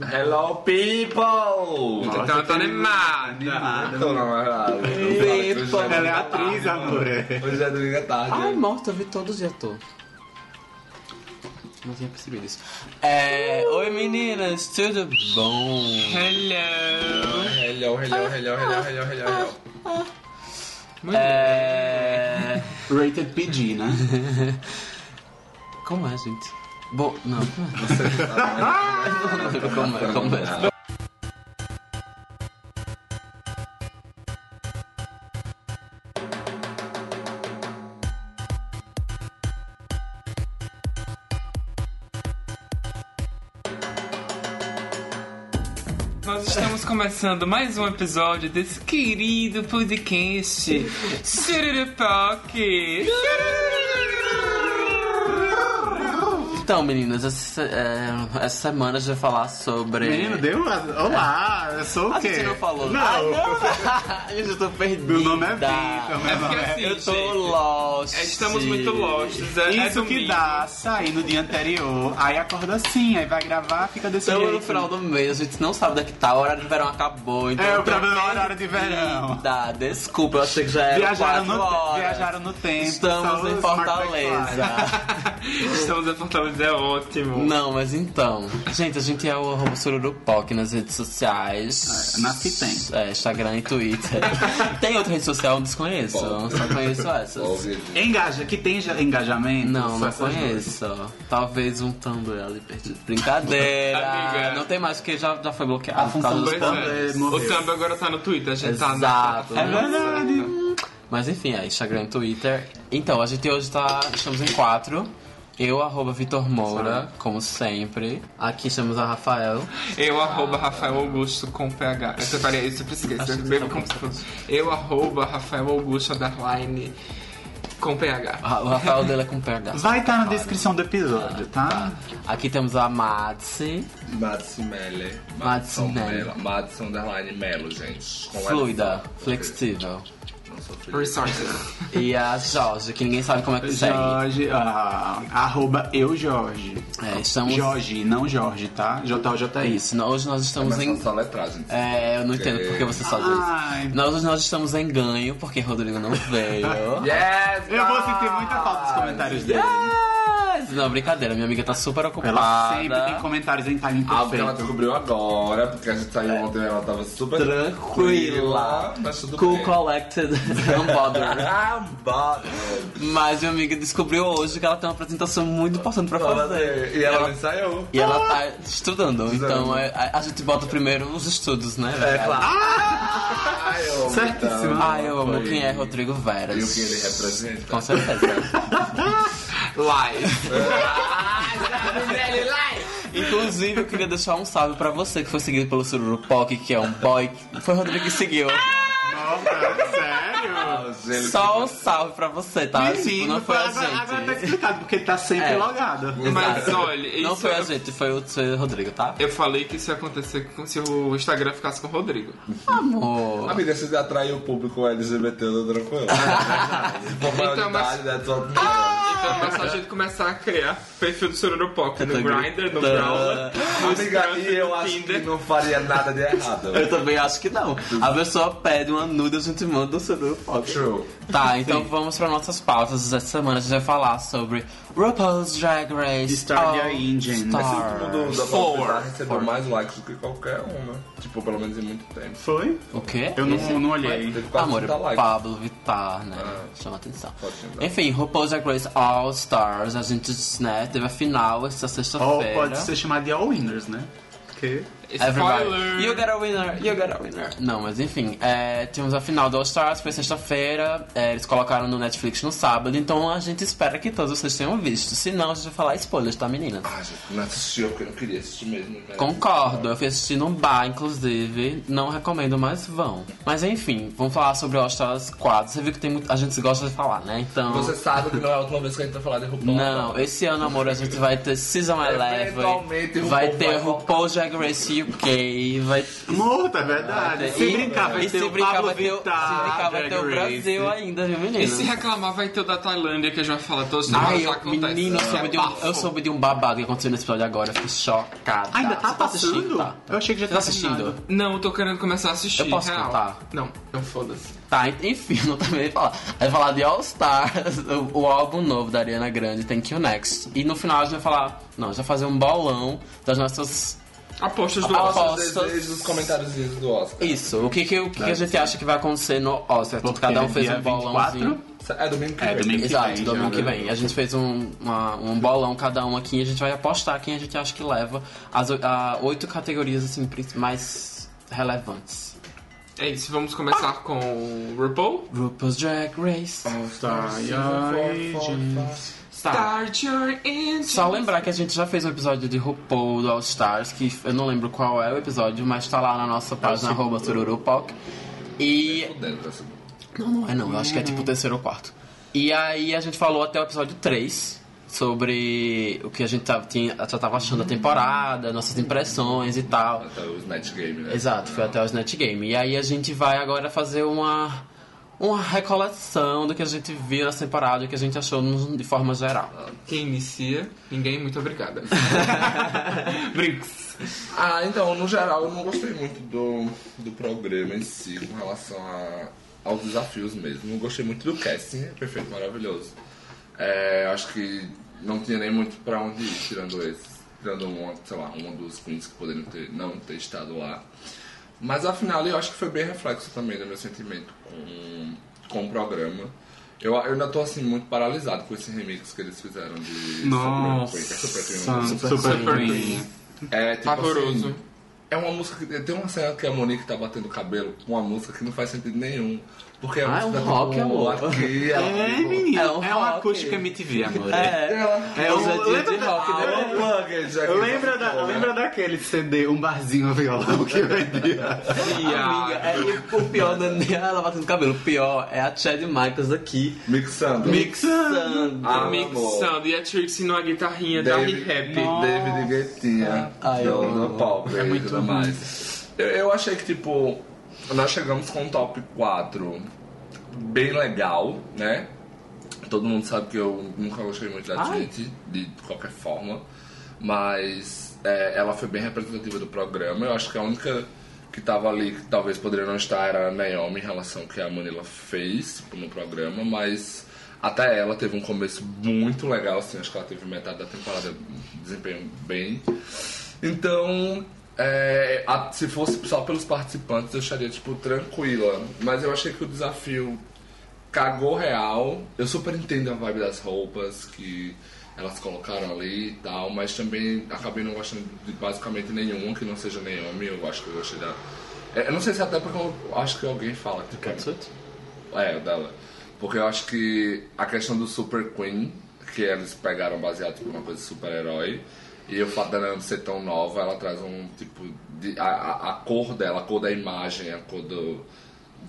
Hello, people! Então ela tá animada. Tô na verdade. People. Ela é atriz, amor. Hoje é domingo à tarde. Ai, morta, eu vi todos os tô. Não tinha percebido isso. É, oi meninas, tudo bom? Hello. Hello, hello, hello, hello, hello, hello, hello. É. Rated PG, né? Como é, gente? Bom, não. como como é? Nós estamos começando mais um episódio desse querido podcast Sururupoque. Então, meninas, essa, é, essa semana a gente vai falar sobre. Menino, deu? Olá, eu sou o A quê? gente não falou. Não. Ai, não. eu já tô perdida. Meu nome é Vitor, meu É porque nome é... assim, Eu tô gente, lost. é, Estamos muito lost. É, é Isso que domingo. dá sair no dia anterior, aí acorda assim, aí vai gravar, fica desse Estamos jeito. no final do mês, a gente não sabe daqui tá, o horário de verão acabou, então... É, o problema é o horário de verão. Dá, desculpa, eu achei que já era Viajaram quatro no, horas. viajaram no tempo. só Estamos os em Fortaleza. Estamos em Fortaleza, é ótimo. Não, mas então, gente, a gente é o arroba Sururupoc nas redes sociais. É, nas que tem. É, Instagram e Twitter. tem outra rede social? Eu desconheço, só conheço essas. Engaja, que tem engajamento? Não, Só não essas duas. conheço. Talvez um Tumblr ali perdido. Brincadeira. Amiga. Não tem mais porque já, já foi bloqueado. A por causa função dos do Tumblr é. morreu. O Tumblr agora tá no Twitter, a gente tá Exato. na É verdade. Mas enfim, é Instagram e Twitter. Então, a gente hoje tá. Estamos em quatro. Eu, arroba Vitor Moura, como sempre. Aqui estamos a Rafael. Eu, arroba Rafael Augusto com PH. Eu separei isso, tá como se fosse. Eu, arroba Rafael Augusto, underline, com PH. O Rafael dele é com PH. Vai estar na descrição do episódio, tá? Aqui temos a Madsi, Madison Melle. Madison Melle. Madison Underline Melo, gente. Com fluida, flexível. Resources. E a Jorge, que ninguém sabe como é que segue. Jorge, ah, arroba eu Jorge. É, estamos. Jorge, não Jorge, tá? J-O-J-I. Isso, nós- hoje nós É estamos mais em. a letragem. É, eu não entendo porque você só diz. Ai. Nós, hoje nós estamos em ganho, porque Rodrigo não veio. Yes, Eu vou sentir muita falta dos comentários dele. Yes! Não, brincadeira, minha amiga tá super ocupada. Ela sempre tem comentários em time Algo que ela perfeito. descobriu agora, porque a gente saiu ontem e ela tava super Tranquila. mas tudo Cool bem. collected, unbothered. Ah. Mas minha amiga descobriu hoje que ela tem uma apresentação muito importante pra fazer. E ela ensaiou. E ela tá estudando, então é, a, a gente bota primeiro os estudos, né? É claro. Ai, eu amo Certíssimo. Ah, eu amo Foi. quem é Rodrigo Veras. E o que ele representa. Com certeza. Live. Inclusive, eu queria deixar um salve pra você que foi seguido pelo Sururupoc, que é um boy. Foi o Rodrigo que seguiu. Nossa, sério? Ele- Só um salve pra você, tá? Tipo, Menino, não foi a agora, agora tá gente. explicado, porque ele tá sempre É. logado. Mas olha, Não isso foi a eu- gente, foi o, foi o Rodrigo, tá? Eu falei que isso ia acontecer com- se o Instagram ficasse com o Rodrigo. Amor. Amiga, se atrair o público LGBT, eu tô tranquilo. Se for Então, mas- né? Só opinião. Então é só a gente começar a criar perfil do Sururupoca no tô Grindr, no. Brawler, no Amiga, e eu no acho que Tinder. não faria nada de errado. Eu também acho que não. A pessoa pede uma nude, a gente manda o Sururupoc. True. Tá, então vamos para nossas pautas. Essa semana a gente vai falar sobre RuPaul's Drag Race Start All Engine. Mas todo mundo da Four. Recebeu mais likes do que qualquer um, né? Tipo, pelo menos em muito tempo. Foi? O quê? Eu não, não olhei. Teve quase Amor, 30 likes. Pablo Vittar, né? Ah. Chama atenção. Pode lembrar. Enfim, RuPaul's Drag Race All Stars, a gente, né, teve a final essa Ou sexta-feira. pode ser chamado de All Winners, né? Porque... Everybody. Spoiler! You got a winner, you got a winner. Não, mas enfim, é, tivemos a final do All Stars, foi sexta-feira, é, eles colocaram no Netflix no sábado, então a gente espera que todos vocês tenham visto. Se não, a gente vai falar spoilers, tá, meninas? Ah, gente, não assistiu porque eu não queria assistir mesmo. né? Concordo, eu fui assistir num bar, inclusive. Não recomendo, mas vão. Mas enfim, vamos falar sobre All Stars 4. Você viu que tem muito... a gente gosta de falar, né? Então. Você sabe que não é a última vez que a gente vai falar de RuPaul. Não, esse ano, amor, a gente vai ter Season 11, Eventualmente, vai RuPaul ter RuPaul's Drag Race e UK vai. Morto, é verdade. vai ter- Se brincar, vai ter o brincar, Pablo vai ter, o- Vittar, se brincar, vai ter o. Brasil ainda, viu, menino? E se reclamar, vai ter o da Tailândia, que a gente vai falar todos os Ai, já eu, acontece. menino, eu É soube, de um, eu soube de um babado que aconteceu nesse episódio agora. Eu fiquei chocada. Ainda tá assistindo? passando? Tá. Eu achei que já tá assistindo? Não, eu tô querendo começar a assistir. Eu posso real. contar? Não, não foda-se. Tá, enfim, não também ia falar. Vai falar de All Stars, o, o álbum novo da Ariana Grande, Thank You Next. E no final a gente vai falar, não, a gente vai fazer um bolão das nossas. Apostas do Apostas. Oscar. Desejos nos comentários do Oscar. Isso, o que, que, o que, que a gente acha que vai acontecer no Oscar? Porque Cada um fez dia um bolãozinho. 24? É domingo que É, vem. domingo que Exato, vem, domingo que vem. A gente fez um, uma- um bolão cada um aqui e a gente vai apostar quem a gente acha que leva as a oito categorias assim, mais relevantes. É isso, vamos começar com o RuPaul. RuPaul's Drag Race. Star Origins. Tá. Start your engine. Só lembrar que a gente já fez um episódio de RuPaul do All Stars, que eu não lembro qual é o episódio, mas tá lá na nossa página arroba Tururupoc. E. Ser- Não, não é não, eu acho que é tipo o terceiro ou quarto. E aí a gente falou até o episódio 3 sobre o que a gente tava, tinha, já tava achando da temporada, nossas impressões e tal. Até o Snatch Game, né? Exato, foi até o Snatch Game. E aí a gente vai agora fazer uma, uma recoleção do que a gente viu nessa temporada e o que a gente achou de forma geral. Quem inicia? Ninguém, muito obrigada. Brinks. Ah, então, no geral, eu não gostei muito do, do programa em si, com relação a, aos desafios mesmo. Não gostei muito do casting, é perfeito, maravilhoso. É, acho que não tinha nem muito pra onde ir, tirando esses. Tirando uma, sei lá, uma dos queens que poderiam ter, não ter estado lá. Mas afinal, eu acho que foi bem reflexo também do meu sentimento com, com o programa. Eu, eu ainda tô assim muito paralisado com esse remix que eles fizeram de Nossa, Super Queen. Super Super, Super Super. Queen. é, tipo Pavoroso. assim, é uma música que. Tem uma cena que a Monique tá batendo cabelo com uma música que não faz sentido nenhum. Porque a Ah, é um rock, amor. aqui, É, menino. É É, um uma rock. acústica MTV, amor. É, é o dia lembra de da- rock, Ah, né? é Lembra, da, lembra daquele CD, um barzinho violão que vendia? Amiga, é, e o pior não é nem ela batendo cabelo, o pior é a Chad Michaels aqui Mixando. mixando. Ah, amor. Mixando. E a Trixie numa guitarrinha da David, Rap. David Guettinha. Ai, eu do, do pop É muito mais. Eu, eu achei que, tipo, nós chegamos com um top 4 bem legal, né? Todo mundo sabe que eu nunca gostei muito da. Trinity, de qualquer forma. Mas é, ela foi bem representativa do programa. Eu acho que a única que tava ali, que talvez poderia não estar, era a Naomi em relação ao que a Manila fez no programa. Mas até ela teve um começo muito legal, assim. Acho que ela teve metade da temporada desempenho bem. Então, é, a- se fosse só pelos participantes, eu estaria, tipo, tranquila. Mas eu achei que o desafio cagou real. Eu super entendo a vibe das roupas que elas colocaram ali e tal, mas também acabei não gostando de basicamente nenhuma que não seja Naomi. Eu acho que eu gostei da. É, Eu não sei se até porque eu acho que alguém fala tipo, Catsuit? é, dela. Porque eu acho que a questão do Super Queen, que eles pegaram baseado tipo, numa coisa de super-herói, e o fato dela não ser tão nova, ela traz um tipo. De, a, a, a cor dela, a cor da imagem, a cor do,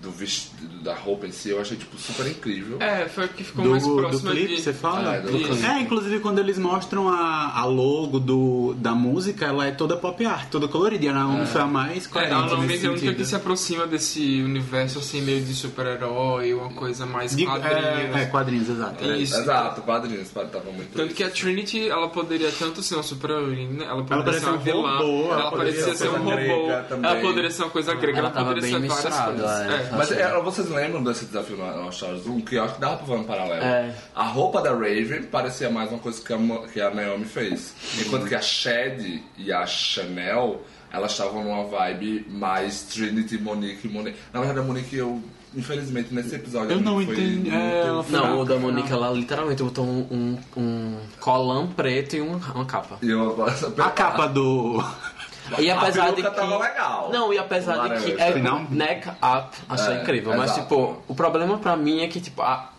do vestido, da roupa em si, eu achei tipo super incrível. É, foi o que ficou Do, mais do próximo clipe, de... você fala? É, do Isso. É, inclusive quando eles mostram a, a logo do, da música, ela é toda pop art, toda colorida. E a Naomi foi a mais É, coerente a Naomi nesse é a única que se aproxima desse universo assim, meio de super-herói, uma coisa mais De- quadrinhos. é, é, quadrinhos, exato. é. Isso. Exato, quadrinhos, tava muito. Tanto que a Trinity, ela poderia tanto ser uma super-heroína, ela poderia ser um vilã, robô, ela, ela poderia ser um robô, ela poderia ser uma coisa grega, Ela ela, poderia ser várias coisas. É. Mas é, vocês lembram desse desafio no, no Stars 1? Que eu acho que dava pra fazer um paralelo. É. A roupa da Raven parecia mais uma coisa que a, que a Naomi fez. Enquanto que a Shed e a Chanel, elas estavam numa vibe mais Trinity, Monique e Monique. Na verdade, a Monique, eu, infelizmente, nesse episódio... Eu não foi entendi. É, Não, o da. Monique, ela literalmente botou um, um, um colã preto e um- uma capa. E eu. A capa do. E A apesar de que. tava legal. Não, e apesar de que é Final? neck up, achei É, incrível. Mas, exato. tipo, o problema pra mim é que, tipo, a-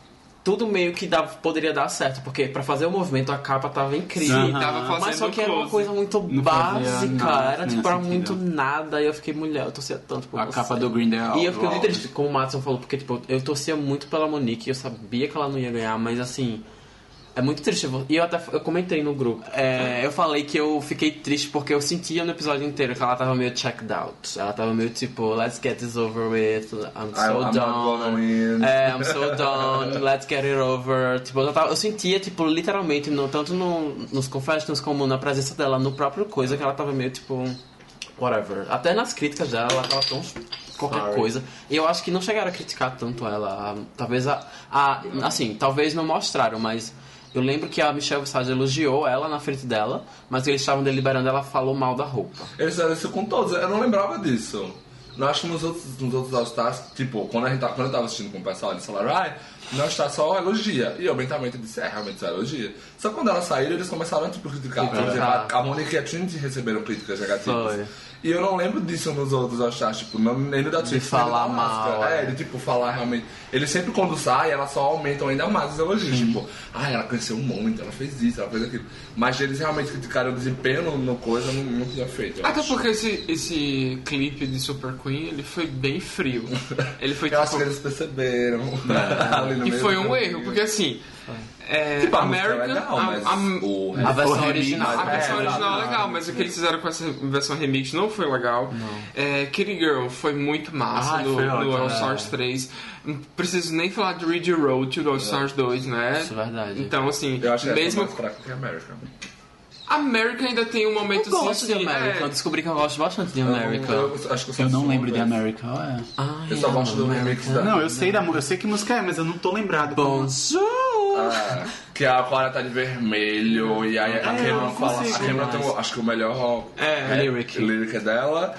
tudo meio que dá, poderia dar certo. Porque pra fazer o movimento a capa tava incrível. Sim, tava fazendo Mas só que era uma coisa muito Não básica, nada, era tipo, era muito nada. E eu fiquei, mulher, eu torcia tanto por A você. capa do Green Day. E eu fiquei muito triste, como o Matson falou, porque tipo, eu torcia muito pela Monique, eu sabia que ela não ia ganhar, mas assim, É muito triste. E eu até eu comentei no grupo. É, eu falei que eu fiquei triste porque eu sentia no episódio inteiro que ela tava meio checked out. Ela tava meio tipo, let's get this over with. I'm so I'm done. É, I'm so done. Let's get it over. Tipo, eu, tava- eu sentia, tipo, literalmente, no, tanto no, nos confessions como na presença dela no próprio coisa, que ela tava meio tipo. Whatever. Até nas críticas dela, ela tava tão. qualquer Sorry. coisa. E eu acho que não chegaram a criticar tanto ela. Talvez a. a assim, talvez não mostraram, mas. Eu lembro que a Michelle Visage elogiou ela na frente dela, mas eles estavam deliberando, ela falou mal da roupa. Eles fizeram isso com todos, eu não lembrava disso. Eu acho que nos outros, nos outros All-Stars, tipo, quando, a gente tava, quando eu tava assistindo com o pessoal, eles falaram, ai, não está só elogia. E eu mentalmente disse, é, realmente só elogia. Só que quando elas saíram, eles começaram a tipo, criticar. A, a Monique e a Trinity receberam críticas negativas. Foi. E eu não lembro disso nos outros All-Stars, tipo, não, nem no da Trinity, nem falar mal, É, é. de tipo, falar realmente. Eles sempre quando saem, elas só aumentam ainda mais os elogios. Tipo, ah, ela cresceu muito, ela fez isso, ela fez aquilo. Mas eles realmente criticaram o desempenho no, no coisa, não, não tinha feito. Até acho. porque esse, esse clipe de Super Queen, ele foi bem frio. Ele foi Eu acho tipo... que eles perceberam. E foi um erro, porque assim... É, Tipo, a música é American, legal, a- mas a- o A versão remix, original. A versão É, original é legal, mas o que eles fizeram com essa versão remix não foi legal. É, Kitty Girl foi muito massa Ai, no, All é. Stars 3. Não preciso nem falar de Read Your Road do All Stars 2, né? Isso é verdade. Então, assim, Eu acho que mesmo. é mais fraca que a American. American ainda tem um momento Eu gosto de assim, American. é, Eu descobri que eu gosto bastante de American. Eu, eu acho que eu, Eu não lembro de dessa. America. é. Ai, Eu só gosto do remix da. Não, eu sei, da, mu- eu sei que música é, mas eu não tô lembrado. Bonjour! Ah, que a Clara tá de vermelho e aí a É, Cameron fala. A Cameron tem, acho que o melhor É, lyric. lyric é dela.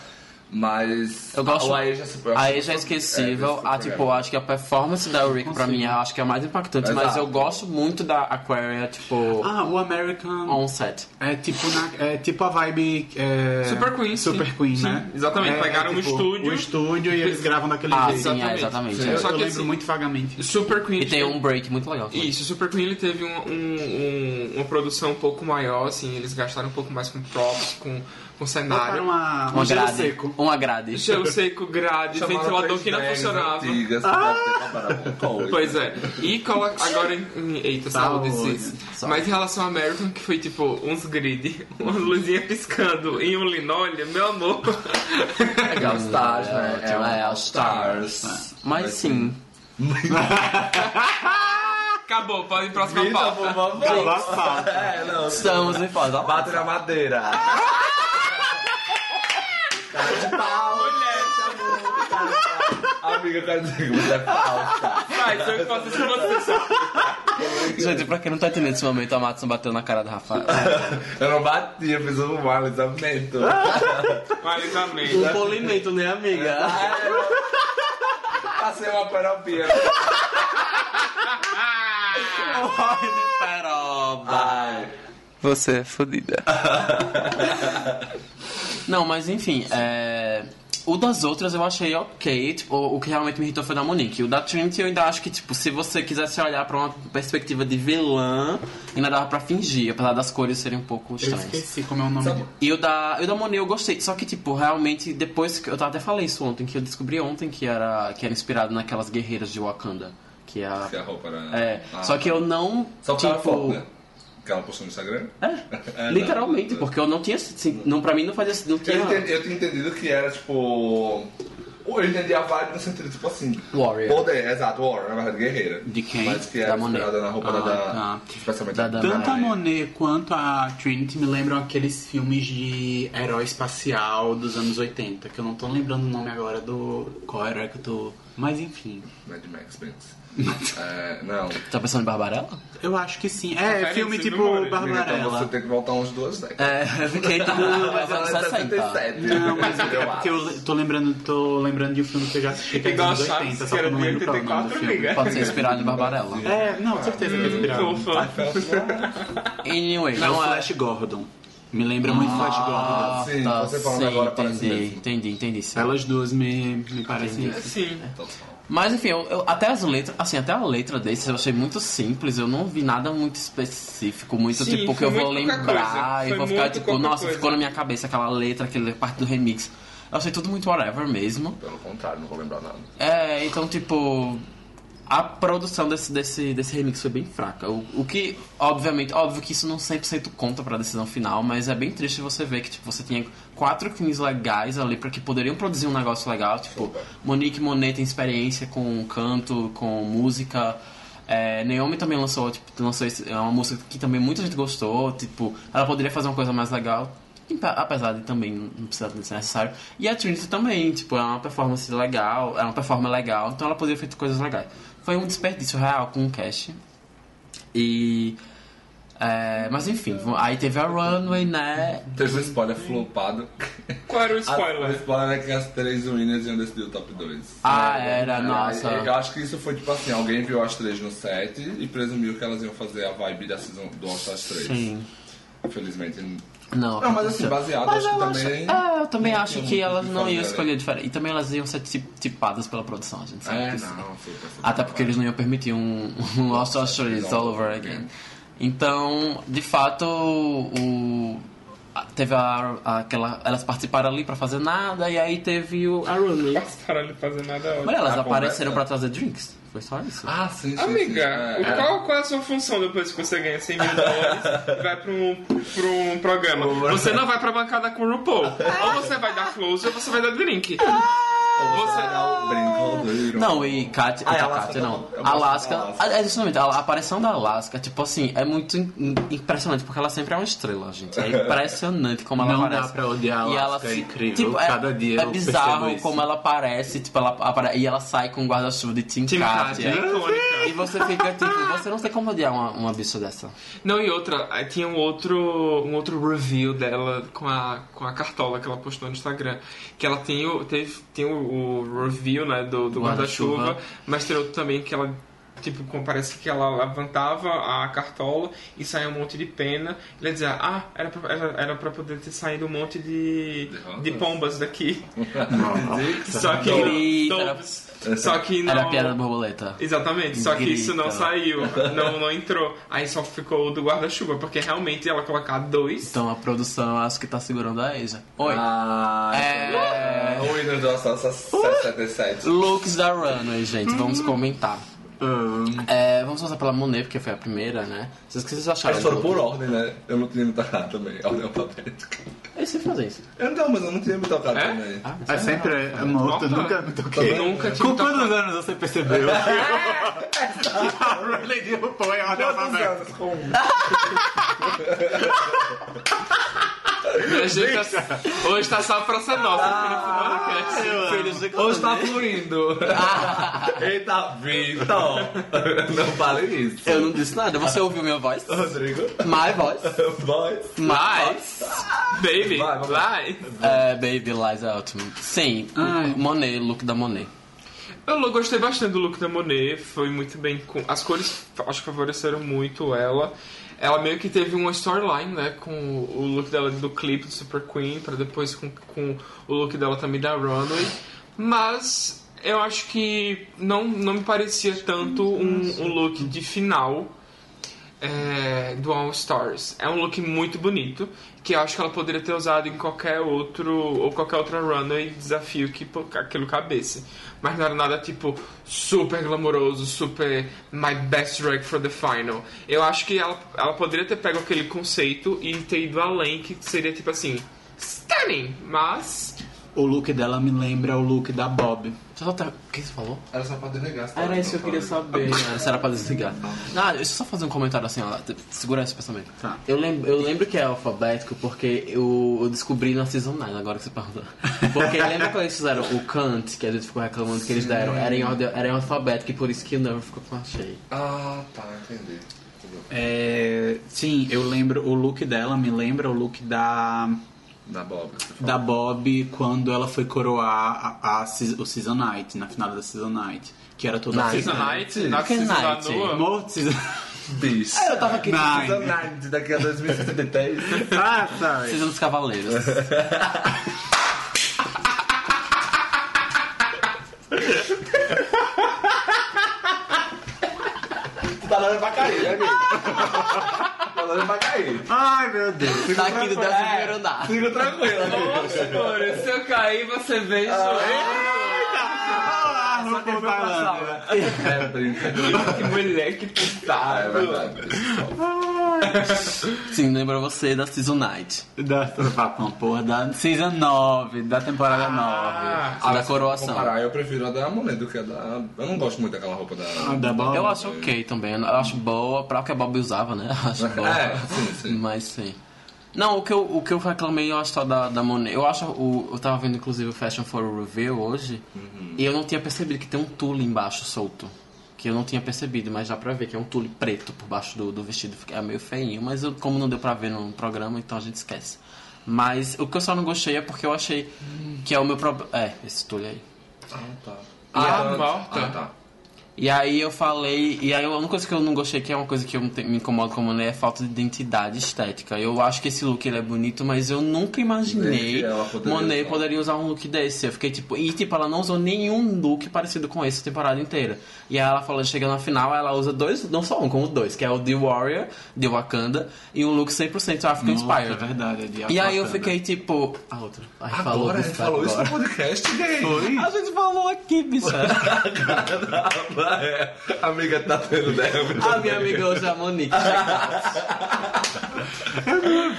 Mas. Eu gosto- A Aja é A eu Eja é esquecível. super a, tipo, legal. acho que a performance da Rick pra mim eu acho que é a mais impactante. Mas Exato. eu gosto muito da Aquaria, tipo, Ah, o American on set. é tipo, na, é tipo a vibe. é, Super Queen, sim. Super Queen, Sim, né? exatamente. É, Pegaram é, um tipo, estúdio. O estúdio e eles gravam daquele Ah, jeito. sim, é, Exatamente. Sim. é. Eu, Só eu que lembro assim- muito vagamente. Super Queen E tem teve- um break muito legal. também. Isso, o Super Queen ele teve um, um- um- uma produção um pouco maior, assim, eles gastaram um pouco mais com props, com, com cenário. Uma, um gelo grade. seco. Uma grade. Gelo seco, grade, Chamaram ventilador que não funcionava. Antigas, ah! com coisa. Pois é. E coloca. Agora em. Eita, saúde, Saúde. Cis. Saúde. Mas em relação ao American, que foi tipo uns grid, uma luzinha piscando em um linóleo, meu amor. É All Stars, né? ótimo, é, All Stars. Mas sim. Acabou, pode ir pra próxima pauta. É, não. Estamos em foda. Bate na madeira. Cara de pau. Mulher, Cara de pau. Amiga, eu quero dizer que você é falsa. Faz, eu faço isso você só. Gente, pra quem não tá entendendo esse momento, a Matson bateu na cara do Rafael. Eu não bati, eu fiz um alisamento. Um alisamento. Um polimento, né, amiga? Passei uma peropinha. Peroba. Ai. Você é fodida. Não, mas enfim, é... O das outras eu achei ok, tipo, o que realmente me irritou foi da Monique. O da Trinity eu ainda acho que, tipo, se você quisesse olhar pra uma perspectiva de vilã, ainda dava pra fingir, apesar das cores serem um pouco Eu estranhas. esqueci como é o nome dele. E o da, e o da Monet eu gostei, só que, tipo, realmente, depois que. Eu até falei isso ontem, que eu descobri ontem que era, que era inspirado naquelas guerreiras de Wakanda. Que é a. Que a roupa era... É, Ah. só que eu não. Só tipo, foto, né? Que ela postou no Instagram. É, É, literalmente, não. porque eu não tinha. Assim, não, pra mim não fazia. Não tinha. Eu, entendi, eu tinha entendido que era tipo. Eu entendi a vibe no sentido, tipo assim. Warrior. Poder, exato, Warrior, na verdade, guerreira. De quem? Mas que Da era Monet. inspirada na roupa Ah, da. tá. Especialmente Da- da- Tanto a Monet. Monet quanto a Trinity me lembram aqueles filmes de herói espacial dos anos 80, que eu não tô lembrando o nome agora do. Qual herói que eu tô. Mas enfim. Mad Max Benz. É, não. Tá pensando em Barbarella? Eu acho que sim. É, Referência filme tipo Mori. Então você Barbarella. tem que voltar uns duas décadas. É, fiquei. Não, mas anos ela é 60. 77. Não, mas é Eu porque eu tô lembrando, tô lembrando de um filme que eu já assisti que é dos Igual anos Chaves, 80, que só que eu não lembro qual é o nome do 84, filme. Pode ser inspirado em Barbarella. É, não, certeza que é inspirado. Anyway, Não, é. Flash Gordon. Me lembra muito Flash Gordon. Ah, Sim, tá, você falando sim, agora parece entendi, mesmo. entendi, entendi. sim. Elas duas me, me parecem isso. Sim. Total. Mas enfim, eu, eu- até as letras, assim, até a letra desses eu achei muito simples, eu não vi nada muito específico, muito Sim, tipo que eu vou lembrar e vou ficar tipo, nossa, coisa. ficou na minha cabeça aquela letra, aquela parte do remix. Eu achei tudo muito whatever mesmo. Pelo contrário, não vou lembrar nada. É, então tipo. A produção desse, desse, desse remix foi bem fraca. O, o que, obviamente, óbvio que isso não 100% conta pra decisão final, mas é bem triste você ver que tipo, você tinha quatro queens legais ali para que poderiam produzir um negócio legal. Tipo, Monique Monet tem experiência com canto, com música. É, Naomi também lançou, tipo, lançou é uma música que também muita gente gostou. Tipo, ela poderia fazer uma coisa mais legal. Apesar de também não precisar ser necessário. E a Trinity também, tipo, é uma performance legal, é uma performance legal, então ela poderia ter feito coisas legais. Foi um desperdício real com o cast. E. é, mas enfim, aí teve a Runway, né? Teve um spoiler flopado. Qual era o A- O spoiler? spoiler é que as três winners iam decidir o top 2. Ah, era, nossa. Eu acho que isso foi tipo assim, alguém viu as três no set e presumiu que elas iam fazer a vibe da season do All Stars 3. Sim. Infelizmente. Não, Não, mas assim, baseado, Mas acho que acho, também. é, eu também acho que elas não iam escolher diferente. E também elas iam ser tip- tipadas pela produção, a gente sabe É, disso. não, super. Até porque eles não iam permitir um, um Lost Stories all over again. Então, de fato, o, a- teve a, aquela. Elas participaram ali pra fazer nada, e aí teve o, a Runway. Para de fazer nada Olha, elas A apareceram conversa? pra trazer drinks. Foi só isso. Ah, sim, sim. sim. Amiga, o- é. qual, qual é a sua função depois que você ganha 100 mil dólares e vai pra um, pra um programa? Você não vai pra bancada com o RuPaul. Ou você vai dar close ou você vai dar drink. Ou Você- dá o brincadeiro. Não, e Kátia, Ah, Alaska Kátia, tá não. Eu gosto Alaska, Alaska. é justamente, a aparição da Alaska, tipo assim, é muito im- impressionante, porque ela sempre é uma estrela, gente. É impressionante como ela Não aparece. dá pra odiar a E Alaska, ela é incrível. Tipo, é, Cada dia é eu bizarro como ela aparece, tipo, ela apare... e ela sai com o guarda-chuva de Team, Team Kátia. Kátia, icônica. E você fica, tipo, você não tem como odiar uma, uma bicha dessa. Não, e outra, aí tinha um outro, um outro review dela com a, com a cartola que ela postou no Instagram. Que ela tem o, teve, tem o, o review, né, do, do Guarda-chuva. guarda-chuva, mas tem outro também que ela, tipo, parece que ela levantava a cartola e saía um monte de pena. E ela dizia, ah, era pra, era, era pra poder ter saído um monte de, De pombas daqui. Só que Grita. Não, só que não... Era a piada da borboleta. Exatamente, só que isso não saiu, não, não entrou. Aí só ficou o do guarda-chuva, porque realmente ela colocar dois. Então a produção, acho que tá segurando a Asia. Oi. Ah, É. O Winner do Alçaça 777. Looks da Runway, gente, vamos comentar. Hum, É, vamos começar pela Monet, porque foi a primeira, né? Vocês, que vocês acharam? Eles foram por ordem, né? Eu não tinha me tocado também, ordem alfabética. Eles sempre fazem isso. Eu não, mas eu não tinha me tocado É? também. Ah, é sempre é morto, Nota. nunca me toquei. Nunca tinha Com tocado. quantos anos você percebeu? a Riley RuPaul é ordem alfabética. Hoje tá, hoje tá só a Praça Nossa. Filhos de Hoje tá fluindo. Eita, Vitor. Não fale isso. Eu não disse nada, você ouviu minha voz? Rodrigo. My voice. Voz. Mas, baby, Vai. É, Baby Lies é ótimo. Sim, Ai. Monet, look da Monet. Eu gostei bastante do look da Monet, foi muito bem com. As cores acho que favoreceram muito ela. Ela meio que teve uma storyline, né? Com o look dela do clipe do Super Queen, pra depois com, com o look dela também da Runway. Mas eu acho que não, não me parecia tanto um, um look de final é, do All Stars. É um look muito bonito, que eu acho que ela poderia ter usado em qualquer outro ou qualquer outra runway desafio que pô, aquilo cabesse. Mas não era nada tipo super glamouroso, super my best drag for the final. Eu acho que ela, ela poderia ter pego aquele conceito e ter ido além, que seria tipo assim, stunning, mas O look dela me lembra o look da Bob. Só tá- O que você falou? Era só pra desligar. se Era tava isso que eu queria saber. Era, se era pra desligar. Não, deixa eu só fazer um comentário assim, ó. Segura esse pensamento. Tá. Eu, lembro, eu lembro que é alfabético porque eu, eu descobri na Season 9, agora que você perguntou. Porque lembra quando eles fizeram o Kant, que a gente ficou reclamando que eles deram? Era em, ordem, era em alfabético e por isso que o Never ficou com a cheia. Ah, tá, entendi. É, sim, eu lembro, o look dela me lembra o look da, Da Bob. da Bob quando ela foi coroar a, a, se- o Season Night, na final da Season Night. Que era toda Night. Season Night, na Que Season night? Amor, Season... Bis. Eu tava aqui. Nine. Season 9 daqui a 2073. Ah, sorry. Season dos Cavaleiros. tá dando pra cair, né, amigo? tá dando pra cair. Ai, meu Deus. tá aqui no 11 primeiro andar. Fica tranquilo, amigo. Nossa, amor, se eu cair, você vem Ah. Joelho. RuPaul Tailândia. É, brincadeira. Que moleque É pesado. verdade. Sim, lembra você da Season Night. Da, uma porra, da Season 9, da temporada 9. Ah, da mas se coroação. comparar, eu prefiro a da Monet do que a da... Eu não gosto muito daquela roupa da... Ah, da Bob. Eu acho ok também. Eu acho boa pra o que a Bob usava, né? Eu acho boa. É, sim, sim. Mas sim. Não, o que eu, o que eu reclamei, eu acho só da, da Monet. Eu acho, o, eu tava vendo inclusive o Fashion for Review hoje, e eu não tinha percebido que tem um tule embaixo solto. Que eu não tinha percebido, mas já pra ver que é um tule preto por baixo do, do vestido. É meio feinho, mas eu- como não deu pra ver no programa, então a gente esquece. Mas o que eu só não gostei é porque eu achei que é o meu problema. É, esse tule aí. Ah, tá. Ah, então- morta. Ah, tá. E aí eu falei, e aí a única coisa que eu não gostei, que é uma coisa que eu me incomoda como mulher, é a falta de identidade estética. Eu acho que esse look ele é bonito, mas eu nunca imaginei poderia Monet usar. poderia usar um look desse. Eu fiquei tipo, e tipo, ela não usou nenhum look parecido com esse a temporada inteira. E aí ela falou, chega na final, ela usa dois, não só um, como dois, que é o The Warrior, de Wakanda, e um look 100% African Nossa, é Inspired. verdade, é de E aí eu Wakanda. fiquei tipo, a outra. Ai, falou, Agora, a gente falou isso agora. no podcast, gay. Foi? A gente falou aqui, bicha. é. Amiga, tá tendo derrame. a minha amiga hoje é a Monique.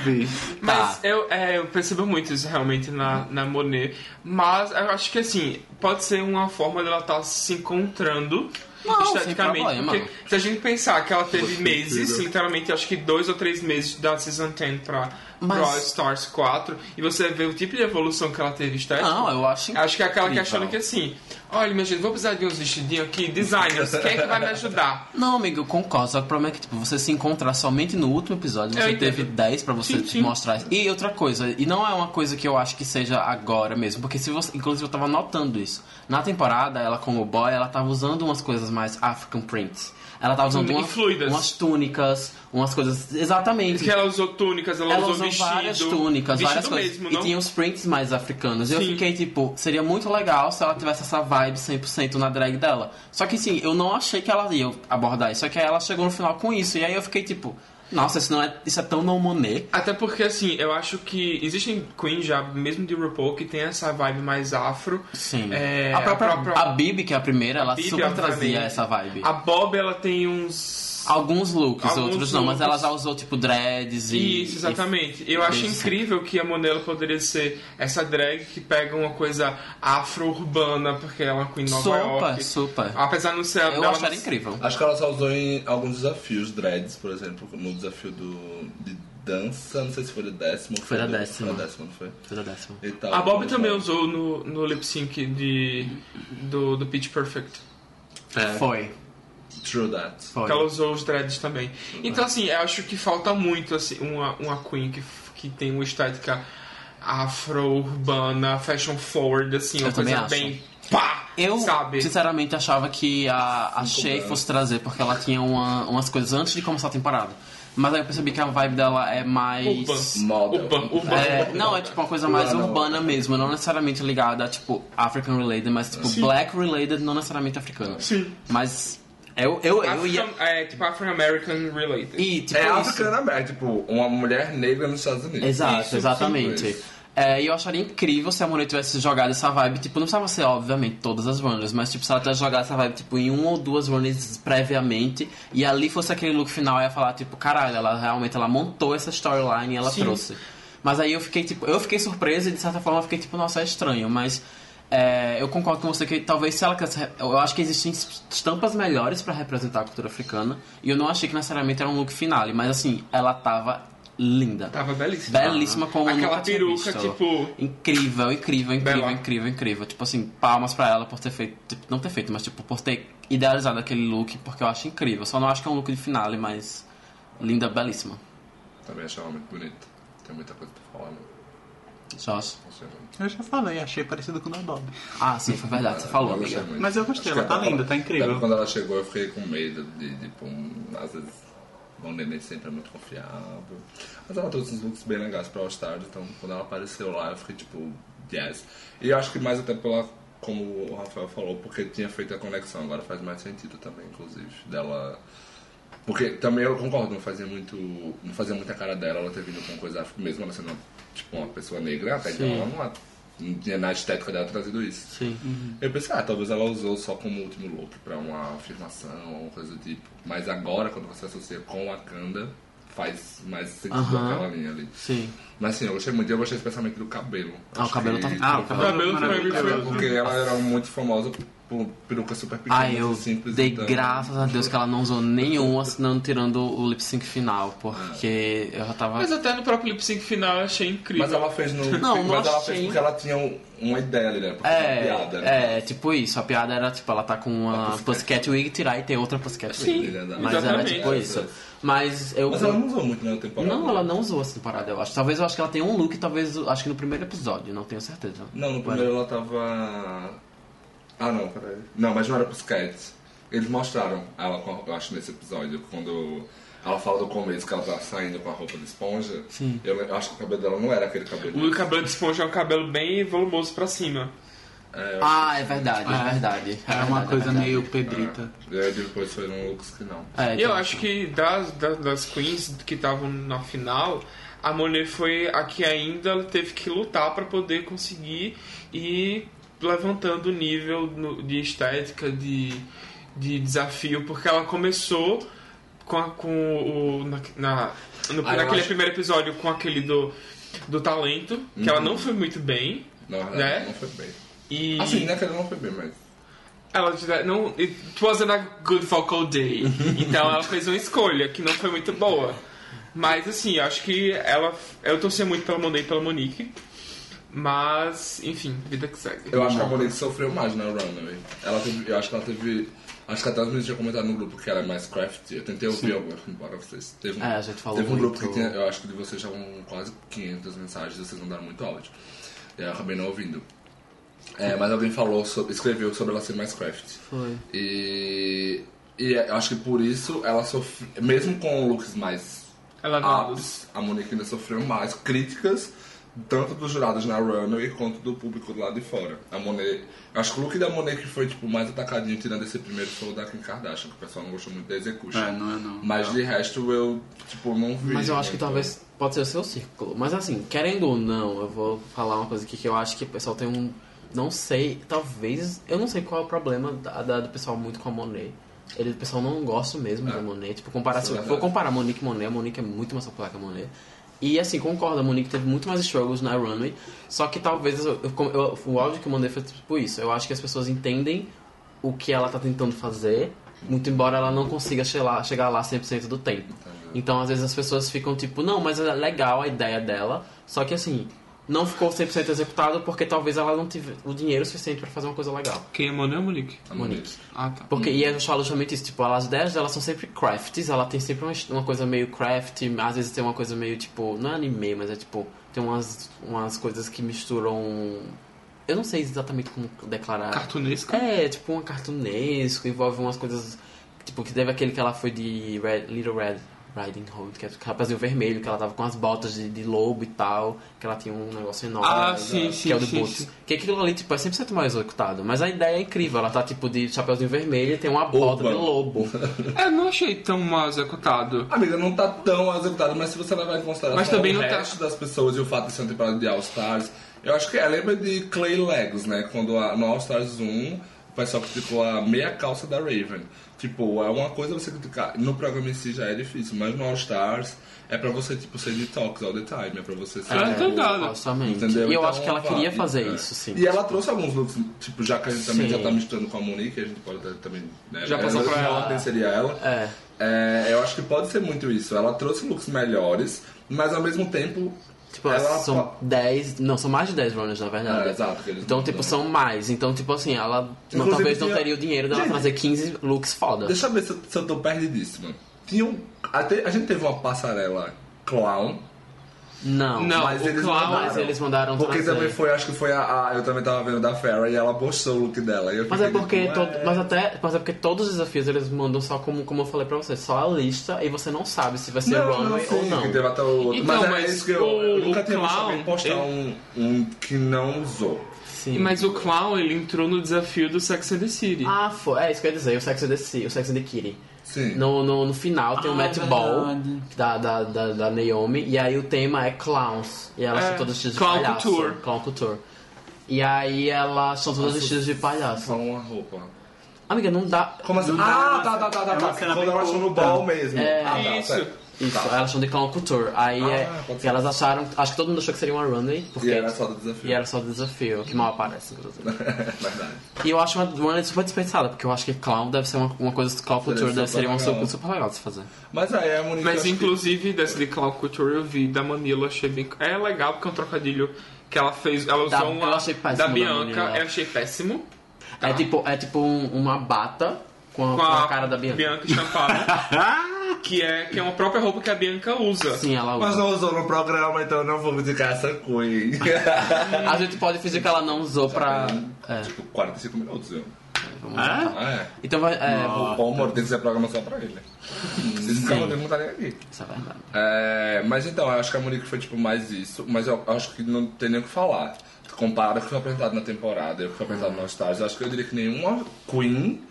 Vi. Mas Tá. eu, é, eu percebo muito isso realmente na, na Monet. Mas eu acho que assim, pode ser uma forma dela estar se encontrando Não, esteticamente. problema. Porque se a gente pensar que ela teve meses, literalmente acho que dois ou três meses da Season 10 pra, Mas- pro All Stars 4, e você vê o tipo de evolução que ela teve estética. Não, eu acho Acho que é aquela que achando que assim, olha, minha gente, vou precisar de uns vestidinhos aqui, designers, quem é que vai me ajudar? Não, amigo, eu concordo. Só que o problema é que tipo, você se encontrar somente no último episódio, você teve 10 pra você Sim, sim. mostrar. E outra coisa, e não é uma coisa que eu acho que seja agora mesmo, porque se você. Inclusive eu tava notando isso. Na temporada, ela como boy, ela tava usando umas coisas mais African prints. Ela tava usando E umas, umas túnicas, umas coisas. Exatamente. Que ela usou túnicas, ela, Ela usou, vestido. várias túnicas, vestido várias coisas. mesmo, e não? tinha os prints mais africanos. E eu Sim. fiquei tipo, seria muito legal se ela tivesse essa vibe 100% na drag dela. Só que sim, eu não achei que ela ia abordar isso. Só que aí ela chegou no final com isso. E aí eu fiquei tipo, nossa, isso, não é, isso é tão não Monet. Até porque, assim, eu acho que existem queens já, mesmo de RuPaul, que tem essa vibe mais afro. Sim. É, a própria a própria- a Bibi, que é a primeira, ela Bibi, super trazia essa vibe. A Bob, ela tem uns... Alguns looks, Alguns outros não, mas ela já usou tipo dreads e. Isso, exatamente. Eu e acho fez- incrível que a Monella poderia ser essa drag que pega uma coisa afro-urbana, porque ela é uma queen Nova Super, York. super. Apesar de não ser... Eu dela acho ela incrível. Acho que ela só usou em alguns desafios, dreads, por exemplo, no desafio do, de dança, não sei se foi do décimo. ou Foi da décima. Foi da décima, não foi? Foi da décima. E tal, A Bob mas também não. usou no, no lip sync de, do, do Pitch Perfect. É, Foi. True that. Foi. Que ela usou os dreads também. Então, assim, eu acho que falta muito assim, uma, uma queen que, que tem uma estética afro-urbana, fashion forward, assim, uma Eu coisa acho. bem pá, Eu, sabe? sinceramente, achava que a, a Shea fosse trazer, porque ela tinha uma- umas coisas antes de começar a temporada. Mas aí eu percebi que a vibe dela é mais. Urban, urban. É, não, é tipo uma coisa mais Urbana. urbana mesmo, não necessariamente ligada a tipo African related, mas tipo black related, não necessariamente africano. Sim. Mas eu, eu, eu ia. African- é, tipo African-American related. E, tipo, É isso. africana American, tipo, uma mulher negra nos Estados Unidos. Exato, Isso, exatamente. É, e eu acharia incrível se a Monet tivesse jogado essa vibe, tipo, não precisava ser, obviamente, todas as runners, mas tipo, se ela tivesse jogado essa vibe, tipo, em uma ou duas runners previamente, e ali fosse aquele look final, eu ia falar, tipo, caralho, ela realmente ela montou essa storyline e ela Sim. trouxe. Mas aí eu fiquei, tipo, eu fiquei surpresa e de certa forma eu fiquei, tipo, nossa, é estranho, mas é, eu concordo com você que talvez se ela quisesse. Eu acho que existem estampas melhores pra representar a cultura africana, e eu não achei que necessariamente era um look finale, mas assim, ela tava linda. Tava belíssima. Belíssima como Aquela nunca tinha peruca, visto. tipo... Incrível, incrível, incrível, Bela. incrível, incrível. Tipo assim, palmas pra ela por ter feito. tipo, não ter feito, mas tipo, por ter idealizado aquele look, porque eu acho incrível. Só não acho que é um look de finale, mas. Linda, belíssima. Também achei ela muito bonita. Tem muita coisa pra falar, né? Muito. Eu já falei, achei parecido com o da Bob. Ah, sim, foi verdade, você falou, amiga. muito. Mas eu gostei, Acho ela tá linda, tá incrível. Quando ela chegou, eu fiquei com medo de, tipo, um, às vezes, o neném sempre é muito confiável. Mas ela trouxe uns looks bem legais pra All Stars, então quando ela apareceu lá, eu fiquei tipo, yes. E eu acho que mais até pela, como o Rafael falou, porque tinha feito a conexão, agora faz mais sentido também, inclusive, dela. Porque também eu concordo, não fazia muito. Não fazia muita cara dela ela ter vindo com coisa afro, mesmo ela sendo tipo uma pessoa negra, até então ela não, é- não tinha na estética dela trazido isso. Sim. Eu pensei, ah, talvez ela usou só como último look pra uma afirmação ou coisa do tipo. Mas agora, quando você associa com Wakanda, faz mais sentido Aham. aquela linha ali. Sim. Mas sim, eu gostei muito, eu gostei especialmente do cabelo. Ah, o Acho cabelo que- tá Ah, o O cabelo também maravilhoso. foi- É, porque ela era muito famosa por perucas super pequenas Ai, eu e simples. dei então- graças a Deus que ela não usou nenhum assinando tirando o lip sync final, porque eu já tava. Mas até no próprio lip sync final eu achei incrível. Mas ela fez no. Não, não mas ela achei. fez porque ela tinha um- uma ideia ali, né? Porque foi uma É, piada. né? é, tipo isso. A piada era tipo, ela tá com uma Pussycat. Pussycat Wig tirar e tem outra Pussycat Sim, Wig. Verdade. Mas era exatamente. tipo isso. Mas eu. Mas ela não usou muito na temporada. Não, ela não usou essa temporada, eu acho. Talvez eu acho que ela tenha um look, talvez, acho que no primeiro episódio, não tenho certeza. Não, no primeiro ela tava. Ah, não, peraí. Não, mas não era pros Cats. Eles mostraram ela, com a- eu acho, nesse episódio, quando ela fala do começo que ela tá saindo com a roupa de esponja. Sim. Eu, eu acho que o cabelo dela não era aquele cabelo. O cabelo de esponja é um cabelo bem volumoso pra cima. É, Ah, é verdade, é, É. verdade. É É uma coisa é meio pedrita. E aí depois foram looks que não. É, E eu então, acho que das, das, das queens que estavam na final, a Monet foi a que ainda teve que lutar pra poder conseguir ir levantando o nível no- de estética, de, de desafio, porque ela começou com, a- com o. Na, na- no- Ah, naquele acho- primeiro episódio com aquele do, do talento, que ela não foi muito bem. Verdade, Né? não foi bem. E Assim, naquele não foi bem, mas. ela não it wasn't a good vocal day então ela fez uma escolha que não foi muito boa mas assim eu acho que ela eu torcia muito pela Monet e pela Monique mas enfim vida que segue Eu acho que a Monique sofreu mais na Runaway. Ela teve, eu acho que ela teve. Acho que até os meninos tinham comentado no grupo que ela é mais crafty. Eu tentei ouvir agora, embora vocês. Teve um, É, a gente falou Teve um grupo que tinha. Eu acho que de vocês estavam quase 500 mensagens e vocês mandaram muito áudio. E aí eu acabei não ouvindo. É, mas alguém falou, sobre, escreveu sobre ela ser mais crafty. Foi. E. E eu acho que por isso ela sofreu. Mesmo com looks mais ela não ups, a Monique ainda sofreu mais críticas, tanto dos jurados na Runway quanto do público do lado de fora. A Monet, acho que o look da Monet que foi tipo, mais atacadinho, tirando esse primeiro, foi o da Kim Kardashian, que o pessoal não gostou muito da execution. É, não é não. Mas de resto eu, tipo, não vi. Mas eu acho que talvez pode ser o seu círculo. Mas assim, querendo ou não, eu vou falar uma coisa aqui que eu acho que o pessoal tem um. Não sei, talvez. Eu não sei qual é o problema da, da- do pessoal muito com a Monet. Ele, o pessoal não gosta mesmo É. da Monet. Tipo, comparar, se for comparar Monique e Monet, a Monique é muito mais popular que a Monet. E assim, concordo, a Monique teve muito mais struggles na runway. Só que talvez eu- eu- o áudio que eu mandei foi tipo isso. Eu acho que as pessoas entendem o que ela tá tentando fazer, muito embora ela não consiga chegar, chegar lá 100% do tempo. Então, às vezes as pessoas ficam tipo, não, mas é legal a ideia dela, só que assim, não ficou 100% executado porque talvez ela não tive o dinheiro suficiente pra fazer uma coisa legal. quem é Monet ou Monique A Monique. ah tá Porque, e eu falo justamente isso, tipo, as ideias dela são sempre crafts, ela tem sempre uma, uma coisa meio craft, às vezes tem uma coisa meio, tipo, não é anime, mas é tipo, tem umas, umas coisas que misturam... Eu não sei exatamente como declarar. cartunesca É, tipo um cartunesco, envolve umas coisas. Tipo, que teve aquele que ela foi de Red, Little Red Riding Hood, que é o rapazinho vermelho, que ela tava com as botas de, de lobo e tal, que ela tinha um negócio enorme. Ah, né, sim, que sim, é o do sim, Boots. sim. Que aquilo ali, tipo, é 100% mal executado. Mas a ideia é incrível, ela tá tipo de chapeuzinho vermelho e tem uma bota Opa. de lobo. é não achei tão mal executado Amiga, não tá tão executado, mas se você levar em consideração Mas também o não tá- resto das pessoas e o fato de ser uma temporada de All Stars, eu acho que é, lembra de Clay Legs, né? Quando a, no All Stars 1 o pessoal criticou a meia calça da Raven. Tipo, é uma coisa você criticar. No programa em si já é difícil, mas no All Stars é pra você, tipo, ser detox all the time. É pra você ser. Ah, tipo. Entendeu? E eu Então, acho que ela queria fazer é. isso, sim. E ela trouxe alguns looks, tipo, já que a gente também Sim. já tá misturando com a Monique, a gente pode até também. Né, Já passou pra ela. ordem seria ela. É. É, eu acho que pode ser muito isso. Ela trouxe looks melhores, mas ao mesmo tempo. Tipo, ela são 10. Não, são mais de 10 runners, na verdade. É, exato, Então, não tipo, são mais. Então, tipo assim, ela não, talvez não tinha- teria o dinheiro dela Gente, trazer 15 looks foda. Deixa eu ver se eu, se eu tô perdidíssimo. Tinha um, até, a gente teve uma passarela clown, Não, Não, mas eles clown- mandaram. mas eles mandaram Porque trazer. também foi, acho que foi a, a- Eu também tava vendo da Farrah e ela postou o look dela. E eu Mas é porque tipo, todo, "Ué". mas até, mas é porque todos os desafios eles mandam só como, como eu falei pra você, só a lista e você não sabe se vai ser Não, runway não, ou sim, não. que teve até o outro. Então, mas, é mas isso que eu, o- eu nunca o tinha visto postar ele- um, um que não usou. Sim. mas o clown ele entrou no desafio do Sex and the City Ah, foi. É isso que eu ia dizer, o Sex and the, City, o Sex and the Kitty. Sim. No, no, no final tem o Ah, Matt verdade. Ball da, da, da, da Naomi e aí o tema é clowns. E elas É, são todas vestidas de Clown palhaço. Couture. Clown Couture. E aí elas são todas vestidas de palhaço. Só uma roupa. Amiga, não dá. Como assim? Não dá Ah, uma- tá, tá, tá, tá. é tá. cena Quando elas estão no ball mesmo. É. ah, tá, Isso. certo. Isso, Tá. elas são de clown couture. Aí Ah, é, elas acharam. Acho que todo mundo achou que seria uma runway. Porque, E era só do desafio. e era só desafio, que mal aparece, inclusive. Verdade. E eu acho uma runway super desperdiçada, porque eu acho que clown deve ser uma, uma coisa clown Seria couture, deve ser uma super, super legal de se fazer. Mas aí a Monique. Mas acho que- inclusive dessa de Clown Couture eu vi da Manila, achei bem. É legal porque é um trocadilho que ela fez. Ela usou Da- uma. eu achei péssimo da da Bianca, Manila. eu achei péssimo. É tipo, é tipo um- uma bata com a, Com com a, cara da Bianca. estampada. que, é, que é uma própria roupa que a Bianca usa. Sim, ela usa. Mas não usou no programa, então eu não vou criticar essa Queen. A gente pode fingir que ela não usou pra. É, tipo, 45 minutos, viu? vamos. Ah, é. Então vai. É, Nossa. O amor tem que ser programa só pra ele. Se esse programa não tá nem aqui. isso é verdade. É, mas então, eu acho que a Monique foi tipo mais isso, mas eu acho que não tem nem o que falar. Comparado com o que foi apresentado na temporada e o que foi apresentado no eu acho que eu diria que nenhuma Queen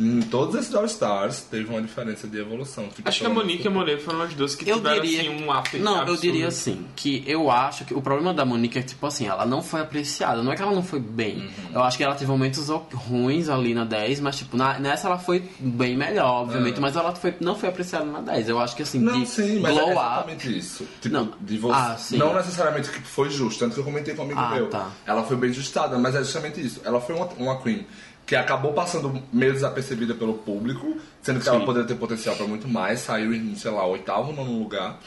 em todos esses All Stars teve uma diferença de evolução. Tipo, Acho que a Monique e a Monet foram as duas que Eu tiveram diria. assim um up. não, eu absurdo. diria assim, que eu acho que o problema da Monique é que, tipo assim, ela não foi apreciada. Não é que ela não foi bem. Uhum. Eu acho que ela teve momentos ruins ali na 10, mas, tipo, na- nessa ela foi bem melhor, obviamente, mas ela foi, não foi apreciada na 10. Eu acho que, assim, É. Não, de sim, mas glow é up. exatamente isso. Tipo, Não. de você. Ah, sim. Não necessariamente que foi justo, tanto que eu comentei com um amigo Ah, meu. tá. Ela foi bem justada, mas é justamente isso. Ela foi uma, uma Queen que acabou passando meio desapercebida pelo público, sendo que ela poderia ter potencial pra muito mais, saiu em, sei lá, oitavo, nono lugar.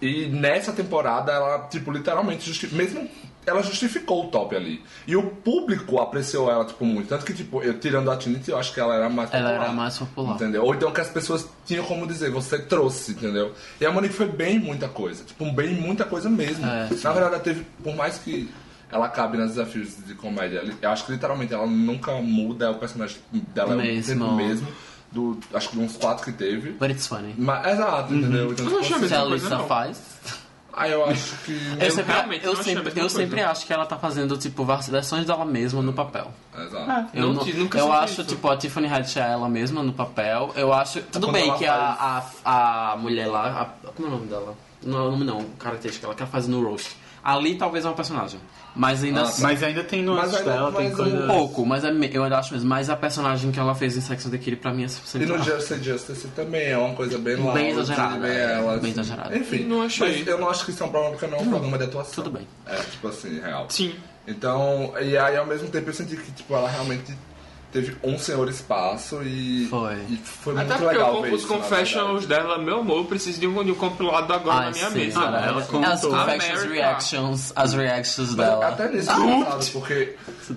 E nessa temporada ela, tipo, literalmente, justi mesmo ela justificou o top ali. E o público apreciou ela, tipo, muito. Tanto que, tipo, eu tirando a Trinity, eu acho que ela era mais Ela popular. era mais popular. Entendeu? Ou então que as pessoas tinham como dizer, você trouxe, entendeu? E a Monique foi bem muita coisa. Tipo, bem muita coisa mesmo. É, sim. Na verdade, ela teve, por mais que ela cabe nos desafios de comédia, eu acho que literalmente ela nunca muda, o personagem dela é o Mesmo. mesmo. Do, acho que uns quatro que teve. But it's funny. Mas, exato, entendeu? Então, Eu não tipo, achei a mesma coisa, não. faz. Aí eu acho que. Eu, sempre, eu achei a sempre, eu sempre acho que ela tá fazendo, tipo, versões dela mesma no papel. Exato. Eu, Não nunca eu acho, isso. tipo, a Tiffany Haddish é ela mesma no papel. Eu acho. Tudo Quando bem que a, a, a mulher lá. a- como é o nome dela? Não, o nome não, característica, ela que ela faz no roast. Ali talvez é uma personagem. Mas ainda Ah, assim. Mas ainda tem no Mas ainda- dela, tem mas coisa... o- Um pouco, mas é eu ainda acho mesmo. Mas a personagem que ela fez em Sex and the City pra mim é E sempre. no Jersey Justice também é uma coisa bem loud, exagerada, Bem, é, ela, bem exagerada. Enfim, Não achei. mas eu não acho que isso é um problema porque não é um programa de atuação. Tudo bem. É, tipo assim, real. Sim. Então, e aí ao mesmo tempo eu senti que tipo, ela realmente teve um senhor espaço e Foi. e foi Até muito porque legal o- ver os isso, verdade. dela, meu amor, eu preciso de um, de um compilado agora na minha sim, mesa. cara, ela As contou. confessions, America. reactions, as reactions Mas dela. Até nisso é engraçado, porque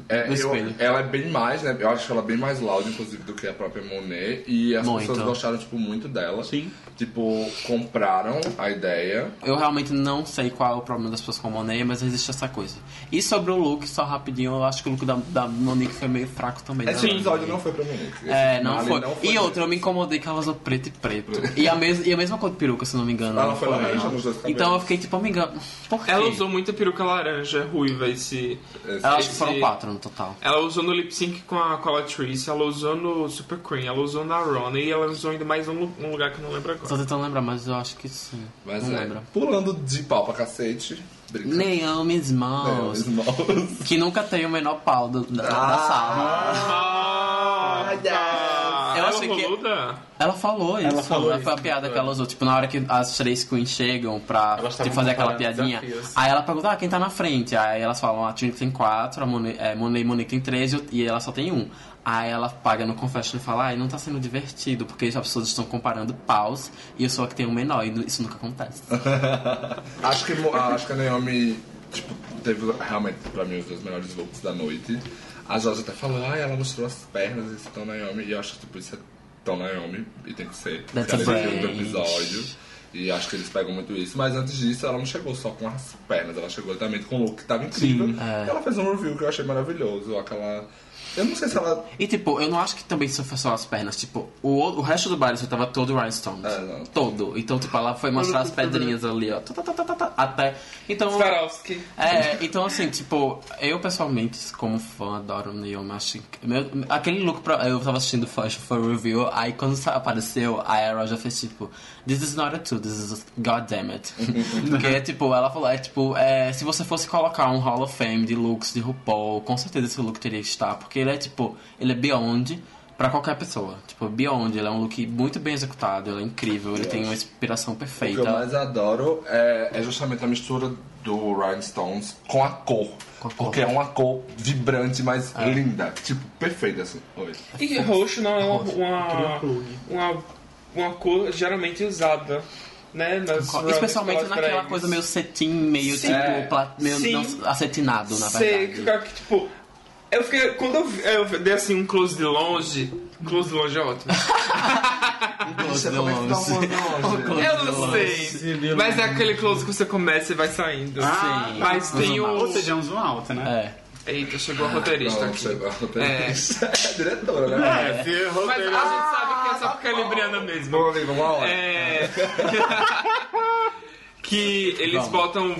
é, eu- ela é bem mais, né? Eu acho ela bem mais loud, inclusive, do que a própria Monet. E as Muito. pessoas gostaram, tipo, muito dela. Sim. Tipo, compraram a ideia. Eu realmente não sei qual é o problema das pessoas com a Monet, mas existe essa coisa. E sobre o look, só rapidinho, eu acho que o look da, da Monique foi meio fraco também. Esse episódio não foi pra Monique. Esse É, não finale foi. E outra, eu me incomodei que ela usou preto e preto. E a, mes e a mesma cor de peruca, se não me engano. Ela não foi laranja nos dois cabelos. Então eu fiquei tipo, amiga, por quê? Ela usou muita peruca laranja, ruiva, esse... Esse- Eu acho que foram quatro no total. Ela usou no lip sync com a, com a Latrice, ela usou no Super Cream, ela usou na Rona e ela usou ainda mais um, um lugar que eu não lembro Tô agora. tentando lembrar, mas eu acho que sim. Mas não é, lembro. pulando de pau pra cacete. Brincando. Smalls. os maus. Que nunca tem o menor pau do- da, da sala. Ah. Eu ela achei que- da- Ela falou isso. Ela falou Foi isso, a piada que ela usou. Tipo, na hora que as três queens chegam pra tipo, fazer aquela piadinha. desafios. Aí ela pergunta, ah, quem tá na frente? Aí elas falam, a Trinity tem quatro, a Monet, é, Monet e Monique tem três e- e ela só tem um. Aí ela paga no confession e fala, ai, não tá sendo divertido, porque as pessoas estão comparando paus e eu sou a que tem um menor, e isso nunca acontece. acho, que, acho que a Naomi tipo, teve realmente pra mim os dois melhores looks da noite. A Josi até falou, ah, ela mostrou as pernas e tão Naomi. E eu acho que tipo, isso é tão Naomi e tem que ser. That's ela é do episódio. E acho que eles pegam muito isso. Mas antes disso, ela não chegou só com as pernas, ela chegou também com o look que tava incrível. é. E ela fez um review que eu achei maravilhoso. Aquela Eu não sei se ela. E tipo, eu não acho que também isso foi só as pernas. Tipo, o, o resto do baile só tava todo rhinestones. É, não. todo. Então, tipo, ela foi mostrar as pedrinhas ali, ó. Tá, tá, tá, tá, tá, até. Então. Swarovski. É, então assim, tipo, eu pessoalmente, como fã, adoro o Naomi, acho que. Meu, aquele look, pra, eu tava assistindo Fashion for Review, aí quando apareceu, a Roja fez tipo, This is not a two, this is a God damn it. Porque, tipo, ela falou, é tipo, é, se você fosse colocar um Hall of Fame de looks de RuPaul, com certeza esse look teria que estar, porque ele é tipo, ele é beyond pra qualquer pessoa. Tipo, beyond, ele é um look muito bem executado, ele é incrível, ele tem uma inspiração O que eu perfeita. mais adoro é, é justamente a mistura do Rhinestones com a cor. Com a cor. Porque é uma cor vibrante, mas linda. Tipo, perfeita assim. Oi. E roxo não é uma, uma, uma, uma cor geralmente usada, né? Especialmente naquela coisa meio cetim, meio Sim. tipo, É. pla- meio Sim. não, acetinado, na Sei, verdade. que, que, tipo. Eu fiquei. Quando eu, vi- eu dei assim um close de longe. Close de longe é ótimo. Você começa a dar um longe. Eu não sei. Mas é aquele close que você começa e vai saindo. Ah, Mas tem o. Ou seja, é um zoom alto, né? É. Eita, chegou a roteirista Não, aqui. chegou a roteirista. É. diretora, né? É, se Mas a gente sabe que é só porque é Libriana mesmo. Vamos ali, vamos lá. É. que eles botam.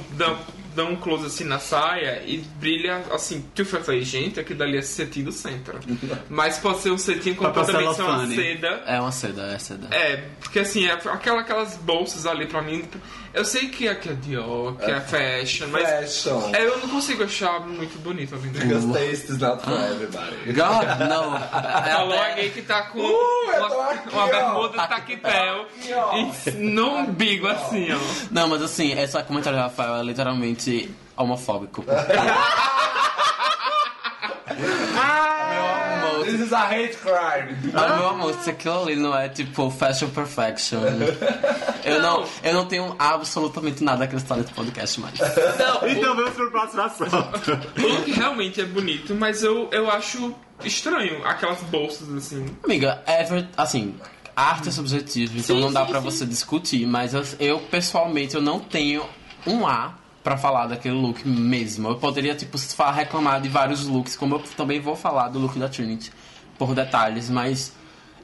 Dão, dão um close assim na saia e brilha assim. Que eu falei, gente, aqui dali é cetim do centro. Mas pode ser um cetim com Papel também ser uma seda. É uma seda, é seda. É, porque assim, é aquela, aquelas bolsas ali pra mim. Eu sei que aqui é Dior, que é, fashion, mas. Fashion. É, eu não consigo achar muito bonito ali dentro. Because taste is not for everybody. God, não. É Falou até- alguém que tá com Uh, uma, aqui, uma bermuda Tá ó. e no umbigo assim, ó. Não, mas assim, esse comentário do Rafael é literalmente homofóbico. Porque... meu amor, This is a hate crime. ah, meu amor, se aquilo ali não é tipo fashion perfection. Eu não, eu não tenho absolutamente nada a acrescentar nesse podcast mais. Não, Então vamos pro próximo assunto. o look realmente é bonito, mas eu, eu acho estranho aquelas bolsas assim. Amiga, ever, assim, arte é subjetiva, então Sim, não dá sim, pra sim. você discutir, mas eu, eu, pessoalmente eu não tenho um A pra falar daquele look mesmo. Eu poderia tipo reclamar de vários looks, como eu também vou falar do look da Trinity por detalhes, mas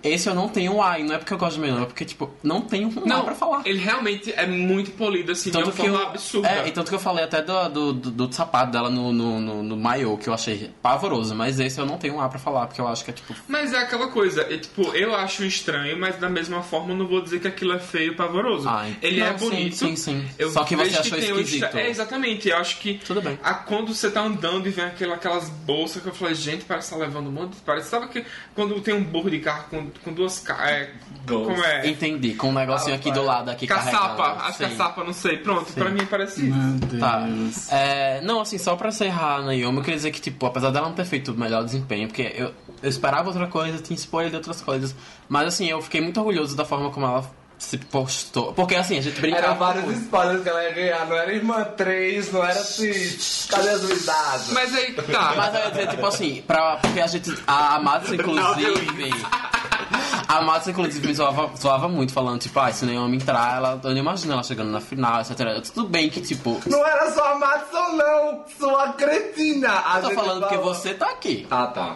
esse eu não tenho um A, e não é porque eu gosto de melhor, é porque tipo, não tenho um A Não, pra falar. ele realmente é muito polido assim, de Tanto uma que, forma eu, absurda. é, e tanto que eu falei até do, do, do, do sapato dela no, no, no, no maiô, que eu achei pavoroso, mas esse eu não tenho um A pra falar, porque eu acho que é tipo. Mas é aquela coisa, é, tipo, eu acho estranho, mas da mesma forma eu não vou dizer que aquilo é feio e pavoroso. Ah, Ele é não, sim, bonito. sim, sim. Eu Só que você achou um esquisito. É, exatamente. Eu acho que Tudo bem. a- quando você tá andando e vem aquela, aquelas bolsas que eu falei, gente, parece que tá levando um monte de... Parece, sabe que quando tem um burro de carro com, com duas... ca- É, como é? Entendi, com um negocinho aqui do lado, aqui Caçapa, carregando. acho Sim. caçapa, não sei. Pronto, pra mim parece isso. Meu Deus. Tá. É, não, assim, só pra encerrar a Naomi, eu queria dizer que, tipo, apesar dela não ter feito o melhor desempenho, porque eu, eu esperava outra coisa, tinha spoiler de outras coisas, mas assim, eu fiquei muito orgulhoso da forma como ela se postou. Porque assim, a gente brincava. Eram vários muito. spoilers que ela ia ganhar. Não era irmã 3, não era assim. Cadê as unidades? Mas aí que tá. Mas eu ia dizer, tipo assim, pra, porque a gente. A Matos, inclusive. A Matos, inclusive, me zoava, zoava muito, falando, tipo, ah, se Naomi entrar, ela, eu não imagino ela chegando na final, etc. Tudo bem que, tipo. Não era só a Matson, não! Sua cretina! A Eu tô gente falando porque falou- você tá aqui. Ah, tá.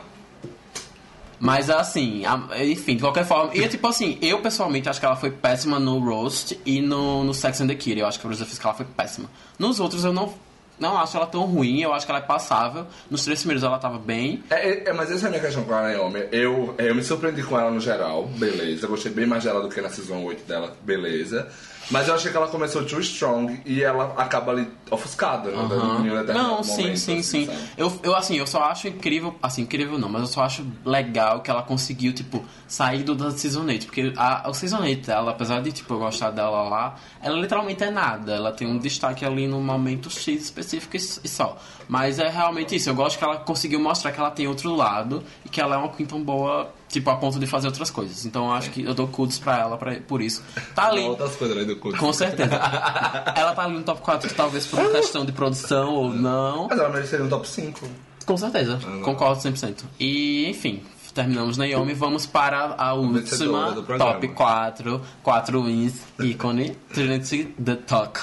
Mas assim, a- enfim, de qualquer forma. E tipo assim, eu pessoalmente acho que ela foi péssima no Roast e no, no Sex and the City. Eu acho que fiz que ela foi péssima. Nos outros eu não, não acho ela tão ruim, eu acho que ela é passável. Nos três primeiros ela tava bem. É, é, é, mas essa é a minha questão com a Naomi. Eu, eu me surpreendi com ela no geral, beleza. Eu gostei bem mais dela do que na Season 8 dela, beleza. Mas eu achei que ela começou too strong e ela acaba ali ofuscada, né? Não, sim, momento, sim, assim, sim. sabe? Eu, eu, assim, eu só acho incrível, assim, incrível não, mas eu só acho legal que ela conseguiu, tipo, sair do da Season 8. Porque a, o Season 8 dela, apesar de, tipo, eu gostar dela lá, ela literalmente é nada. Ela tem um destaque ali no momento X específico e, e só. Mas é realmente isso. Eu gosto que ela conseguiu mostrar que ela tem outro lado e que ela é uma Queen tão boa, tipo, a ponto de fazer outras coisas. Então eu acho que eu dou kudos pra ela pra, por isso. Tá ali. Outras coisas além do curso. Com certeza. ela tá ali no top 4, talvez por uma questão de produção ou não. Mas ela mereceria um top 5. Com certeza, concordo 100%. E, enfim, terminamos Naomi, vamos para a última top 4, 4 wins, ícone, Trinity The Talk.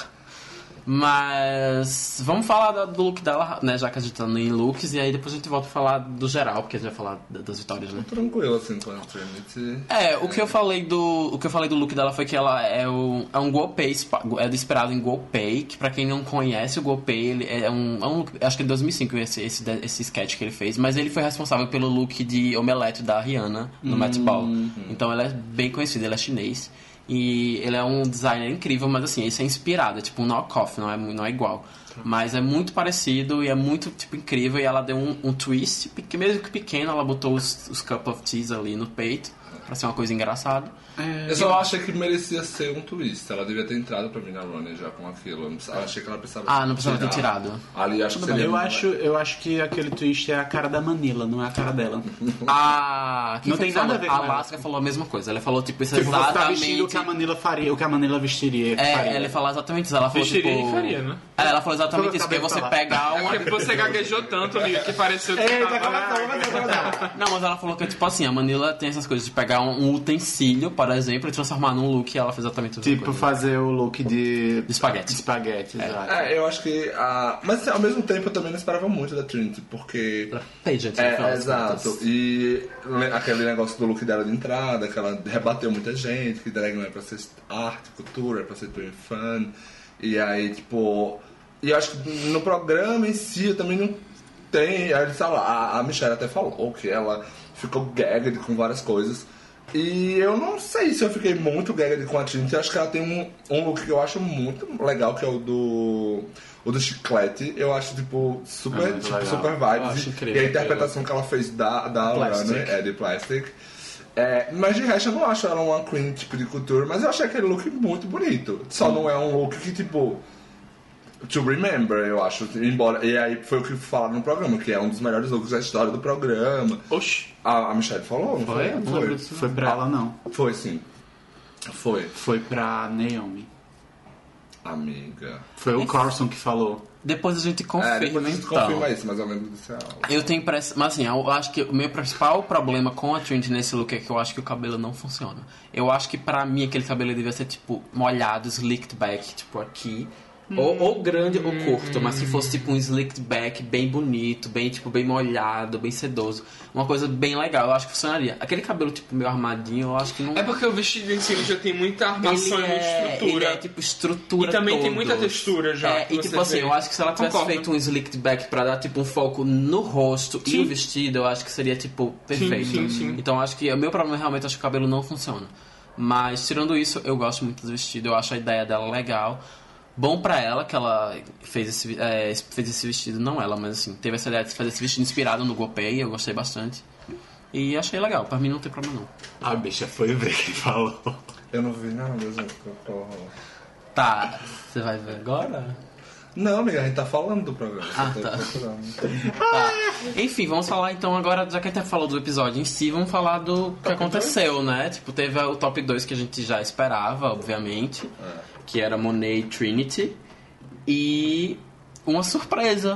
Mas vamos falar do look dela, né? Já que a gente tá em looks, e aí depois a gente volta a falar do geral, porque a gente vai falar da- das vitórias, né? Tranquilo, assim, com a Trinity. É, o que eu falei do. O que eu falei do look dela foi que ela é, o, é um GoPay, é inspirado em GoPay, que pra quem não conhece o GoPay, ele é um, é um look, acho que é 2005 esse, esse, esse sketch que ele fez, mas ele foi responsável pelo look de omelete da Rihanna no Met Ball. Então ele é bem conhecido, ele é chinês. E ele é um designer incrível, mas assim, esse é inspirado, é tipo um knock-off, não é, não é igual. Mas é muito parecido e é muito, tipo, incrível. E ela deu um, um twist, mesmo que pequeno, ela botou os, os cup of teas ali no peito, pra ser uma coisa engraçada. Eu só achei que merecia ser um twist. Ela devia ter entrado pra mim na Runner já com aquilo. Eu não achei que ela precisava Ah, não precisava ter tirado. Ali acho que Eu acho, eu acho que aquele twist é a cara da Manila, não é a cara dela. Ah, Não tem nada falou? a ver com A. Alaska falou a mesma coisa. Ela falou, tipo, isso Tipo, você tá exatamente... vestindo o que a Manila faria, o que a Manila vestiria. É, faria. ela falou exatamente isso. Ela falou, Vestiria tipo... e faria, né? É, ela falou exatamente isso, que é você pegar uma... Porque você gaguejou tanto ali que pareceu que Eita, tava... Não, mas ela falou que, tipo assim, a Manila tem essas coisas de pegar um, utensílio, por exemplo, e transformar num look e ela fez exatamente a mesma Tipo, coisa. fazer o look de... De espaguete. De espaguete, exato. É, eu acho que a. Mas ao mesmo tempo eu também não esperava muito da Trinity, porque. Pageant, no final É, exato. E le- aquele negócio do look dela de entrada, que ela rebateu muita gente, que drag não é pra ser arte, cultura, é pra ser twin fun. E aí, tipo. E eu acho que no programa em si eu também não tem. Aí, sei lá, a, a Michelle até falou que ela ficou gagged com várias coisas. E eu não sei se eu fiquei muito gagged com a Trinity. Eu acho que ela tem um, um look que eu acho muito legal, que é o do. O do chiclete. Eu acho, tipo, super, É tipo, legal. super Eu vibes. incrível e a interpretação que ela fez da, da Plastic. Runner é de plastic. É, mas de resto eu não acho ela uma queen tipo de cultura, mas eu achei aquele look muito bonito. Só não é um look que tipo. To remember, eu acho. Embora. E aí foi o que falaram no programa, que é um dos melhores looks da história do programa. Oxi. A, a Michelle falou, não foi? Foi? Foi. Foi pra ela, não. foi sim. Foi. Foi pra Naomi. Amiga. Foi o Carson que falou. Depois a gente É, confirma, depois a gente então. confirma isso, mas eu lembro desse álbum. Eu tenho impressão. Mas assim, eu acho que o meu principal problema com a Trinity nesse look é que eu acho que o cabelo não funciona. Eu acho que pra mim aquele cabelo devia ser tipo molhado, slicked back, tipo aqui. Ou, ou grande ou curto, mas que fosse tipo um slicked back bem bonito, bem tipo bem molhado, bem sedoso. Uma coisa bem legal, eu acho que funcionaria. Aquele cabelo tipo meio armadinho, eu acho que não. É porque o vestido em si ele já tem muita armação ele e muita é, estrutura. ele é tipo estrutura E também tem muita textura já, É, e tipo assim, vê. eu acho que se ela tivesse Concordo. feito um slicked back pra dar tipo um foco no rosto e Sim. o vestido, eu acho que seria tipo perfeito. sim, sim. Então eu acho que o meu problema realmente acho que o cabelo não funciona. Mas tirando isso, eu gosto muito do vestido, eu acho a ideia dela legal. Bom pra ela que ela fez esse, é, fez esse vestido, não ela, mas assim, teve essa ideia de fazer esse vestido inspirado no GoPay, eu gostei bastante. E achei legal, pra mim não tem problema não. A bicha foi ver quem falou. Eu não vi nada, gente. socorro. Tá, você vai ver agora? Não, amiga, a gente tá falando do programa. Ah, tá. procurando. Tá. Enfim, vamos falar então agora, já que a gente falou do episódio em si, vamos falar do que aconteceu, né? Tipo, teve o top 2 que a gente já esperava, obviamente, que era Monet e Trinity. E uma surpresa.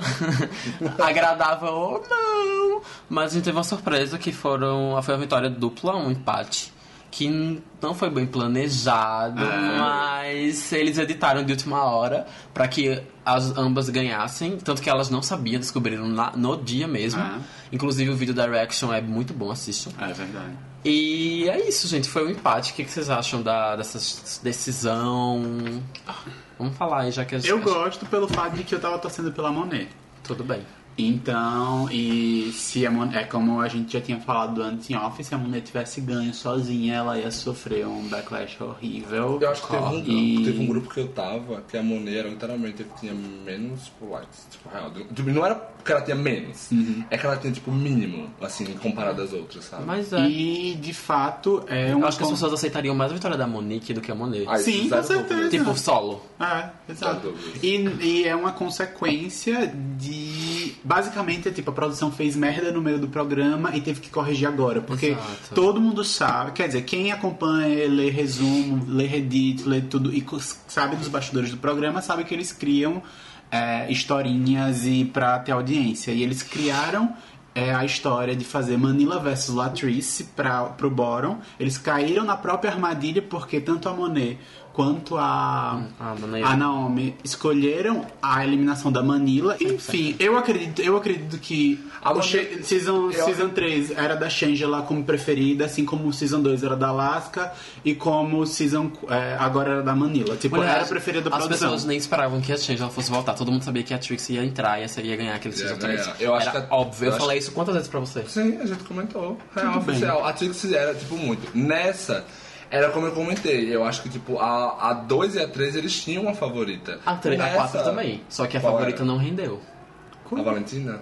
Agradável ou não. Mas a gente teve uma surpresa que foram, foi a vitória dupla, um empate. Que não foi bem planejado, mas eles editaram de última hora pra que as ambas ganhassem. Tanto que elas não sabiam, descobriram na- no dia mesmo. Ah. Inclusive o vídeo da Reaction é muito bom, assistam. É verdade. E é isso, gente. Foi um empate. O que vocês acham da, dessa decisão? Vamos falar aí, já que a gente. Eu gosto pelo fato de que eu tava torcendo pela Monet. Tudo bem. Então, e se a Monet, é como a gente já tinha falado antes em off, se a Monet tivesse ganho sozinha, ela ia sofrer um backlash horrível. Eu acho que teve um, grupo, E- teve um grupo que eu tava, que a Monet era literalmente que tinha menos likes. Tipo, real. Tipo, não era que ela tinha menos, é que ela tinha tipo mínimo, assim, comparado às outras, sabe? Mas é. E de fato é um. Eu acho que as pessoas aceitariam mais a vitória da Monique do que a Monet. Aí, Sim, zero com certeza. Tipo, solo. É, exato. E, e é uma consequência de. Basicamente, é tipo, a produção fez merda no meio do programa e teve que corrigir agora. Porque Exato. todo mundo sabe. Quer dizer, quem acompanha, lê resumo, lê Reddit, lê tudo e sabe dos bastidores do programa, sabe que eles criam é, historinhas e pra ter audiência. E eles criaram. é, a história de fazer Manila versus Latrice para pro Boron. Eles caíram na própria armadilha porque tanto a Monet quanto a, a Manila. a Naomi escolheram a eliminação da Manila. Enfim, eu acredito, eu acredito que A o Manila- She- season, eu- season 3 era da Shangela como preferida, assim como o Season 2 era da Alaska e como o Season é, agora era da Manila. Tipo, Mulher, era a preferida da As produção. pessoas nem esperavam que a Change ela fosse voltar. Todo mundo sabia que a Trix ia entrar e ia ganhar aquele season ganhar. 3. Eu acho Era que- óbvio. Eu, eu acho- falei isso quantas vezes pra você? Sim, a gente comentou. Real Tudo bem. oficial. A Trix era, tipo, muito. Nessa, era como eu comentei. Eu acho que, tipo, a, a 2 e a 3 eles tinham uma favorita. A, 3, a Nessa- 4 também. Só que a Qual favorita era? não rendeu. A Valentina?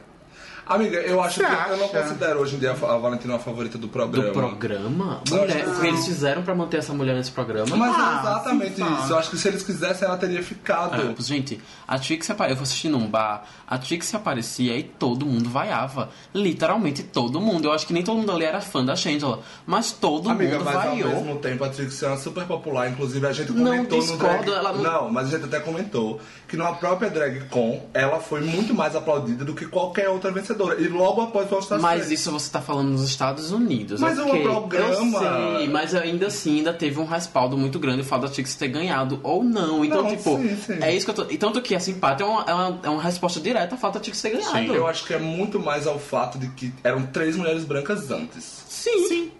Amiga, eu acho Você que eu não acha? considero hoje em dia a Valentina uma favorita do programa. Do programa? Mulher, o que eles fizeram pra manter essa mulher nesse programa? Mas Ah, é exatamente sim, tá. isso. Eu acho que se eles quisessem, ela teria ficado. Ah, gente, a Trix eu fui assistir num bar, a Trix aparecia e todo mundo vaiava. Literalmente todo mundo. Eu acho que nem todo mundo ali era fã da Shangela, mas todo Amiga, mundo mas ao vaiou. mesmo tempo a Trix é uma super popular, inclusive a gente Não comentou no discordo, drag... ela não- Não, mas a gente até comentou que na própria Drag Con ela foi muito mais aplaudida do que qualquer outra vencedora. E logo após o All Stars Mas 3. isso você tá falando nos Estados Unidos. Mas é um ok. programa. Eu sei, mas ainda assim ainda teve um respaldo muito grande o fato da Trix ter ganhado ou não. Então, Não, tipo, sim, sim. é isso que eu tô. E tanto que esse empate é uma, é uma, é uma resposta direta ao fato da Trix ter ganhado. Eu acho que é muito mais ao fato de que eram três mulheres brancas antes. Sim. Sim.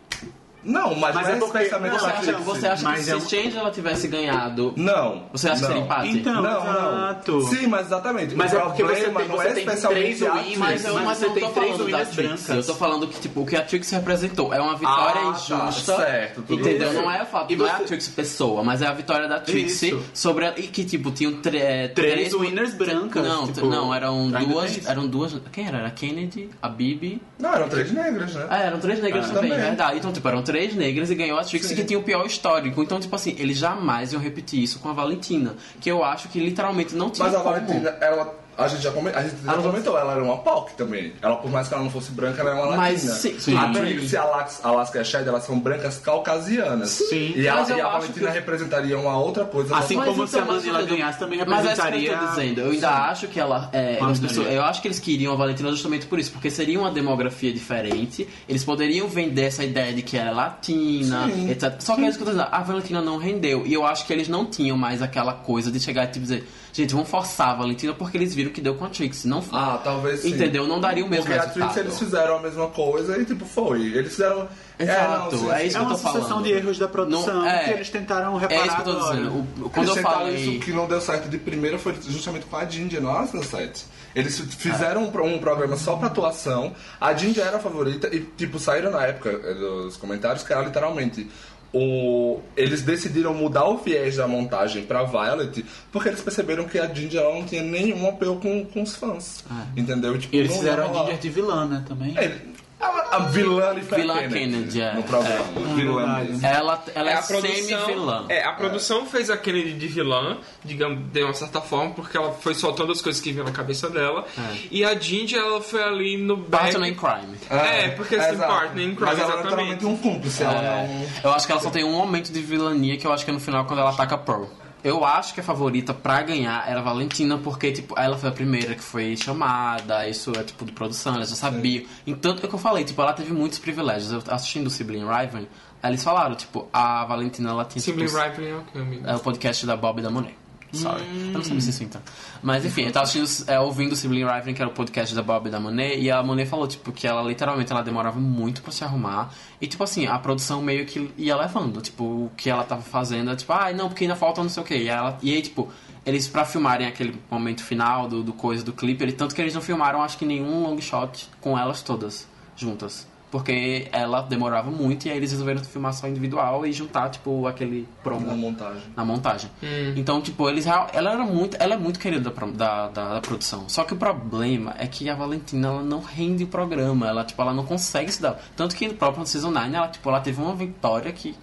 Não, mas, Mas é é porque- especialmente Você acha, você acha Mas que é se um- Change ela tivesse ganhado. Não. Você acha que não. seria empate? Então, Não, exato. não. Sim, mas exatamente. Mas o é porque você tem- não você é tem especialmente três Trix. Mas eu, Mas mas você eu não tem tô três winners brancas. Eu tô falando que, tipo, o que a Trix representou é uma vitória Ah, tá, injusta. certo, tudo entendeu? bem. Não é, o fato, E não é a você- Trix pessoa, mas é a vitória da Trix Isso. sobre a, e que, tipo, tinham tre- é, Três winners brancas, Não, tipo, não, eram duas. isso. Eram duas. Quem era? Era a Kennedy, a Bibi. Não, eram três negras, né? Ah, eram três negras Ah, também, também. verdade. Então, tipo, eram três negras e ganhou a Trix Sim. que tinha o pior histórico. Então, tipo assim, eles jamais iam repetir isso com a Valentina. Que eu acho que literalmente não tinha Mas a como. Valentina, ela. A gente já, come- a gente já Ela- comentou, ela era uma POC também. Ela, por mais que ela não fosse branca, ela era uma Mas latina. sim, sim. A Trix e a Alaska, Alaska e a Shed, elas são brancas caucasianas. Sim. E a, Mas eu e a acho Valentina que- representaria uma outra coisa. Assim como se a mas Manila ganhasse, também Mas é isso que representaria- eu tô dizendo. Eu ainda acho que ela. É, Uma as pessoas- eu acho que eles queriam a Valentina justamente por isso, porque seria uma demografia diferente. Eles poderiam vender essa ideia de que ela é latina, Sim. etc. Só que é isso que eu tô dizendo. A Valentina não rendeu. E eu acho que eles não tinham mais aquela coisa de chegar e tipo, dizer, gente, vamos forçar a Valentina porque eles viram que deu com a Trix. Não Ah, talvez sim. Entendeu? Não daria o mesmo Porque a resultado. Trix eles fizeram a mesma coisa e tipo, foi. Eles fizeram. Exato, é sim. isso É que eu uma tô falando. sucessão de erros da produção Não- é. que eles tentaram reparar É isso que eu tô dizendo. O- quando Eles eu falei. isso que não deu certo de primeira foi justamente com a Ginger, nossa, deu certo. Eles fizeram um, um programa só pra atuação, a Ginger era a favorita e, tipo, saíram na época eh, dos comentários que era literalmente. O, eles decidiram mudar o viés da montagem pra Violet porque eles perceberam que a Ginger não tinha nenhum apelo com, com os fãs. Entendeu? Tipo, E eles fizeram a. Ginger de vilã, né, também. Ele- a vilã foi Vilã a Kennedy, Kennedy, é. no programa. vilã verdade. mesmo. Ela, ela é, a produção, semi-vilã. é, a produção fez a Kennedy de vilã, digamos, de uma certa forma, porque ela foi soltando as coisas que vinham na cabeça dela. E a Ginger, ela foi ali no back. Partner in Crime. É, porque assim, exato. partner in crime, Mas ela era exatamente. literalmente um cúmplice. Ela É, não... eu acho que ela só tem um momento de vilania que eu acho que é no final quando ela ataca a Pearl. Eu acho que a favorita pra ganhar era a Valentina, porque, tipo, ela foi a primeira que foi chamada, isso é, tipo, de produção, ela já sabia. Então, é o que eu falei, tipo, ela teve muitos privilégios. Eu assistindo o Sibling Riven, eles falaram, tipo, a Valentina, ela tinha, Simply tipo, Ripen é o que, amigo? é o podcast da Bob e da Monet. Sorry. Hum. Eu não sabia se isso então. Mas enfim, eu tava assistindo, é, ouvindo o Sibling Riven, que era o podcast da Bob e da Monet, e a Monet falou, tipo, que ela literalmente ela demorava muito pra se arrumar. E tipo assim, a produção meio que ia levando. Tipo, o que ela tava fazendo é tipo, ai não, porque ainda falta não sei o que. E, ela, e aí, tipo, eles pra filmarem aquele momento final do, do coisa do clipe, ele, tanto que eles não filmaram acho que nenhum long shot com elas todas juntas. Porque ela demorava muito e aí eles resolveram filmar só individual e juntar, tipo, aquele promo Na montagem. na montagem. Hum. Então, tipo, eles ela era muito, ela é muito querida da, da, da produção. Só que o problema é que a Valentina ela não rende o programa, ela tipo, ela não consegue se dar. Tanto que no próprio Season 9, ela tipo, ela teve uma vitória que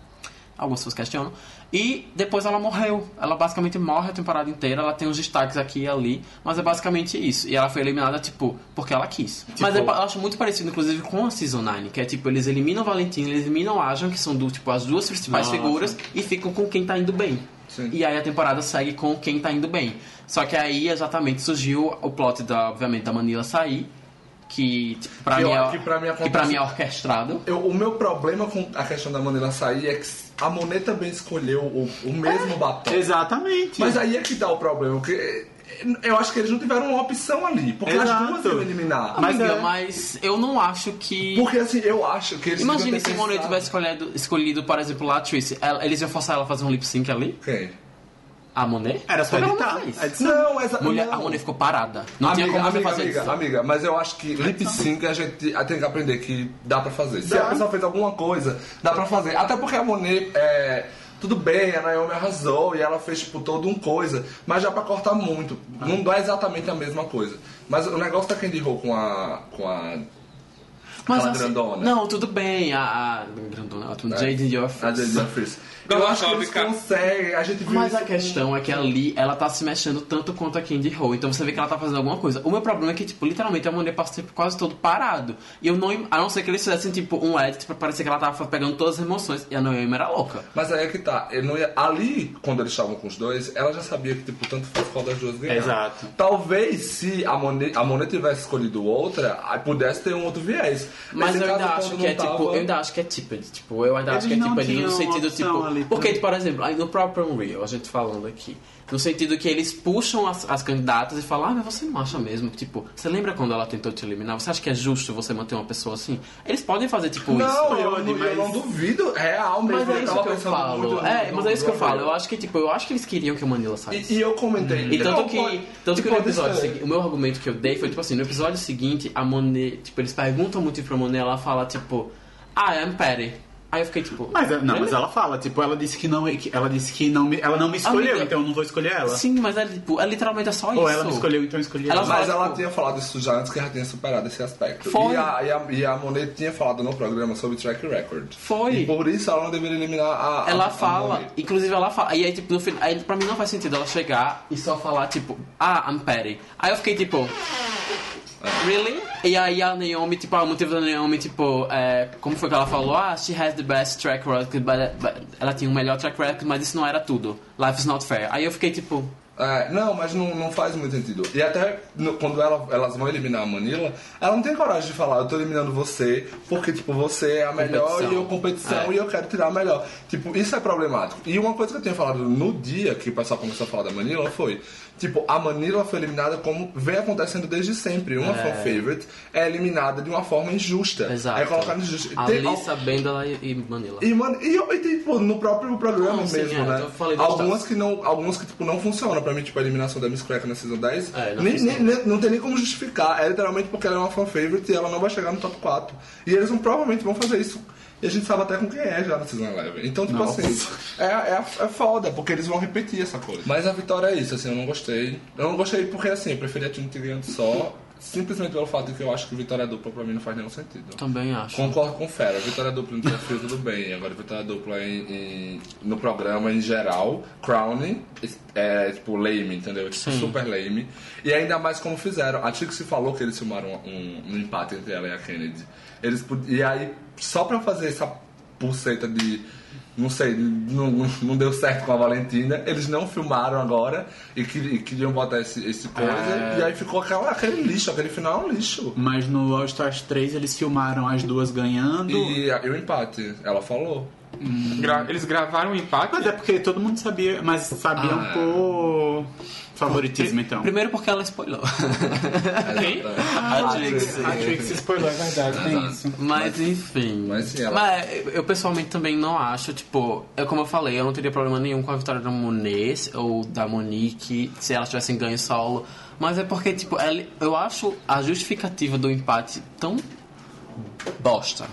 algumas pessoas questionam. E depois ela morreu. Ela basicamente morre a temporada inteira. Ela tem uns destaques aqui e ali. Mas é basicamente isso. E ela foi eliminada, tipo, porque ela quis. Mas eu acho muito parecido, inclusive, com a Season 9. Que é tipo, eles eliminam Valentina, eles eliminam Ajan, que são do, tipo, as duas principais Nossa. figuras. E ficam com quem tá indo bem. Sim. E aí a temporada segue com quem tá indo bem. Só que aí exatamente surgiu o plot da, obviamente, da Manila sair. Que, tipo, pra, mim é, que pra mim que pra mim é orquestrado. Eu- o meu problema com a questão da Manila sair é que a Monet também escolheu o, o mesmo batom. Exatamente. Mas aí é que dá o problema, porque eu acho que eles não tiveram uma opção ali, porque as Exato. duas iam eliminar. Mas Amiga, é. mas eu não acho que... Porque assim, eu acho que eles Imagine se Monet tivesse escolhido, escolhido, por exemplo, a Tracy. Eles iam forçar ela a fazer um lip sync ali? Quem? A Monet? Era só não editar. A edição. Não, essa... Mulher, não. A Monet ficou parada. Não amiga, tinha como amiga, fazer amiga, isso. amiga, mas eu acho que lip sync a gente tem que aprender que dá pra fazer. Se Dá. a pessoa fez alguma coisa, dá pra fazer. Até porque a Monet, é, tudo bem, a Naomi arrasou e ela fez tipo todo um coisa, mas já pra cortar muito. Não dá exatamente a mesma coisa. Mas o negócio da Candy Ho com a. com a. Mas assim, grandona. Não, tudo bem. A, a grandona, in Your A Face. Jade Jeffries. Eu acho que eles conseguem, a gente viu Mas a com- questão é que ali ela tá se mexendo tanto quanto a Candy Ho, então você vê que ela tá fazendo alguma coisa. O meu problema é que, tipo, literalmente a Monet passa o tempo quase todo parado. E eu não. A não ser que eles fizessem, tipo, um edit pra parecer que ela tava pegando todas as emoções. E a Noemi era louca. Mas aí é que tá. Ia... Ali, quando eles estavam com os dois, ela já sabia que, tipo, tanto faz qual das duas ganhar. Exato. Talvez se a Monet, a Monet tivesse escolhido outra, aí pudesse ter um outro viés. Mas Nesse eu ainda caso, acho que é tipo, tava- eu ainda acho que é tipped, tipo, eu ainda Eles acho que é não tipped no sentido tipo, ali, porque tá? por exemplo, no próprio Unreal, a gente falando aqui, no sentido que eles puxam as, as candidatas e falam, ah, mas você não acha mesmo, tipo, você lembra quando ela tentou te eliminar? Você acha que é justo você manter uma pessoa assim? Eles podem fazer tipo isso. Não, eu, Pode, não- eu mas- não duvido, real mesmo. Mas é eu isso tava que eu falo. muito É, mas é isso que eu falo. Eu acho que tipo, eu acho que eles queriam que a Manila saísse. E, e eu comentei. E tanto Não, que, pode- tanto que tipo, no episódio eu- seguinte, o meu argumento que eu dei foi tipo assim, no episódio seguinte, a Monet, tipo, eles perguntam muito pra Monet, ela fala tipo, ah, I'm Patty. Aí eu fiquei tipo, Mas não, mas ela fala, tipo, ela disse que não, ela disse que não me, ela não me escolheu, Amiga, então eu não vou escolher ela. Sim, mas é, tipo, é literalmente é só isso. Ou ela me escolheu, então eu escolhi Ela ela. Mas ela tipo- tinha falado isso já antes que ela tinha superado esse aspecto. Foi. E a, e, a, e a Monet tinha falado no programa sobre track record. Foi. E por isso ela não deveria eliminar a. a- Ela a fala, Monet. inclusive ela fala, e aí tipo, no final, aí pra mim não faz sentido ela chegar e só falar tipo, ah, I'm Patty. Aí eu fiquei tipo, really? E aí a Naomi, tipo, o motivo da Naomi, tipo, é, como foi que ela falou? Ah, she has the best track record, but, but ela tinha o melhor track record, mas isso não era tudo. Life is not fair. Aí eu fiquei tipo, É, não, mas não, não faz muito sentido. E até no- quando ela- elas vão eliminar a Manila, ela não tem coragem de falar, eu tô eliminando você, porque, tipo, você é a melhor Competição. e eu competição É. e eu quero tirar a melhor. Tipo, isso é problemático. E uma coisa que eu tinha falado no dia que o pessoal começou a falar da Manila foi, tipo, a Manila foi eliminada como vem acontecendo desde sempre. Uma fan favorite é eliminada de uma forma injusta. exato. É colocada injusta. A Tem- Lisa, Bendela e Manila. e, mano, e, e tipo, no próprio programa Não, sim, mesmo, é, né? eu falei algumas que não, algumas que tipo não funcionam pra mim, tipo a eliminação da Miss Cracker na Season 10. É, não nem, nem- nem- não tem nem como justificar. É literalmente porque ela é uma fan favorite e ela não vai chegar no top 4. E eles vão, provavelmente vão fazer isso. E a gente sabe até com quem é já na Season 11. Então, tipo Nossa. assim, é, é, é foda, porque eles vão repetir essa coisa. Mas a vitória é isso, assim, eu não gostei. Eu não gostei porque, assim, eu preferia a Trinity ganhando só, simplesmente pelo fato de que eu acho que vitória dupla pra mim não faz nenhum sentido. Também acho. Concordo com o Fera, vitória dupla no desafio tudo bem. Agora vitória dupla em, em- no programa em geral, Crowning é tipo lame, entendeu? Tipo, Sim. super lame. E ainda mais como fizeram. A Trixie falou que eles filmaram um, um empate entre ela e a Kennedy. Eles, e aí, só pra fazer essa pulseta de. Não sei, não, não deu certo com a Valentina. Eles não filmaram agora e, que- e queriam botar esse, esse coisa. É. E aí ficou aquela, aquele lixo, aquele final é um lixo. Mas no All Stars 3 eles filmaram as duas ganhando. E, e o empate, ela falou. Gra- eles gravaram o empate. Mas é porque todo mundo sabia, mas sabiam Ah. por favoritismo então. Primeiro porque ela spoilou. Quem? a Trixie. A Trixie spoilou, é verdade, tem isso. Mas enfim. Mas ela- Mas eu pessoalmente também não acho, tipo, é como eu falei, eu não teria problema nenhum com a vitória da Monet ou da Monique se elas tivessem ganho solo. Mas é porque, tipo, ela- eu acho a justificativa do empate tão bosta.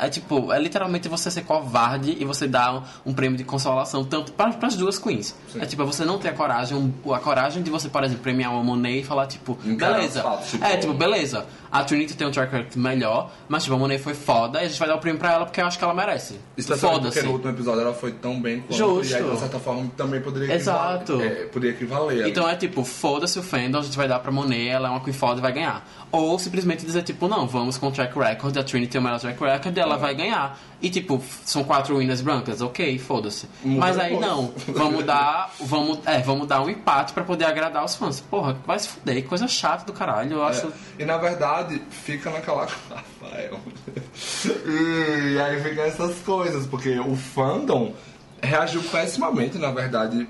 É tipo, é literalmente você ser covarde e você dar um, um prêmio de consolação tanto para as duas queens. É tipo, é você não ter a coragem, a coragem de você, por exemplo, premiar uma Monet e falar, tipo, beleza. os fatos, tipo- É, tipo, beleza. A Trinity tem um track record melhor, mas tipo, a Monet foi foda e a gente vai dar o prêmio pra ela porque eu acho que ela merece. Especialmente porque Foda-se. no último episódio ela foi tão bem quanto. Justo. E aí, de certa forma, também poderia Exato. equivaler. É, poderia equivaler. Então é tipo, foda-se o fandom, a gente vai dar pra Monet, ela é uma queen foda e vai ganhar. Ou simplesmente dizer tipo, não, vamos com o track record, a Trinity tem o melhor track record, ela ela vai ganhar. E tipo, são quatro winners brancas, ok, foda-se. Mas aí não, vamos dar, vamos, é, vamos dar um empate pra poder agradar os fãs. Porra, vai se fuder, que coisa chata do caralho, eu acho. É, E na verdade, fica naquela. Rafael. e aí fica essas coisas, porque o fandom reagiu pessimamente, na verdade.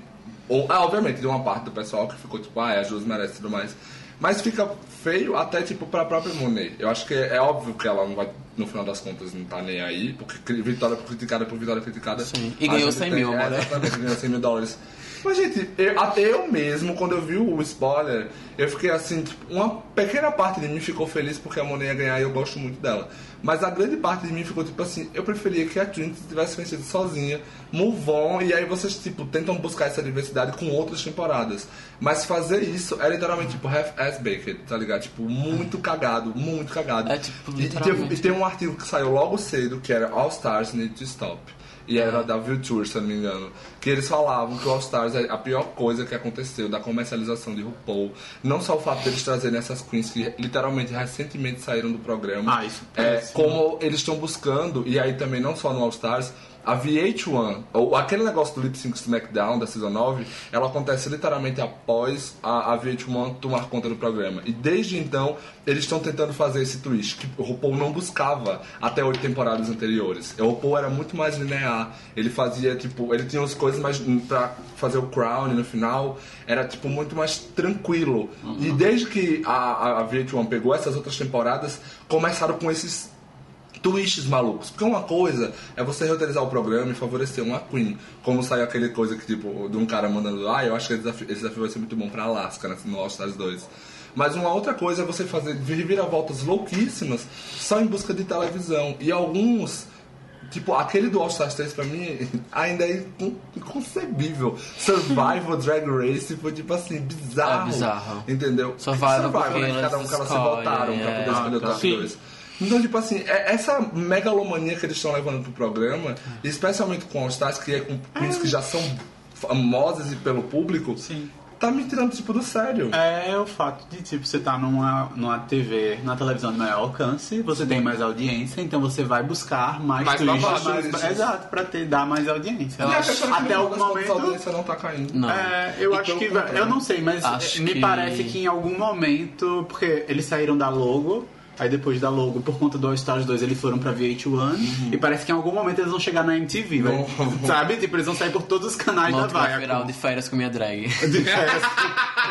Ou, ah, obviamente, de uma parte do pessoal que ficou tipo, ah, é, a Jus merece tudo mais. Mas fica feio até, tipo, pra própria Monet. Eu acho que é óbvio que ela não vai, no final das contas, não tá nem aí, porque vitória por criticada por vitória criticada. Sim. E ganhou gente 100 tem- mil, é. Exatamente, ganhou 100 mil dólares. Mas, gente, eu- até eu mesmo, quando eu vi o spoiler, eu fiquei assim, tipo, uma pequena parte de mim ficou feliz porque a Monet ia ganhar e eu gosto muito dela. Mas a grande parte de mim ficou tipo assim, eu preferia que a Trinity tivesse vencido sozinha, move on, e aí vocês, tipo, tentam buscar essa diversidade com outras temporadas. Mas fazer isso é literalmente, tipo, half-ass baked, tá ligado? Tipo, muito cagado, muito cagado. É, tipo, E- e, teve- e tem um artigo que saiu logo cedo, que era All Stars Need to Stop. E era da Vulture, se não me engano. Que eles falavam que o All Stars é a pior coisa que aconteceu da comercialização de RuPaul. Não só o fato deles trazerem essas queens que literalmente recentemente saíram do programa. Ah, isso é, como eles estão buscando, e aí também não só no All Stars, a VH1, ou aquele negócio do Lip Sync SmackDown da Season 9, ela acontece literalmente após a, a VH1 tomar conta do programa. E desde então, eles estão tentando fazer esse twist, que o RuPaul não buscava até oito temporadas anteriores. O RuPaul era muito mais linear, ele fazia, tipo, ele tinha as coisas mais pra fazer o crown no final, era, tipo, muito mais tranquilo. E desde que a, a, a VH1 pegou essas outras temporadas, começaram com esses twists malucos. Porque uma coisa é você reutilizar o programa e favorecer uma Queen. Como saiu aquele coisa que, tipo, de um cara mandando, ah, eu acho que esse desafio, esse desafio vai ser muito bom pra Alaska, né, no All Stars 2. Mas uma outra coisa é você fazer reviravoltas louquíssimas só em busca de televisão. E alguns Tipo, aquele do All Stars 3 pra mim ainda é incon- inconcebível. Survival Drag Race foi tipo assim, bizarro. É bizarro. Entendeu? Survival porque né? Cada um que elas se escolhem, votaram pra é. poder escolher o Ah, tá. top Sim. 2. Então, tipo assim, é- essa megalomania que eles estão levando pro programa, especialmente com All Stars, que é com queens que já são famosas e pelo público, Sim. tá me tirando tipo do sério. É o fato de, tipo, você tá numa, numa TV, na televisão de maior alcance, você tem mais audiência, então você vai buscar mais, Mais twists, babado, mais-. Exato, pra ter, dar mais audiência. E a questão é que Até algum contas, a momento... audiência não tá caindo. Não. É, eu E acho pelo que vai- contrário. eu não sei, mas Acho me que- parece que em algum momento, porque eles saíram da logo, aí depois da logo, por conta do All Stars 2, eles foram pra VH1 e parece que em algum momento eles vão chegar na MTV, vai- Não. sabe? Tipo, eles vão sair por todos os canais Monte da vai virar Viacom. de férias com minha drag. De férias.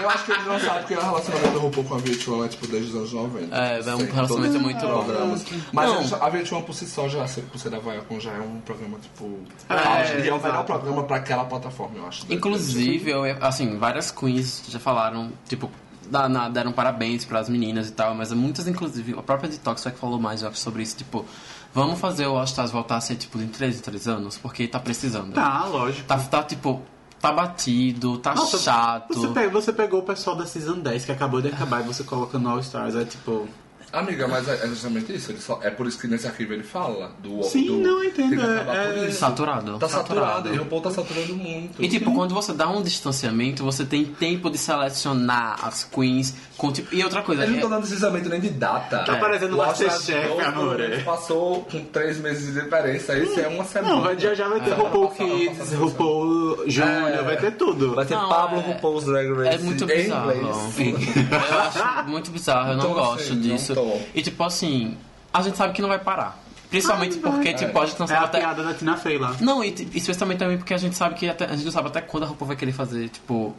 Eu acho que eles não sabem que o relacionamento do RuPaul com a VH1 é tipo desde os anos 90. É, é um relacionamento todos muito bom. programas. Mas Não. a VH1 por si só, já, por ser da Viacom, já é um programa tipo... É, e é o melhor programa pra aquela plataforma, eu acho. Inclusive, eu, assim, várias queens já falaram, tipo, na- deram parabéns pras meninas e tal, mas muitas, inclusive, a própria Detox foi que falou mais sobre isso, tipo, vamos fazer o All Stars voltar a ser, tipo, em 3 em 3 anos, porque tá precisando. Tá, lógico. Tá, tá, tipo, tá batido, tá Nossa, chato. Você, pegou, você pegou o pessoal da Season 10 que acabou de acabar e você coloca no All Stars, é tipo. Amiga, mas é é justamente isso. Ele só, é por isso que nesse arquivo ele fala do... Sim, do, não, entendo, é- é. Saturado. Tá saturado. E o RuPaul tá saturando muito. E tipo, quando você dá um distanciamento, você tem tempo de selecionar as queens com tipo. E outra coisa, Eles não é- estão dando precisamente nem de data. Tá parecendo O All Stars Masterchef, 12 amor. passou com três meses de diferença. Esse é uma semana. Não, vai- já já vai ter É. RuPaul Kids, RuPaul Júnior, É. vai ter tudo. Vai ter Não, Pablo é- RuPaul's Drag Race É muito em bizarro. inglês. Eu acho muito bizarro, eu não Então, gosto assim, não disso. tô. E tipo assim, a gente sabe que não vai parar. Principalmente Ah, porque, tipo, a gente não É sabe a até. piada da Tina Fey lá. Não, e especialmente também porque a gente sabe que até, a gente não sabe até quando a RuPaul vai querer fazer, tipo,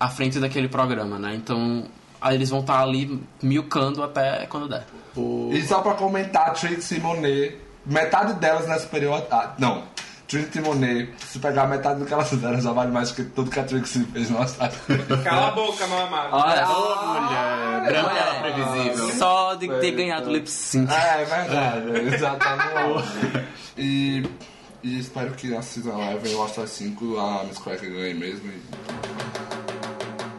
à frente daquele programa, né? Então, aí eles vão estar ali milcando até quando der. E só pra comentar, Trixie Monet, metade delas não é superior a... Ah, não. Trixie Monet, se pegar metade do que elas fizeram, já vale mais que tudo que a Trixie fez no All-Star. Cala a boca, meu amado. Olha, mulher, branca era previsível. Só de ter ganhado o lip sync. É, é verdade, ele já tá no. E, e espero que a Season 11 e o All-Star 5 a Miss Cracker ganhe mesmo. E...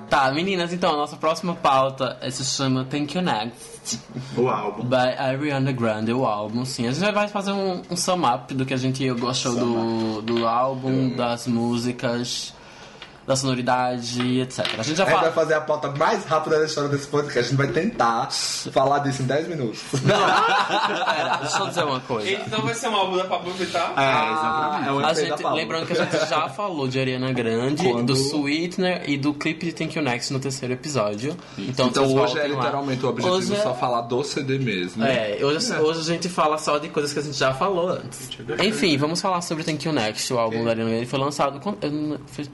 Tá, meninas, então, a nossa próxima pauta se chama Thank You Next. O álbum. By Ariana Grande, o álbum, sim. A gente vai fazer um, um sum up do que a gente gostou do, do álbum, das músicas. Da sonoridade, etc. A gente já A gente vai fala. fazer a pauta mais rápida da história desse podcast. A gente vai tentar falar disso em 10 minutos. Pera, deixa eu dizer uma coisa. Então vai ser um álbum da Pablo Vittar? É, exatamente. é gente, Paula. lembrando que a gente já falou de Ariana Grande, Quando- do Sweetener e do clipe de Thank You Next no terceiro episódio. Então, Então hoje é voltem lá. literalmente o objetivo Hoje é- só falar do CD mesmo. É, hoje, hoje a gente fala só de coisas que a gente já falou antes. Enfim, vamos falar sobre Thank You Next, o álbum da Ariana Grande. Foi lançado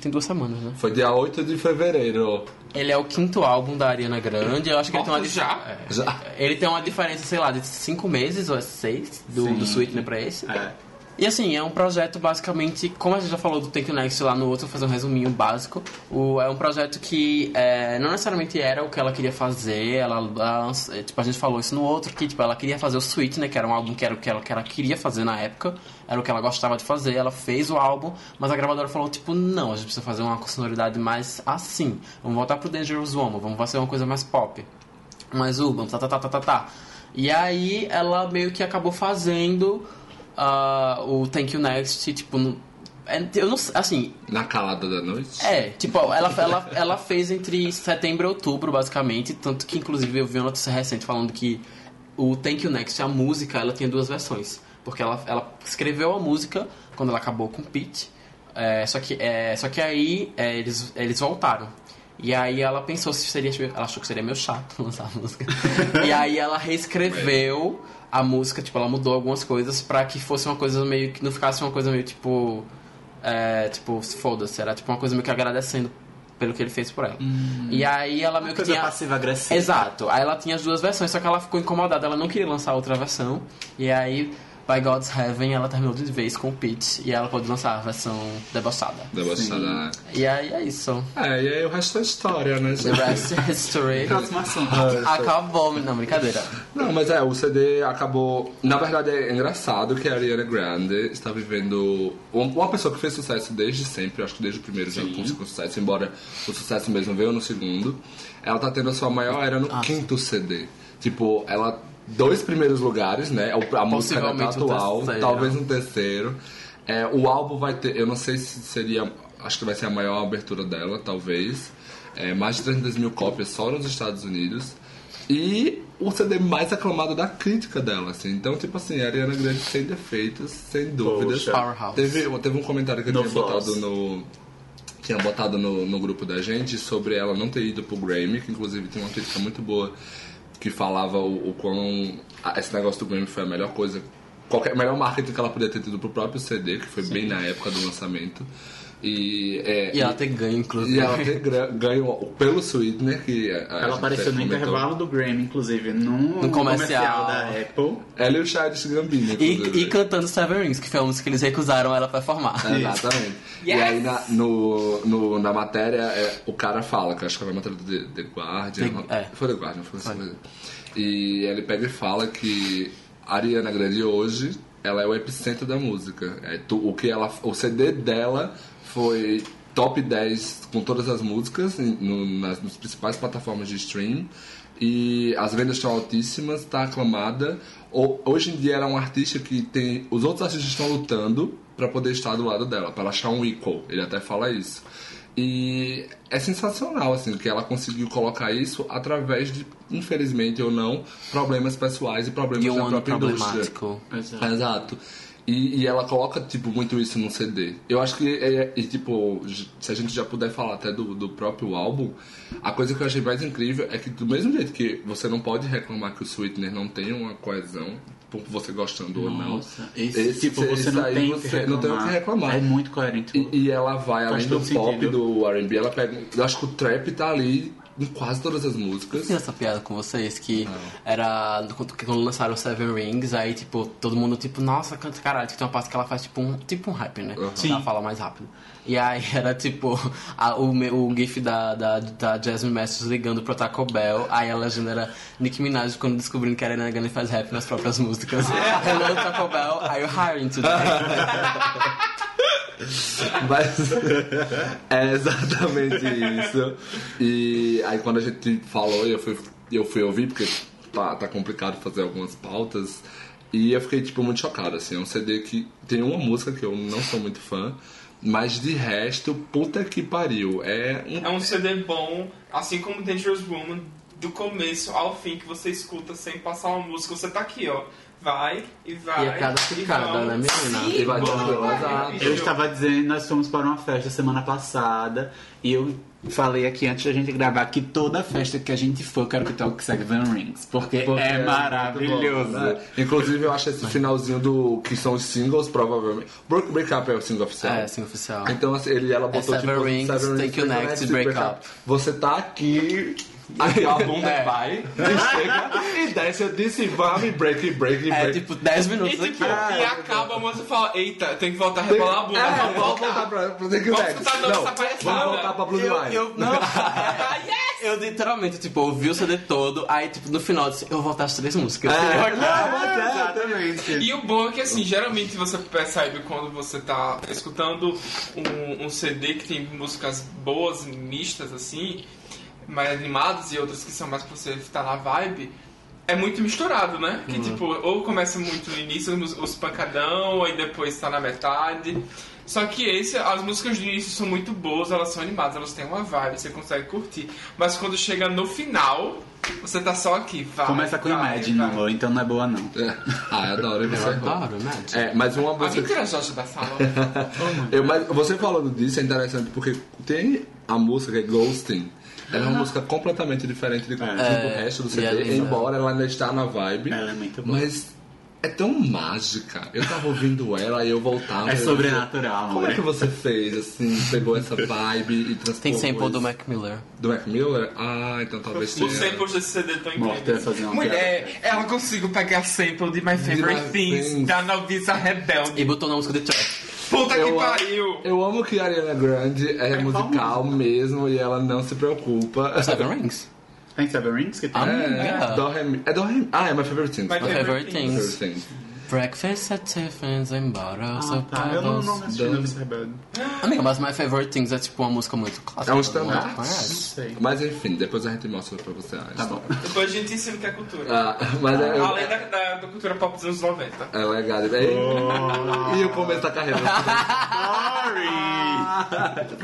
tem duas semanas, né? Foi dia 8 de fevereiro. Ele é o quinto álbum da Ariana Grande. Eu acho que ele tem uma já? é. Já. Ele tem uma diferença, sei lá, de cinco meses ou é seis do, Sim. do Sweetener pra esse. É. E assim, é um projeto basicamente, como a gente já falou do Take Next lá no outro, fazer um resuminho básico. O, é um projeto que é, não necessariamente era o que ela queria fazer, ela, ela- tipo, a gente falou isso no outro, que tipo, ela queria fazer o Sweet, né, que era um álbum que era o que ela, que ela queria fazer na época, era o que ela gostava de fazer, ela fez o álbum, mas a gravadora falou, tipo, não, a gente precisa fazer uma sonoridade mais assim, vamos voltar pro Dangerous Woman, vamos fazer uma coisa mais pop mais urban, tá, tá, tá, tá, tá, tá. E aí ela meio que acabou fazendo ah, o Thank You Next, tipo, é, eu não assim, Na calada da noite. é, tipo, ela, ela, ela fez entre setembro e outubro, basicamente, tanto que inclusive eu vi uma notícia recente falando que o Thank You Next, a música, ela tinha duas versões. Porque ela, ela escreveu a música quando ela acabou com o Pete, é, só, que, é, só que aí é, eles, eles voltaram. E aí ela pensou se seria. Ela achou que seria meio chato lançar a música. e aí ela reescreveu a música, tipo, ela mudou algumas coisas pra que fosse uma coisa meio. que não ficasse uma coisa meio tipo. É, tipo, foda-se, era tipo uma coisa meio que agradecendo pelo que ele fez por ela. E aí ela meio Uma que coisa tinha. passiva-agressiva. Exato. Aí ela tinha as duas versões, só que ela ficou incomodada, ela não queria lançar outra versão. E aí, by God's Heaven, ela terminou de vez com o Pete e ela pôde lançar a versão debochada. Debochada. E aí é isso. É, e aí o resto é história, né? The rest is history. Assunto. Acabou, não, brincadeira. Não, mas é, o CD acabou. Na verdade é engraçado que a Ariana Grande está vivendo. um- Uma pessoa que fez sucesso desde sempre, acho que desde o primeiro já conseguiu sucesso, embora o sucesso mesmo veio no segundo. Ela tá tendo a sua maior era no Ah. quinto CD. Tipo, ela. Dois primeiros lugares, né? O- A música um atual, terceiro. talvez um terceiro. É, o álbum vai ter. Eu não sei se seria. Acho que vai ser a maior abertura dela, talvez. É, mais de 300 mil cópias só nos Estados Unidos. E o CD mais aclamado da crítica dela, assim. Então, tipo assim, a Ariana Grande sem defeitos, sem dúvidas. Poxa. Powerhouse. Teve, teve um comentário que eu No tinha flaws. botado no. Tinha botado no, no grupo da gente sobre ela não ter ido pro Grammy, que inclusive tem uma crítica muito boa que falava o, o quão esse negócio do Grammy foi a melhor coisa, qualquer melhor marketing que ela podia ter tido pro próprio CD, que foi bem na época do lançamento. E, é, E ela ter ganho, inclusive. e ela gra- ganho pelo Sweetener, que a- a Ela apareceu no comentou. intervalo do Grammy, inclusive, num No comercial. da Apple. Ela e o Childish Gambino, E, e cantando Seven Rings, que foi a música que eles recusaram ela performar. Exatamente. E aí na, no, no- na matéria é, o cara fala, que eu acho que é na matéria do The, The Guardian. The- é. Foi The Guardian, foi assim mesmo. E ele pega e fala que a Ariana Grande hoje ela é o epicentro da música. É, tu- o, que ela, o CD dela foi top 10 com todas as músicas no, nas, nas principais plataformas de stream. E as vendas estão altíssimas, está aclamada. O- hoje em dia ela é um artista que tem. Os outros artistas estão lutando para poder estar do lado dela, para achar um equal. Ele até fala isso. E é sensacional, assim, que ela conseguiu colocar isso através de, infelizmente ou não, problemas pessoais e problemas E da própria indústria. Exato. Exato. E, e ela coloca, tipo, muito isso no CD. Eu acho que, é, e, tipo, se a gente já puder falar até do, do próprio álbum, a coisa que eu achei mais incrível é que, do mesmo jeito que você não pode reclamar que o Sweetener não tem uma coesão, por você gostando ou não. Nossa, esse, tipo, você esse não aí tem, você não tem o que reclamar. É muito coerente. E, e ela vai, além do todo pop, sentido. do R&B, ela pega... Eu acho que o trap tá ali em quase todas as músicas. Fiz essa piada com vocês que era quando quando lançaram Seven Rings, aí tipo, todo mundo tipo, nossa, canta caralho, que tem uma parte que ela faz tipo um, tipo um rap, né? Sim. Ela fala mais rápido. E aí era tipo a- o, o gif da, da, da Jasmine Masters ligando pro Taco Bell, aí a legenda era Nicki Minaj quando descobrindo que a Ariana Grande faz rap nas próprias músicas. Hello Taco Bell, are you hiring today? Mas é exatamente isso. E aí quando a gente falou, eu fui, eu fui ouvir, porque tá, tá complicado fazer algumas pautas. E eu fiquei, tipo, muito chocado, assim. É um CD que tem uma música que eu não sou muito fã, Mas de resto, puta que pariu. É um. É um CD bom, assim como Dangerous Woman, do começo ao fim, que você escuta sem passar uma música. Você tá aqui, ó. Vai e vai. E a cada picada, vão. né, menina? Sim, E vai vai, exato. bicho. Eu estava dizendo, nós fomos para uma festa semana passada e eu falei aqui antes da gente gravar que toda festa que a gente for, eu quero que toque Seven Rings, porque, Porque é muito maravilhoso. bom, né? Inclusive, eu acho esse finalzinho do. que são os singles, provavelmente. Break, break Up é o single oficial. É, sim, oficial. Então, assim, ele, ela botou É Seven tipo. Rings, Take You Next, Break Up. Você tá aqui. Aqui a bunda É. vai, e chega e desce. Eu disse, vamos, break, break, É break. tipo 10 E, minutos tipo, aqui. e acaba a música e fala, eita, tem que voltar a rebolar a bunda. É, vamos voltar. voltar pra, pro Take Vamos escutar Não, essa palhaçada. vamos voltar pra Blue Eu, Line. eu, não, Ah, yes! eu literalmente, tipo, ouvi o CD todo, aí, tipo, no final, eu disse, eu vou voltar as três músicas. É. Eu- Não, mas é, Exatamente. E o bom é que assim, geralmente você percebe quando você tá escutando um, um CD que tem músicas boas, mistas assim, mais animadas e outras que são mais pra você estar na vibe, é muito misturado, né? Que tipo, ou começa muito no início, os, os pancadão, aí depois tá na metade. Só que esse, as músicas do início são muito boas, elas são animadas, elas têm uma vibe, você consegue curtir. Mas quando chega no final, você tá só aqui, vai. Começa com vai, Imagine, vai. amor, então não é boa não. É. Ah, eu adoro. Eu Você adoro, né? É, mas uma Alguém música. tira a Jorge da sala. Eu, mas você falando disso é interessante porque tem a música que é Ghosting. Ela é uma música completamente diferente de, do resto do é CD, linda. embora ela ainda está na vibe. Ela é muito boa. Mas é tão mágica. Eu tava ouvindo ela e eu voltava. É eu sobrenatural, Como é que você fez, assim, pegou essa vibe e transportou Tem sample do? Mac Miller. Do Mac Miller? Ah, então talvez Os tenha. samples desse CD estão Morta ia incríveis. Mulher, ela conseguiu pegar sample de My Favorite Things Things. da noviça rebelde. E botou na música de Trap. Puta que Eu- pariu! Eu amo que a Ariana Grande é, musical mesmo e ela não se preocupa. Seven Rings. Tem Seven Rings que tem? Ah, É, Yeah. do. É do. Ah, é My Favorite Things. My My favorite Things. Things. Breakfast at Tiffany's and bottles Ah, of tá. Eu não, não bubbles. assisti Novice Rebelde. Amiga, mas My Favorite Things é tipo uma música muito clássica. É um todo mundo standard. conhece. sei. Mas enfim, depois a gente mostra pra você. Tá bom. Depois a gente ensina o que é cultura. Ah, mas é, eu- Além da, da, da cultura pop dos anos 90. é legal. É, E o começo da carreira.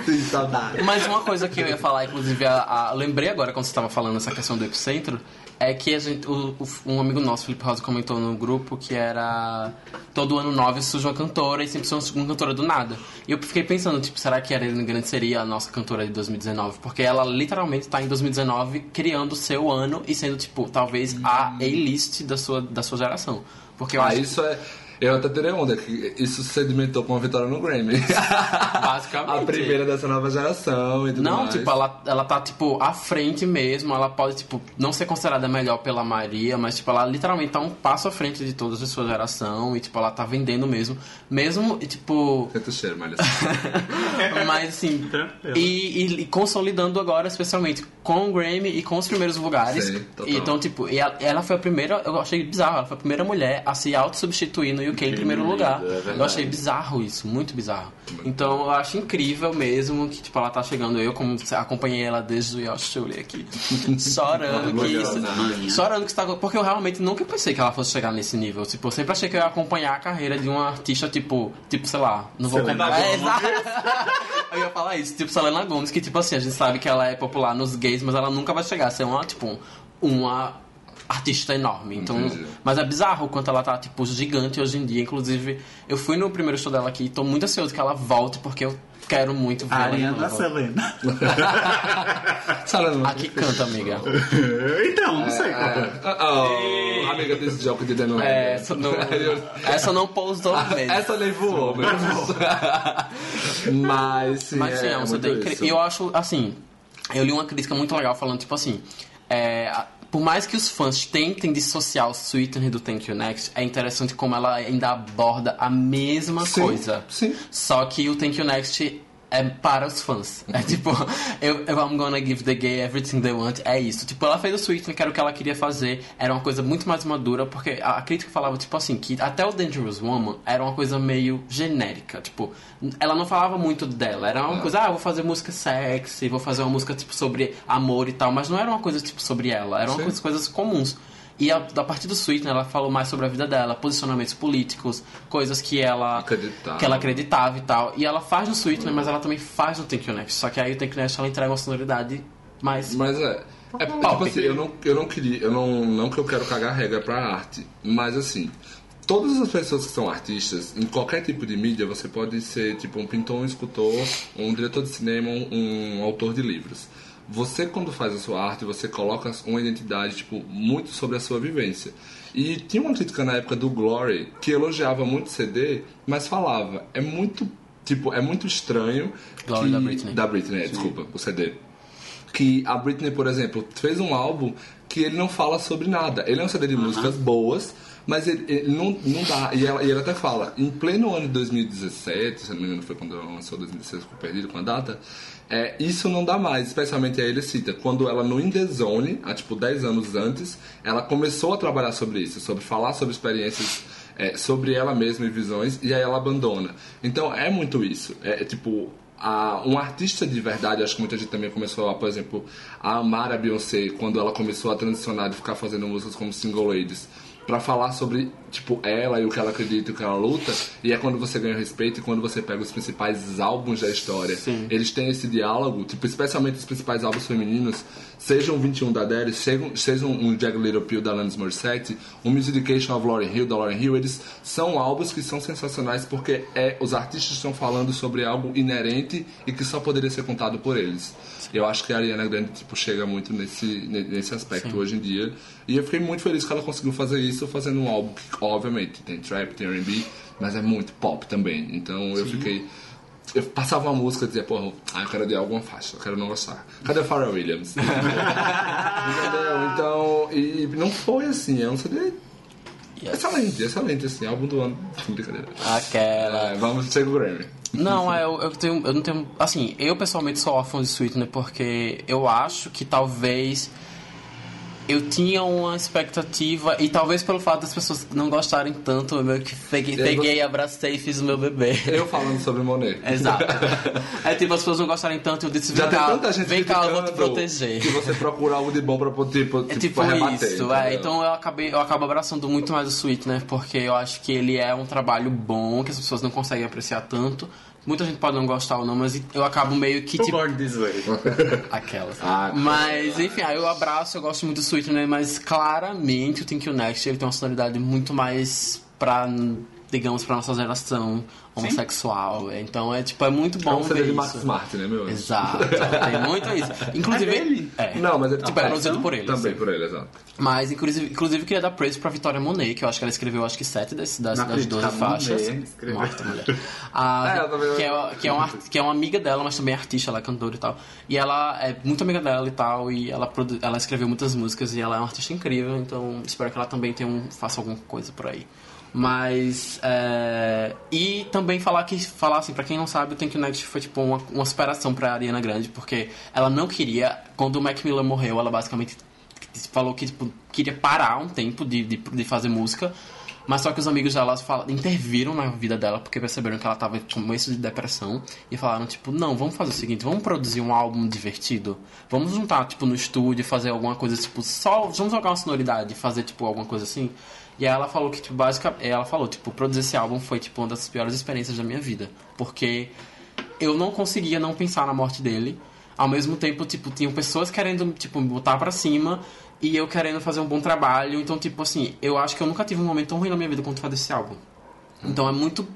Sim, saudade. Mas uma coisa que eu ia falar, inclusive, a, a- lembrei agora quando você estava falando essa questão do epicentro, é que a gente, o- o- um amigo nosso, Felipe Rosa, comentou no grupo que era todo ano 9 surge uma cantora e sempre surge uma cantora do nada. E eu fiquei pensando, tipo, será que a Ariana Grande seria a nossa cantora de 2019? Porque ela literalmente tá em 2019 criando o seu ano e sendo, tipo, talvez a A-list da sua, da sua geração. Porque eu Ah, acho isso é. Eu até tirei onda, que isso sedimentou com uma vitória no Grammy. basicamente. a primeira dessa nova geração e tudo Não, mais. tipo, ela, ela tá, tipo, à frente mesmo. Ela pode, tipo, não ser considerada melhor pela Maria, mas, tipo, ela literalmente tá um passo à frente de toda a sua geração. E, tipo, ela tá vendendo mesmo. Mesmo, e, tipo... Senta o cheiro, Malha. mas, assim... Tranquilo. E, e- e consolidando agora, especialmente, com o Grammy e com os primeiros lugares. Então, tipo, ela, ela foi a primeira... Eu achei bizarro. Ela foi a primeira mulher a se auto-substituir no UK em primeiro lugar. é eu achei bizarro isso, muito bizarro. Então eu acho incrível mesmo que tipo, ela tá chegando. Eu, como acompanhei ela desde o Yosh Shuli aqui, chorando que isso. Chorando que está. Porque eu realmente nunca pensei que ela fosse chegar nesse nível. Tipo, eu sempre achei que eu ia acompanhar a carreira de uma artista, tipo, tipo, sei lá, não vou Selena contar. É, Gomez. exato. Eu ia falar isso, tipo Selena Gomes, que tipo assim, a gente sabe que ela é popular nos gays, mas ela nunca vai chegar a ser uma, tipo, uma artista enorme. Então, Entendi. mas é bizarro o quanto ela tá, tipo, gigante hoje em dia. Inclusive, eu fui no primeiro show dela aqui e tô muito ansioso que ela volte, porque eu quero muito ver A ela Ariana novo. Selena. Sabe, Aqui canta, amiga. então, não sei. Oh, amiga desse jogo de dentro É, essa não, essa não pousou mesmo. Essa nem voou, meu Mas sim, Mas sim, é, é um muito CD isso. incrível. E eu acho, assim, eu li uma crítica muito legal falando, tipo assim, é, por mais que os fãs tentem dissociar o Sweetener do Thank You Next, é interessante como ela ainda aborda a mesma Sim, coisa. sim. Só que o Thank You Next é para os fãs. É tipo, eu, eu I'm gonna give the gay everything they want. É isso. Tipo, ela fez o Sweetener, que era o que ela queria fazer. Era uma coisa muito mais madura, porque a, a crítica falava, tipo assim, que até o Dangerous Woman era uma coisa meio genérica. Tipo, ela não falava muito dela. Era uma coisa, ah, vou fazer música sexy, vou fazer uma música, tipo, sobre amor e tal. Mas não era uma coisa, tipo, sobre ela. Eram coisas, coisas comuns. E a, a partir do Sweetener, ela falou mais sobre a vida dela, posicionamentos políticos, coisas que ela, Acreditava. que ela acreditava e tal. E ela faz no Sweetener, mas ela também faz no Thank You Next. Só que aí o Thank You Next ela entrega uma sonoridade mais. Mas é. É tipo assim, eu não, eu não queria. Eu não, não que eu quero cagar regra pra arte. Mas assim, todas as pessoas que são artistas, em qualquer tipo de mídia, você pode ser tipo um pintor, um escultor, um diretor de cinema, um, um autor de livros. Você quando faz a sua arte, você coloca uma identidade tipo muito sobre a sua vivência. E tinha uma crítica na época do Glory que elogiava muito o CD, mas falava, é muito tipo, é muito estranho Glory que- da Britney. da Britney, é, desculpa, o CD que a Britney, por exemplo, fez um álbum que ele não fala sobre nada. Ele é um CD de músicas boas, mas ele, ele não, não dá. E ela, e ele até fala, em pleno ano de 2017, se não me engano foi quando ela lançou 2016, ficou perdido com a data, é, isso não dá mais, especialmente aí ele cita, quando ela no In The Zone, há tipo 10 anos antes, ela começou a trabalhar sobre isso, sobre falar sobre experiências é, sobre ela mesma e visões, e aí ela abandona. Então é muito isso. É, é tipo, a, um artista de verdade, acho que muita gente também começou a, por exemplo, a amar a Beyoncé quando ela começou a transicionar de ficar fazendo músicas como single ladies pra falar sobre, tipo, ela e o que ela acredita e o que ela luta, e é quando você ganha respeito e quando você pega os principais álbuns da história. Eles têm esse diálogo, tipo, especialmente os principais álbuns femininos, sejam o 21 da Adele, sejam, sejam um Jagged Little Pill da Alanis Morissette, um Music Education of Lauryn Hill da Lauryn Hill, eles são álbuns que são sensacionais porque é, os artistas estão falando sobre algo inerente e que só poderia ser contado por eles. Eu acho que a Ariana Grande tipo, chega muito nesse, ne- nesse aspecto hoje em dia. E eu fiquei muito feliz que ela conseguiu fazer isso fazendo um álbum que, obviamente, tem trap, tem R&B, mas é muito pop também. Então eu fiquei... Eu passava uma música e dizia, porra, ah, eu quero de alguma faixa, eu quero não gostar. Cadê Pharrell Williams? Entendeu? Então, e não foi assim, é um CD excelente, excelente, assim, álbum do ano. Brincadeira. Aquela. É, vamos ser o Grammy. Não, é, eu, eu, tenho, eu não tenho. Assim, eu pessoalmente sou órfão de Sweetener porque eu acho que talvez eu tinha uma expectativa, e talvez pelo fato das pessoas não gostarem tanto, eu meio que peguei, Eu peguei abracei e fiz o meu bebê. Eu falando sobre Monet. Exato. É tipo, as pessoas não gostarem tanto, eu disse, Já vem tem cá, tanta gente vem cá, eu vou te proteger. Que você procura algo de bom pra poder, tipo, É tipo rebater, isso, é. Então eu acabei, eu acabo abraçando muito mais o Sweetener, porque eu acho que ele é um trabalho bom, que as pessoas não conseguem apreciar tanto. Muita gente pode não gostar ou não, mas eu acabo meio que tipo. Born This Way. Aquelas. Ah, mas, enfim, aí eu abraço, eu gosto muito do Sweetener, mas claramente o Think You Next ele tem uma sonoridade muito mais pra, digamos, pra nossa geração homossexual. Então é tipo, é muito É bom um CD ver de Max isso. Smart, né, meu? Exato, tem muito isso. Inclusive. É dele? é. Não, mas ele Tipo, é produzido por ele. Também assim. por ele, exato. Mas, inclusive, inclusive, queria dar praise pra Vitória Monet, que eu acho que ela escreveu, acho que sete das, das, das acredito, 12 a faixas. Morta, mulher. A- É, ela também- que, é, que, é uma, art- que é uma amiga dela, mas também é artista, ela é cantora e tal. E ela é muito amiga dela e tal, e ela, produ- ela escreveu muitas músicas e ela é uma artista incrível, então espero que ela também tenha um, faça alguma coisa por aí. Mas. é, E também falar que. Falar assim, pra quem não sabe, o Thank You Next foi tipo uma, uma superação pra Ariana Grande, porque ela não queria. Quando o Mac Miller morreu, ela basicamente falou que tipo, queria parar um tempo de, de, de fazer música. Mas só que os amigos dela fala- interviram na vida dela porque perceberam que ela tava com começo de depressão e falaram, tipo, não, vamos fazer o seguinte, vamos produzir um álbum divertido. Vamos juntar, tipo, no estúdio fazer alguma coisa, tipo, só. Vamos jogar uma sonoridade fazer, tipo, alguma coisa assim. E aí ela falou que, tipo, basicamente. Ela falou, tipo, produzir esse álbum foi, tipo, uma das piores experiências da minha vida. Porque eu não conseguia não pensar na morte dele. Ao mesmo tempo, tipo, tinham pessoas querendo, tipo, me botar pra cima e eu querendo fazer um bom trabalho. Então, tipo assim, eu acho que eu nunca tive um momento tão ruim na minha vida quanto fazer esse álbum. Então é muito,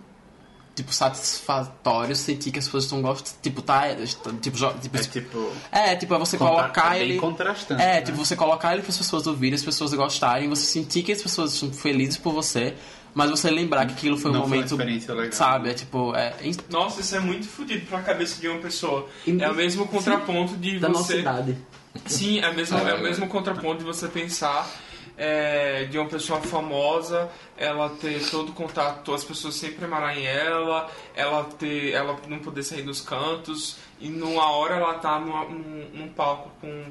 tipo, satisfatório sentir que as pessoas estão gostando. Tipo, tá. Tipo, jo- tipo, É tipo. é, tipo, é você colocar é bem ele. contrastante, É, né? tipo, você colocar ele para as pessoas ouvirem, as pessoas gostarem, você sentir que as pessoas estão felizes por você, mas você lembrar que aquilo foi um Não foi momento. experiência legal. Sabe? É tipo. É, é Nossa, isso é muito fodido pra cabeça de uma pessoa. E- É o mesmo contraponto de da nossa você. idade. Sim, é, mesmo, é o mesmo contraponto de você pensar é, de uma pessoa famosa, ela ter todo o contato, as pessoas sempre amarem ela, ela ter, ela não poder sair dos cantos, e numa hora ela tá numa- num, num palco com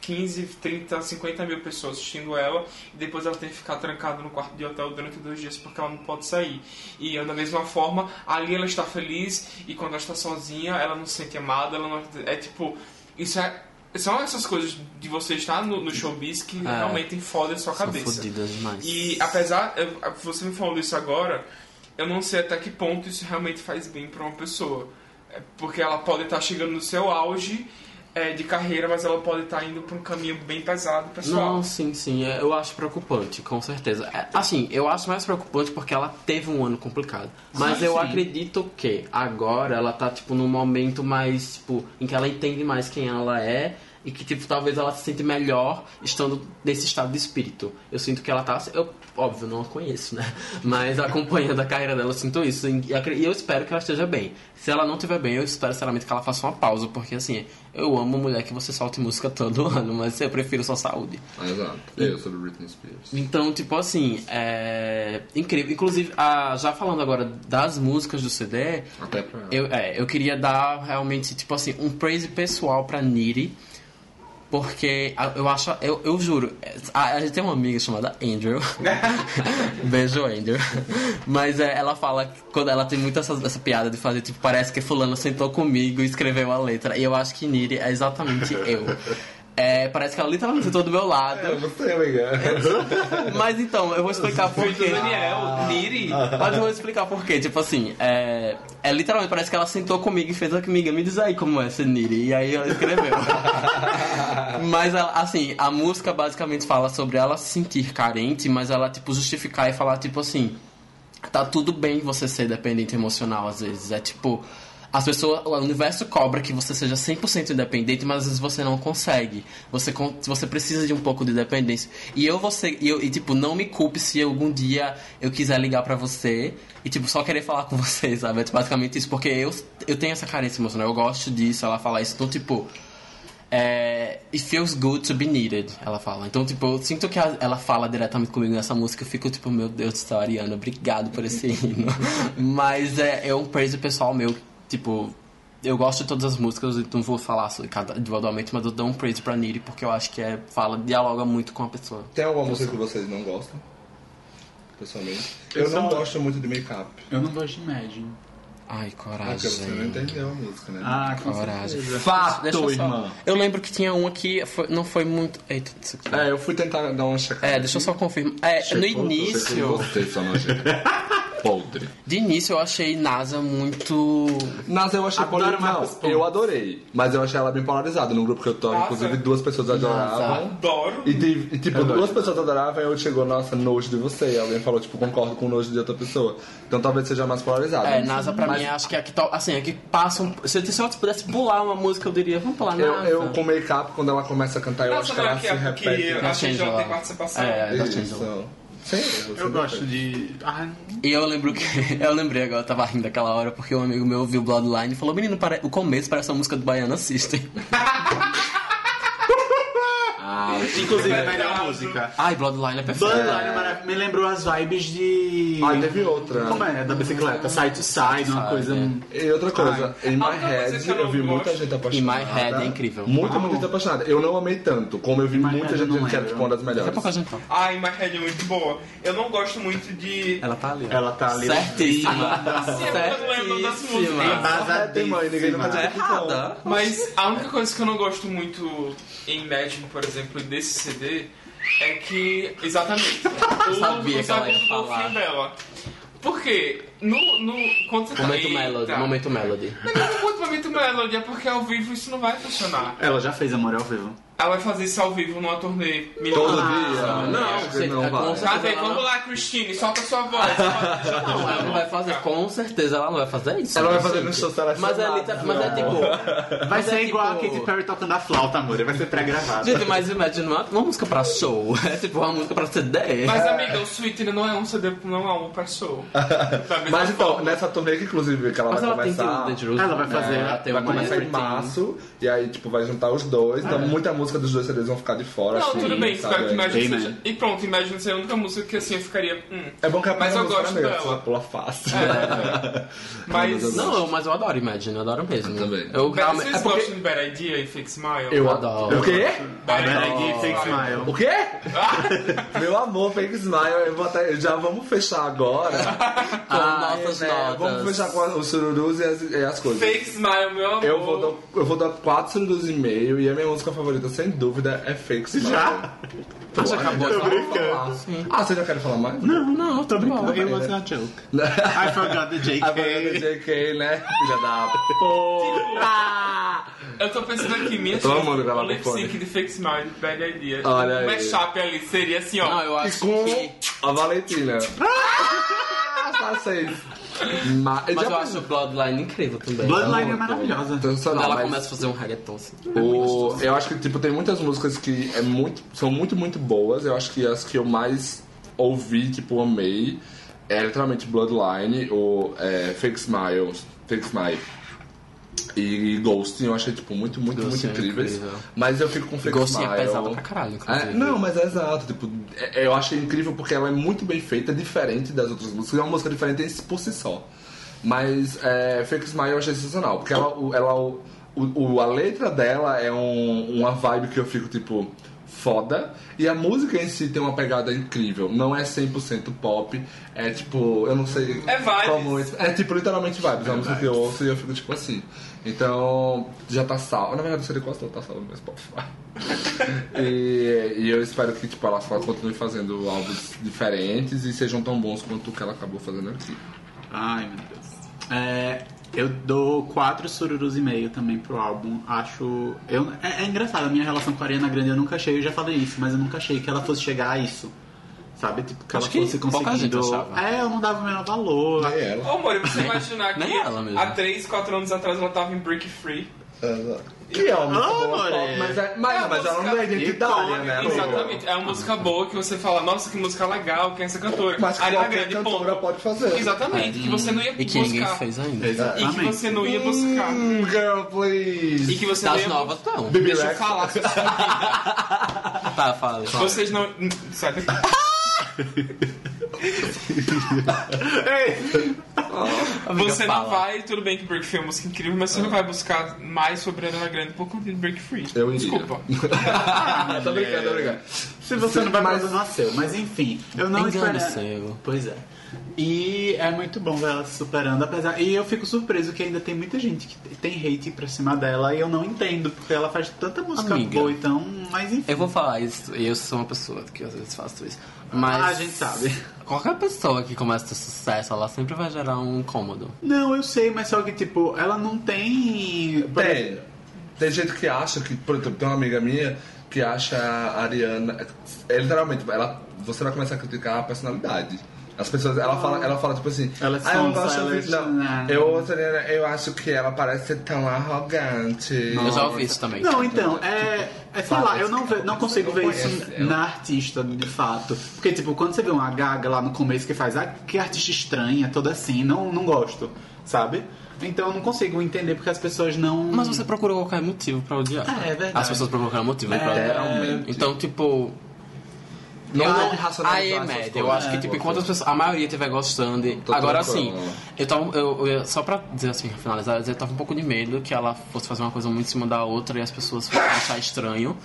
15, 30, 50 mil pessoas assistindo ela, e depois ela tem que ficar trancada no quarto de hotel durante dois dias porque ela não pode sair. E da mesma forma, ali ela está feliz, e quando ela está sozinha, ela não se sente amada, ela não, é tipo, isso é são essas coisas de você estar no, no showbiz que realmente fodem a sua São cabeça. fodidas demais. E apesar, eu- você me falando isso agora, eu não sei até que ponto isso realmente faz bem pra uma pessoa. É, Porque ela pode estar chegando no seu auge é, de carreira, mas ela pode estar indo pra um caminho bem pesado, pessoal. Não, sim, sim. é, Eu acho preocupante, com certeza. É, Assim, eu acho mais preocupante porque ela teve um ano complicado. Mas Sim, eu sim. acredito que agora ela tá, tipo, num momento mais, tipo, em que ela entende mais quem ela é e que, tipo, talvez ela se sente melhor estando nesse estado de espírito. Eu sinto que ela tá. Eu, óbvio, não a conheço, né? Mas acompanhando a carreira dela, eu sinto isso. E e eu espero que ela esteja bem. Se ela não estiver bem, eu espero sinceramente que ela faça uma pausa, porque assim, eu amo mulher que você solte música todo ano, mas eu prefiro só saúde. Ah, exato. Eu sobre Britney Spears. Então, tipo assim, é incrível. Inclusive, a- já falando agora das músicas do CD, Até pra. eu, é, eu queria dar realmente, tipo assim, um praise pessoal pra Niri. Porque eu acho, eu, eu juro, a, a gente tem uma amiga chamada Andrew. Beijo, Andrew. Mas é, ela fala, quando ela tem muito essa, essa piada de fazer, tipo, parece que fulano sentou comigo e escreveu a letra. E eu acho que Niri é exatamente eu. É, parece que ela literalmente sentou do meu lado. você, amiga. Mas então, eu vou explicar por quê. Daniel, Niri. Mas eu vou explicar por quê. Tipo assim, é, é literalmente parece que ela sentou comigo e fez amiga, me diz aí como é ser Niri. E aí ela escreveu. mas ela, assim, a música basicamente fala sobre ela se sentir carente, mas ela, tipo, justificar e falar, tipo assim, tá tudo bem você ser dependente emocional às vezes. É tipo. As pessoas, o universo cobra que você seja 100% independente, mas às vezes você não consegue. Você, você precisa de um pouco de dependência. E eu você e, e tipo, não me culpe se algum dia eu quiser ligar pra você e tipo só querer falar com você, sabe? É basicamente isso, porque eu eu tenho essa carência emocional, eu gosto disso, ela fala isso. Então, tipo, é, it feels good to be needed, ela fala. Então, tipo, eu sinto que ela fala diretamente comigo nessa música. Eu fico, tipo, meu Deus do céu, Ariana, obrigado por esse hino. Mas é, é um praise pessoal meu. Tipo, eu gosto de todas as músicas, então vou falar sobre cada individualmente, mas eu dou um praise pra Niri porque eu acho que é, fala, dialoga muito com a pessoa. Tem alguma música que vocês não gostam? Pessoalmente. Eu, Eu não só- gosto muito de make-up. Eu não gosto de Imagine. Ai, Porque você não coragem. entendeu a música, né? Ah, com Coragem. certeza. Fato, Deixa eu só- irmã. Eu lembro que tinha uma que foi- não foi muito. Eita, isso aqui. É, eu fui tentar dar uma checada. É, deixa eu só confirmar. É, no Checou, início. checou Você, só nojenta. Podre. De início eu achei NASA muito. Mas eu achei Adoro polarizada. Marcos Não, Pontes. eu adorei. Mas eu achei ela bem polarizada. No grupo que eu tô, Nossa. inclusive, duas pessoas adoravam. Adoro. E, e, tipo, duas pessoas adoravam e eu chegou, nossa, nojo de você. E alguém falou, tipo, concordo com o nojo de outra pessoa. Então talvez seja mais polarizada. É, NASA pra mim acho que é a que to- assim, é que passa um... se, eu- se eu pudesse pular uma música, eu diria, vamos pular Eu, NASA. eu com make-up, quando ela começa a cantar, eu acho que ela é se que é repete. eu achei que ela tem participação. É, da erro, Eu gosto de. Ah, E eu lembro que. Eu lembrei agora, eu tava rindo daquela hora, porque um amigo meu ouviu Bloodline e falou: Menino, o começo parece uma música do Baiana System. inclusive, a melhor música. Ai, Bloodline é perfeito. Bloodline é maravilhoso. Me lembrou as vibes de. Ah, teve outra. Como é? Da bicicleta. Side to side, uma coisa. é. E outra coisa, em My Head eu vi muita gosto. gente apaixonada. In My Head é incrível. Muita, muita gente apaixonada. Eu não amei tanto, como eu vi muita gente dizendo que era tipo, uma das Daqui a melhores. pouco a gente fala. Ai, My Head é muito boa. Eu não gosto muito de. Ela tá ali. Ela tá ali. Certíssima. Sim, eu não lembro das Certíssima. músicas. É, tem mãe, ninguém Tá não. Mas a única coisa que eu não gosto muito em Imagine, por exemplo, desse CD é que. Exatamente. o, sabia o que ela ia falar. dela. Porque no, no, quando você tá Momento Eita. Melody. Momento Melody. Não é muito momento Melody, é porque ao vivo isso não vai funcionar. Ela já fez Amor ao Vivo. Ela vai fazer isso ao vivo numa turnê. Todo Ah, dia? não, acho que você- não é vai. com Ela não- vamos lá, Christine, solta sua voz. Não, ela não vai fazer, com certeza ela não vai fazer isso. Ela vai né, fazer no show selecionado. Mas é, liter- mas é tipo. Vai Mas ser é igual a Katy Perry tocando a flauta, amor. Vai ser pré-gravado. Gente, mas imagina uma, uma música pra show. É tipo uma música pra CD. Mas, amiga, o Sweet não é um CD, não é uma pessoa. Da mesma Mas então, forma. nessa turnê que inclusive que ela Mas vai ela tem que começar. o Dangerous. Ela vai fazer- Ela tem Vai uma começar em março, e aí, tipo, vai juntar os dois. Então, muita música música dos dois CDs vão ficar de fora. Não, assim, tudo bem, espero que Imagine seja. E pronto, Imagine ser a única música que assim eu ficaria. Hum. É bom que a Mas eu gosto é dela. você pula fácil. É, Mas. Mas eu Não, eu- mas eu adoro Imagine, eu adoro mesmo. Eu também. Eu Mas realmente. vocês é porque- gostam de Bad Idea e Fake Smile? Eu adoro. O quê? Bad Bad Idea e Fake Smile. O quê? Meu amor, Fake Smile, eu vou até- já vamos fechar agora. Com nossas né? notas. Vamos fechar com os sururus e as, e as coisas. Fake Smile, meu amor. Eu vou, dar, eu vou dar 4 sururus e meio e a minha música favorita, sem dúvida, é Fake Smile. Já? Ah, já acabou. Tô brincando. falar. Ah, você já quer falar mais? Não, Não, tô brincando. It was a joke. I forgot the JK. A banda do JK, né? Filha da porra! Eu tô pensando aqui, minha Todo mundo grava o lip com fone. sync de Fake Smile e Bad Idea. Olha o aí. mashup ali seria assim, ó. Não, eu acho com que. a Valentina. Ah, tá Mas, Mas já eu acho o Bloodline incrível também. Bloodline é Muito. maravilhosa. Quando Sensacional, ela mas- começa a fazer um reggaeton assim. O, eu acho que tipo, tem muitas músicas que é muito, são muito, muito boas. Eu acho que as que eu mais ouvi, tipo, amei, é literalmente Bloodline, o é, Fake Smile, Fake Smile e Ghosting. Eu achei tipo, muito, muito, Ghosting muito é incríveis. incrível. Mas eu fico com Fake Ghosting é Smile. pesada pra caralho, inclusive. É, não, mas é exato. Tipo, é- eu achei incrível porque ela é muito bem feita, diferente das outras músicas. É uma música diferente em- por si só. Mas é, Fake Smile eu achei sensacional. Porque ela, ela, o, o- a letra dela é um- uma vibe que eu fico, tipo, foda. E a música em si tem uma pegada incrível. Não é 100% pop. É tipo, eu não sei É vibes. como... É tipo, literalmente vibes. É uma música que eu ouço e eu fico, tipo, assim. Então, já tá salvo. Na verdade, seria quase todo tá salvo no meu Spotify. e, e eu espero que tipo, ela continue fazendo álbuns diferentes e sejam tão bons quanto o que ela acabou fazendo aqui. Ai, meu Deus. É, eu dou quatro sururus e meio também pro álbum. Acho. Eu, é, é engraçado, a minha relação com a Ariana Grande eu nunca achei, eu já falei isso, mas eu nunca achei que ela fosse chegar a isso. Sabe? Tipo, que Acho ela que fosse pouca gente conseguindo. achava. É, eu não dava o menor valor. É ela. Ô, amor, e você imaginar que nem ela mesmo. há 3, 4 anos atrás ela tava em Break Free. Que é uma música Ah, boa, More. pop, mas, é, mas, É uma mas ela não é identidade, né? Exatamente. É uma música boa que você fala, nossa, que música legal, quem é essa cantora? Mas que Ariana qualquer Grande, cantora ponto. pode fazer. Exatamente, que você não ia E que ninguém buscar. fez ainda. E Exatamente. que você não ia buscar. Hum, girl, E please. que você não Das ia... novas, não. Deixa eu falar, Tá, fala. Vocês não... Sai daqui. Você não fala. vai, tudo bem que Break Free é uma música incrível, mas você não vai buscar mais sobre a Ariana Grande por conta de Break Free. Eu iria. Desculpa. tô brincando, tô brincando. Se você não vai mas... nasceu. Mas enfim, eu não esperava. Pois é. E é muito bom ver ela se superando, apesar. E eu fico surpreso que ainda tem muita gente que tem hate pra cima dela e eu não entendo, porque ela faz tanta música Amiga. boa, então. Mas enfim. Eu vou falar isso, e eu sou uma pessoa que às vezes faço isso. Mas. Ah, a gente sabe. Qualquer pessoa que começa a ter sucesso, ela sempre vai gerar um incômodo. Não, eu sei, mas só que, tipo, ela não tem. Tem. Tem gente que acha que, por exemplo, tem uma amiga minha que acha a Ariana. É, literalmente, ela, você vai começar a criticar a personalidade. As pessoas, ela fala, ela fala tipo assim, Elas ah, eu não são gosto de select- não. não. Eu, eu acho que ela parece ser tão arrogante. Eu já ouvi isso também. Não, então, é. é sei lá, eu não, ve- não consigo ver isso ela. na artista, de fato. Porque, tipo, quando você vê uma gaga lá no começo que faz, ah, que artista estranha, toda assim, não, não gosto, sabe? Então eu não consigo entender porque as pessoas não. Mas você procura qualquer motivo pra odiar. É, é verdade. As pessoas procuram qualquer motivo pra É, odiar. Então, tipo. Não eu não, racionalizar aí é essas média. coisas. Eu acho que, É. tipo, enquanto as pessoas, a maioria estiver gostando. e- Tô Agora, tranquilo. assim, eu tava. Eu, eu- só pra dizer assim, pra finalizar, eu tava um pouco de medo que ela fosse fazer uma coisa muito em cima da outra e as pessoas fossem achar estranho.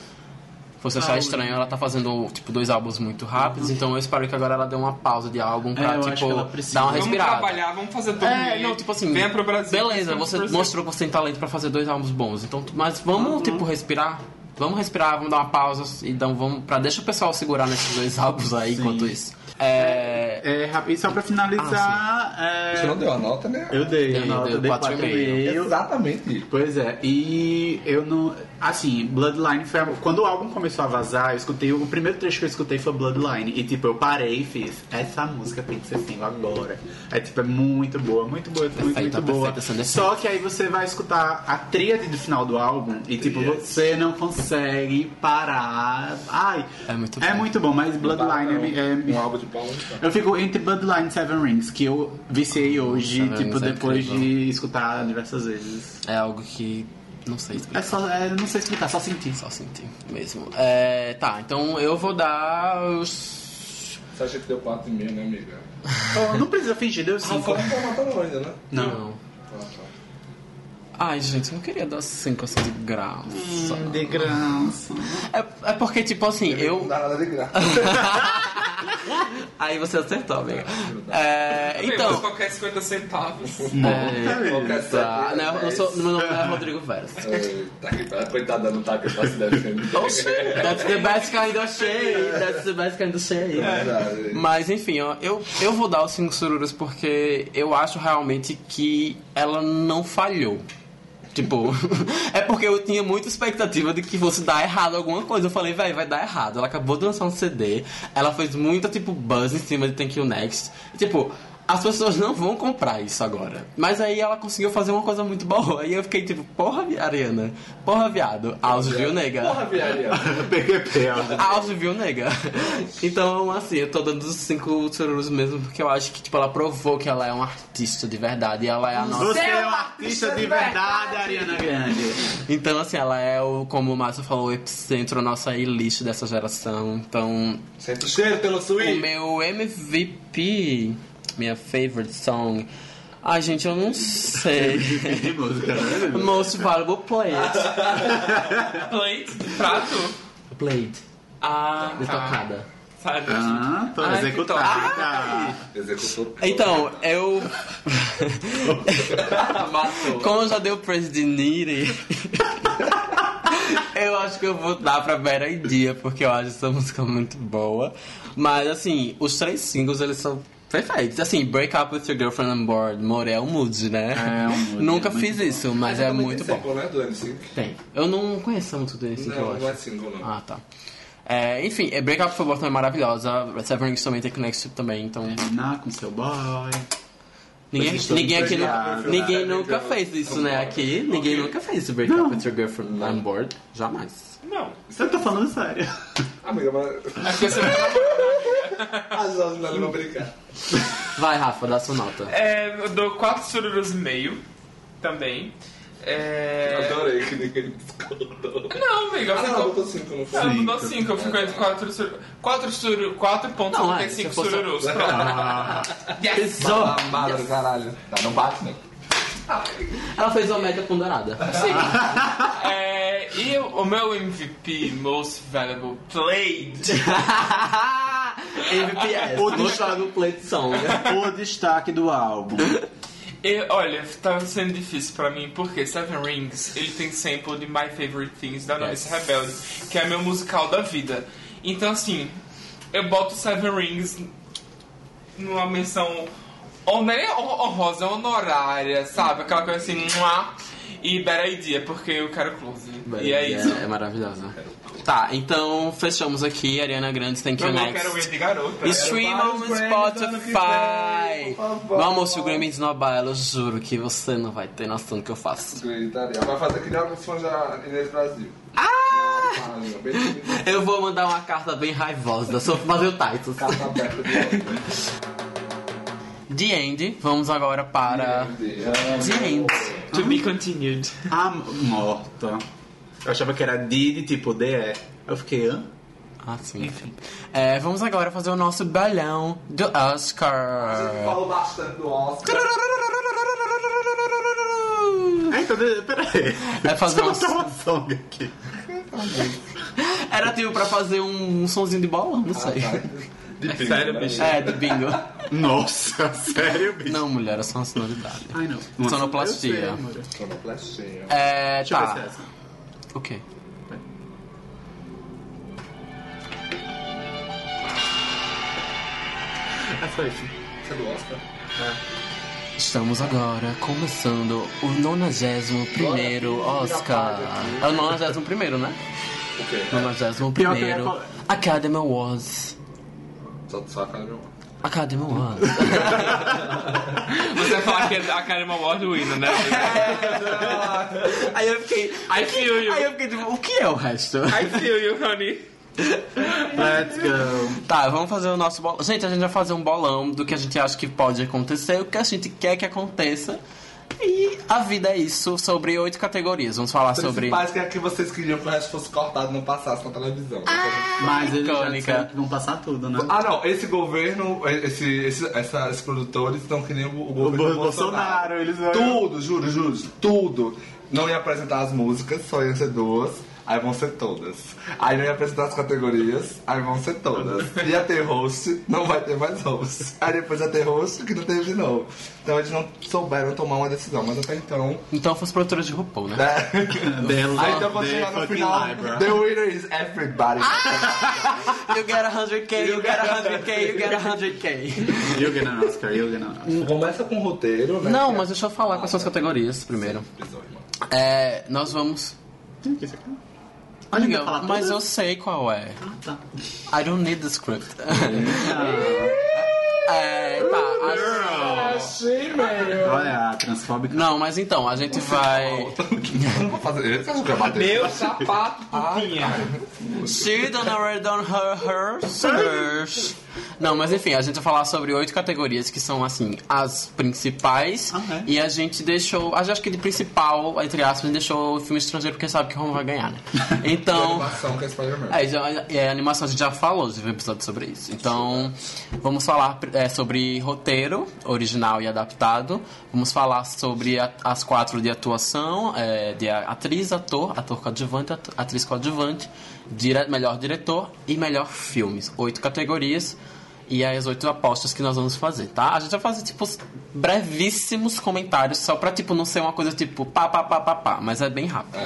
Fosse achar Ah, estranho ela tá fazendo, tipo, dois álbuns muito rápidos, então eu espero que agora ela dê uma pausa de álbum pra, É, eu acho que ela tipo, precisa. dar uma Vamos respirada. trabalhar, vamos fazer tudo. É, não, tipo assim, Venha pro Brasil. beleza, vamos você mostrou que você tem talento pra fazer dois álbuns bons, então, mas vamos, tipo, respirar, vamos respirar, vamos dar uma pausa, e então vamos, pra, deixa o pessoal segurar nesses dois álbuns aí, Sim. enquanto isso. É, É, rap- e só pra finalizar. é, Você não deu a nota, né? Eu dei, a Dei, nota, dei eu dei quatro e 4,5. Exatamente. Pois é, e eu não. Assim, Bloodline foi. a- Quando o álbum começou a vazar, eu escutei. O primeiro trecho que eu escutei foi Bloodline. E tipo, eu parei e fiz. Essa música tem que ser single agora. É tipo, é muito boa, muito boa, muito, Perfeita, muito boa. Só que aí você vai escutar a tríade do final do álbum e tipo, você não consegue parar. Ai, É muito É bom. muito bom, mas Bloodline é, é, Um álbum de palmas. eu fico entre Bloodline e Seven Rings, que eu viciei hoje, Seven tipo, Rings é depois incrível. de escutar diversas vezes. é algo que Não sei explicar. É só, é, não sei explicar, só sentir. Só sentir mesmo. É, tá, então eu vou dar os. Você acha que deu 4,5, né, amiga? Oh, não precisa fingir, deu Ah, 5. fala que tá matando ainda, né? Não. Ah, tá. Ai, gente, eu não queria dar 5 assim de graça. Hum, de graça. É, é porque, tipo assim, Não eu. dá nada de graça. Aí você acertou, amiga. É, Então, então. qualquer 50 centavos. É, Qualquer tá, não, eu não sou, meu nome não é Rodrigo Veras. Tá tá, coitada, não tá aqui pra se defender. Oxi, that's the best kind of shade. That's the best kind of shade. Verdade. Mas enfim, ó, eu, eu vou dar os 5 sururas porque eu acho realmente que ela não falhou. Tipo, é porque eu tinha muita expectativa de que fosse dar errado alguma coisa. Eu falei, velho, vai dar errado. Ela acabou de lançar um CD, ela fez muita, tipo, buzz em cima de Thank You Next. E, tipo, as pessoas não vão comprar isso agora. Mas aí ela conseguiu fazer uma coisa muito boa. E eu fiquei tipo, porra, vi- Ariana. Porra, viado. Auge, viu, nega? Porra, viaria. PQP. Auge, viu, nega? Então, assim, eu tô dando os cinco sururus mesmo porque eu acho que, tipo, ela provou que ela é uma artista de verdade e ela é a nossa. Você é um artista de verdade, Ariana Grande. Então, assim, ela é, o, como o Márcio falou, o epicentro, a nossa elite dessa geração. Então, Sente o cheiro pelo o suíte. meu MVP, minha favorite song. Ai, gente, eu não sei. Né? Most valuable plate. Plate de prato? Plate. Ah, tá. tocada. Sabe? Ah, tô Ai, executada. Executou. Então, eu. Matou. Como eu já dei o praise de Niri, eu acho que eu vou dar pra Better Idea, porque eu acho essa música muito boa. Mas, assim, os três singles, eles são perfeitos. Assim, Break Up With Your Girlfriend on Board, Morel Mood, né? É, um mood, Nunca é muito fiz bom. isso, mas é também muito tem bom. sample, né, do N5? Tem. Eu não conheço música do NSYNC, eu Não, acho. não é single, não. Ah, tá. É, enfim, é Break Up For Both é maravilhosa. Também tem Connection também, então... Terminar com seu boy. Ninguém, estou ninguém aqui nu- entusiasmado. ninguém nunca fez isso, né? Aqui, ninguém nunca fez esse break up with your girlfriend on board. Jamais. Não. Eu tô falando sério. Amiga, mas. É porque você As horas não vão brincar. Vai, Rafa, dá sua nota. É, eu dou 4 sururus e meio também. É... Adorei que ninguém discordou. Não, amiga, eu Ah, não, fico... botou 5, não foi? Não, eu dou Cinco. 5, eu fico entre 4 sururus. 4 suru... Não, é, se 4.75 fosse- sururus. Pronto. Ah, Yes! Ah, madre, caralho. Tá, não bate, né? Ela fez uma média ponderada. É, e o meu MVP, Most Valuable Played, MPS, O Most Valuable Plate Song. o destaque do álbum. E, olha, tá sendo difícil pra mim porque Seven Rings ele tem sample de My Favorite Things da Novice Yes. Rebelde, que é meu musical da vida. Então, assim, eu boto Seven Rings numa menção hon- não é nem hon- honrosa, honorária, sabe? Aquela coisa assim, mua, e Better Idea, porque eu quero close. e é isso. É, maravilhosa. Tá, então fechamos aqui. Ariana Grande, Thank You Eu não quero ir de garota. Stream on que Spotify. Vamos, se o Grammy esnobar ela, eu juro que você não vai ter noção do que eu faço. Gritaria. Vai fazer que nem alguns fãs da Inês Brasil. Ah! Eu vou mandar uma carta bem raivosa, só pra fazer o Titus. carta aberta de. The End, vamos agora para. The End. To be continued. A morta. Eu achava que era Didi, tipo DE. Eu fiquei, hã? Ah, sim. É, vamos agora fazer o nosso balão do Oscar. Falou bastante do Oscar. Ah, então, peraí. É fazer uma- uma song aqui. Era tipo pra fazer um, um sonzinho de bolão, não sei. É sério, bicho. É, de bingo. Nossa, sério, bicho? Não, mulher, é só uma sonoridade. Ai, não. Sonoplastia. Eu sei, amor. Sonoplastia. É, Deixa eu ver se é tá. essa. O quê? É só isso. Você é do Oscar? Estamos agora começando o 91 Oscar. É o 91, né? O quê? 91 Pior que eu ia falar- Academy Awards. Só, só a cara do meu. Academy Awards. Você vai falar que é a Karima Award winner, né? Aí eu fiquei. I feel you. Aí eu fiquei tipo, o que é o resto? I feel you, honey. Let's go. Tá, vamos fazer o nosso bolão. Gente, a gente vai fazer um bolão do que a gente acha que pode acontecer, o que a gente quer que aconteça. E a vida é isso, sobre oito categorias. Vamos falar sobre. Principais que é que vocês queriam que o resto fosse cortado e não passasse na televisão. Mas eles já Icônica. disseram que vão passar tudo, né? Ah não, esse governo, esse, esse, essa, esses produtores estão que nem o, o O governo Bolsonaro, Bolsonaro. eles vão... Tudo, juro, juro, tudo. Não ia apresentar as músicas, só iam ser duas. Aí vão ser todas. Aí não ia apresentar as categorias, aí vão ser todas. Ia ter host, não vai ter mais host. Aí depois ia ter host, que não teve de novo. Então eles não souberam tomar uma decisão, mas até então. Então fosse produtora de RuPaul, né? They Aí então quando their chegar no final, library. the winner is everybody. You get a 100k, you get a 100k, you get a 100k. You'll get an Oscar, you'll get an Oscar. Começa com o roteiro, né? Não, mas deixa eu falar quais são as categorias primeiro. É, nós vamos. Tem que ser aqui. A gente vai falar Mas eu sei qual é. Ah, tá. I don't need the script. é, tá. as- Achei, velho. Olha a transfóbica. Não, mas então, a gente vai. Vou fazer bater? Meu sapato tinha. She don't already done her, her search. Não, mas enfim, a gente vai falar sobre oito categorias que são, assim, as principais. E a gente deixou. A gente acho que de principal, entre aspas, a gente deixou o filme estrangeiro porque sabe que Roma vai ganhar, né? Então. animação que é Spider-Man. É, já, é, a animação a gente já falou, teve um episódio sobre isso. Então, vamos falar é, sobre roteiro, original e adaptado. Vamos falar sobre a- as quatro de atuação, é, de atriz, ator, ator coadjuvante, at- atriz coadjuvante, dire, melhor diretor e melhor filmes. Oito categorias. E aí as oito apostas que nós vamos fazer, tá? A gente vai fazer, tipo, os brevíssimos comentários, só pra, tipo, não ser uma coisa, tipo, pá, pá, pá, pá, pá. Mas é bem rápido.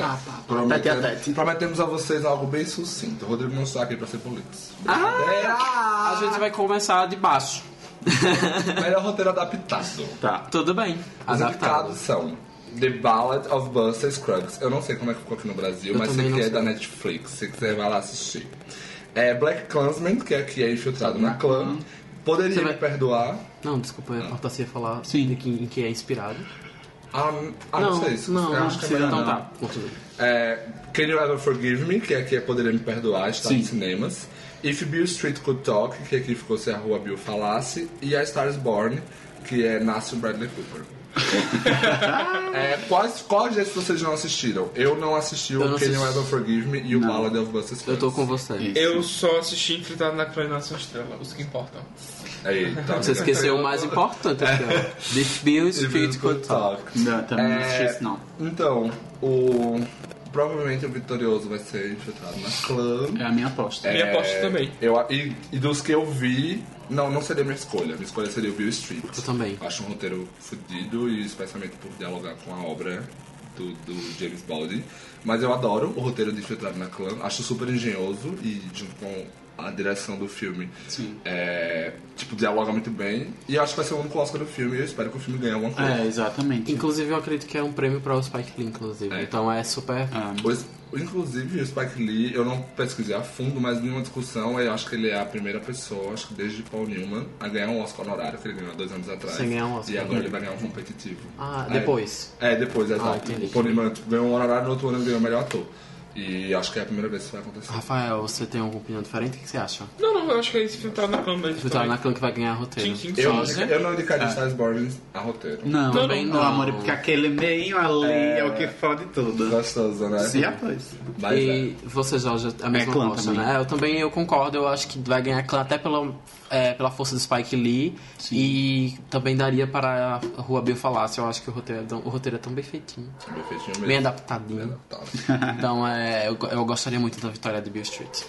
Prometemos, Tete a tete. prometemos a vocês algo bem sucinto. O Rodrigo não está aqui pra ser político. A gente vai começar de baixo. Melhor roteiro adaptado. Tá. Tudo bem. Os Adaptado. indicados são The Ballad of Buster Scruggs. Eu não sei como é que ficou aqui no Brasil, Eu mas sei que não é sei. da Netflix. Se quiser, vai lá assistir. É Black Clansman, que aqui é infiltrado na clã. Poderia Você vai- me perdoar. Não, desculpa, eu ia falar Sim. de que, em que é inspirado. Ah, ah, não, sei. se- não, eu não acho que é melhor Então não. tá. É, Can You Ever Forgive Me, que aqui é Poderia Me Perdoar, está Sim. nos cinemas. If Bill Street Could Talk, que aqui ficou Se a Rua Bill Falasse. E A Star is Born, que é Nasce o Bradley Cooper. é, quais, quais desses vocês não assistiram? Eu não assisti o Eu não Can You assisti. Ever Forgive Me e o. Ballad of Buster Eu tô Scruggs. com você. Isso. Eu só assisti Infiltrado na Clã Estrela, os que importam. Eita. Você esqueceu o mais importante aqui, ó. If Bill If Bill Street Could Could Talk. Não, também não assisti É, isso, não. Então, o... Provavelmente o vitorioso vai ser infiltrado na clã. É a minha aposta. Minha aposta também. Eu, e, e dos que eu vi, não, não seria minha escolha. Minha escolha seria o Bill Street. Eu também. Acho um roteiro fudido e especialmente por dialogar com a obra do, do James Baldwin. Mas eu adoro o roteiro de Infiltrado na Clã. Acho super engenhoso e junto com a direção do filme, Sim. é, tipo, dialoga muito bem. E acho que vai ser o único Oscar do filme e eu espero que o filme ganhe alguma coisa. É, exatamente. Inclusive, eu acredito que é um prêmio para o Spike Lee, inclusive. É. Então é super... Ah, Pois, inclusive, o Spike Lee, eu não pesquisei a fundo, mas em uma discussão eu acho que ele é a primeira pessoa, acho que desde Paul Newman, a ganhar um Oscar honorário, que ele ganhou há dois anos atrás. Sem ganhar um Oscar. E agora ele vai ganhar um competitivo. Ah, Aí- depois. É, depois, exato. o Paul Newman ganhou um honorário, no outro ano ele ganhou o melhor ator. E acho que é a primeira vez que isso vai acontecer. Rafael, você tem alguma opinião diferente? O que você acha? Não, não, eu acho que é esse Infiltrado na Clã mesmo. Tá na clã que vai ganhar roteiro. Sim, sim, Eu, Sósia? eu não indicaria Stars Born a roteiro. Não, Não, também não. não, amor, porque aquele meio ali é, o que fode tudo. Gostoso, né? Sim, rapaz. Mas é. E você, Jorge, a mesma clã aposta, também. né? É, Eu também eu concordo, eu acho que vai ganhar clã até pela, é, pela força do Spike Lee. E também daria para a Rua Bill Falasse. Eu acho que o roteiro, é tão- o roteiro é tão bem feitinho. é bem feitinho mesmo. Bem adaptadinho. Tá. Então é, eu, eu gostaria muito da vitória de Bill Street.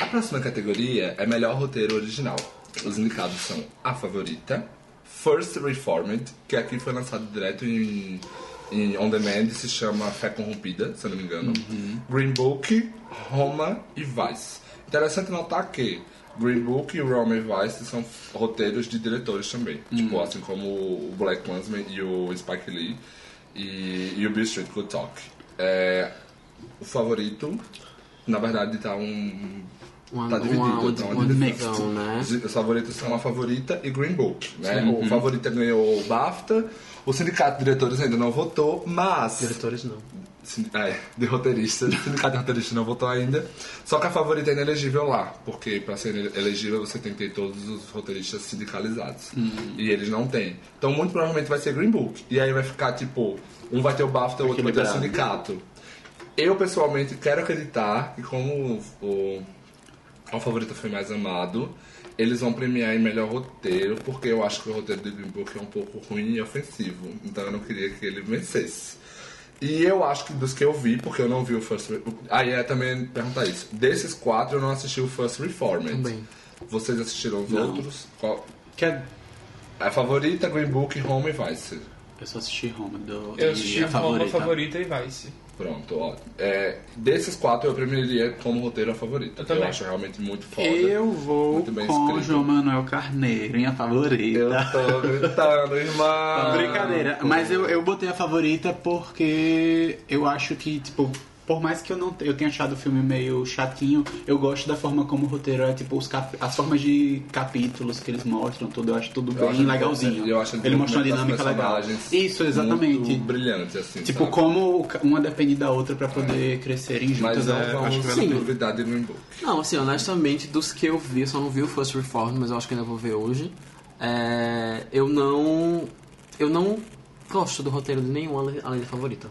A próxima categoria é melhor roteiro original. Os indicados são A Favorita, First Reformed, que aqui foi lançado direto em, em On Demand, se chama Fé Corrompida, se eu não me engano. Green Book, Roma e Vice. Interessante notar que Green Book, e Vice são roteiros de diretores também. Tipo, assim como o Black Klansman e o Spike Lee e, e o Bill Street Good Talk. É, o favorito, na verdade, tá um Uma, Tá dividido, uma, uma, tá uma dividido. divisão, né? Os, os favoritos são a favorita e Green Book, né? O favorita ganhou o BAFTA, o sindicato de diretores ainda não votou, mas Diretores não. É, de roteirista. Sindicato de roteirista não votou ainda. Só que a favorita é inelegível lá. Porque pra ser ele- elegível você tem que ter todos os roteiristas sindicalizados. E eles não têm. Então muito provavelmente vai ser Green Book. E aí vai ficar tipo, um vai ter o BAFTA, o outro vai ter o sindicato. Eu pessoalmente quero acreditar que como o, o favorito foi mais amado, eles vão premiar em melhor roteiro, porque eu acho que o roteiro do Green Book é um pouco ruim e ofensivo. Então eu não queria que ele vencesse. E eu acho que dos que eu vi, porque eu não vi o First... Re- Aí é também perguntar isso. Desses quatro, eu não assisti o First Reformed. Também. Vocês assistiram os Não. outros? Qual? Quer... A favorita, Green Book, Home e Vice. Eu só assisti Roma do Eu assisti a Roma favorita. favorita e Vice. Pronto, ó. É, desses quatro, eu premiaria como roteiro a favorita. Eu também. acho realmente muito foda. Eu vou Muito bem com escrito. João Manuel Carneiro, minha favorita. Eu tô gritando, irmão. Brincadeira, mas eu, eu botei a favorita porque eu acho que, tipo, por mais que eu não eu tenha achado o filme meio chatinho, eu gosto da forma como o roteiro é, tipo, os cap- as formas de capítulos que eles mostram, tudo, eu acho tudo Eu bem acho- legalzinho. eu acho Ele mostra uma dinâmica legal. Isso, exatamente. Muito brilhante, assim. Tipo, sabe? como uma depende da outra pra poder crescerem Mas juntas, não é, vamos acho que vale a Sim. pena. duvidar de Green Book. Não, assim, honestamente, dos que eu vi, eu só não vi o First Reform, mas eu acho que ainda vou ver hoje. É, eu não. Eu não gosto do roteiro de nenhum além da favorita.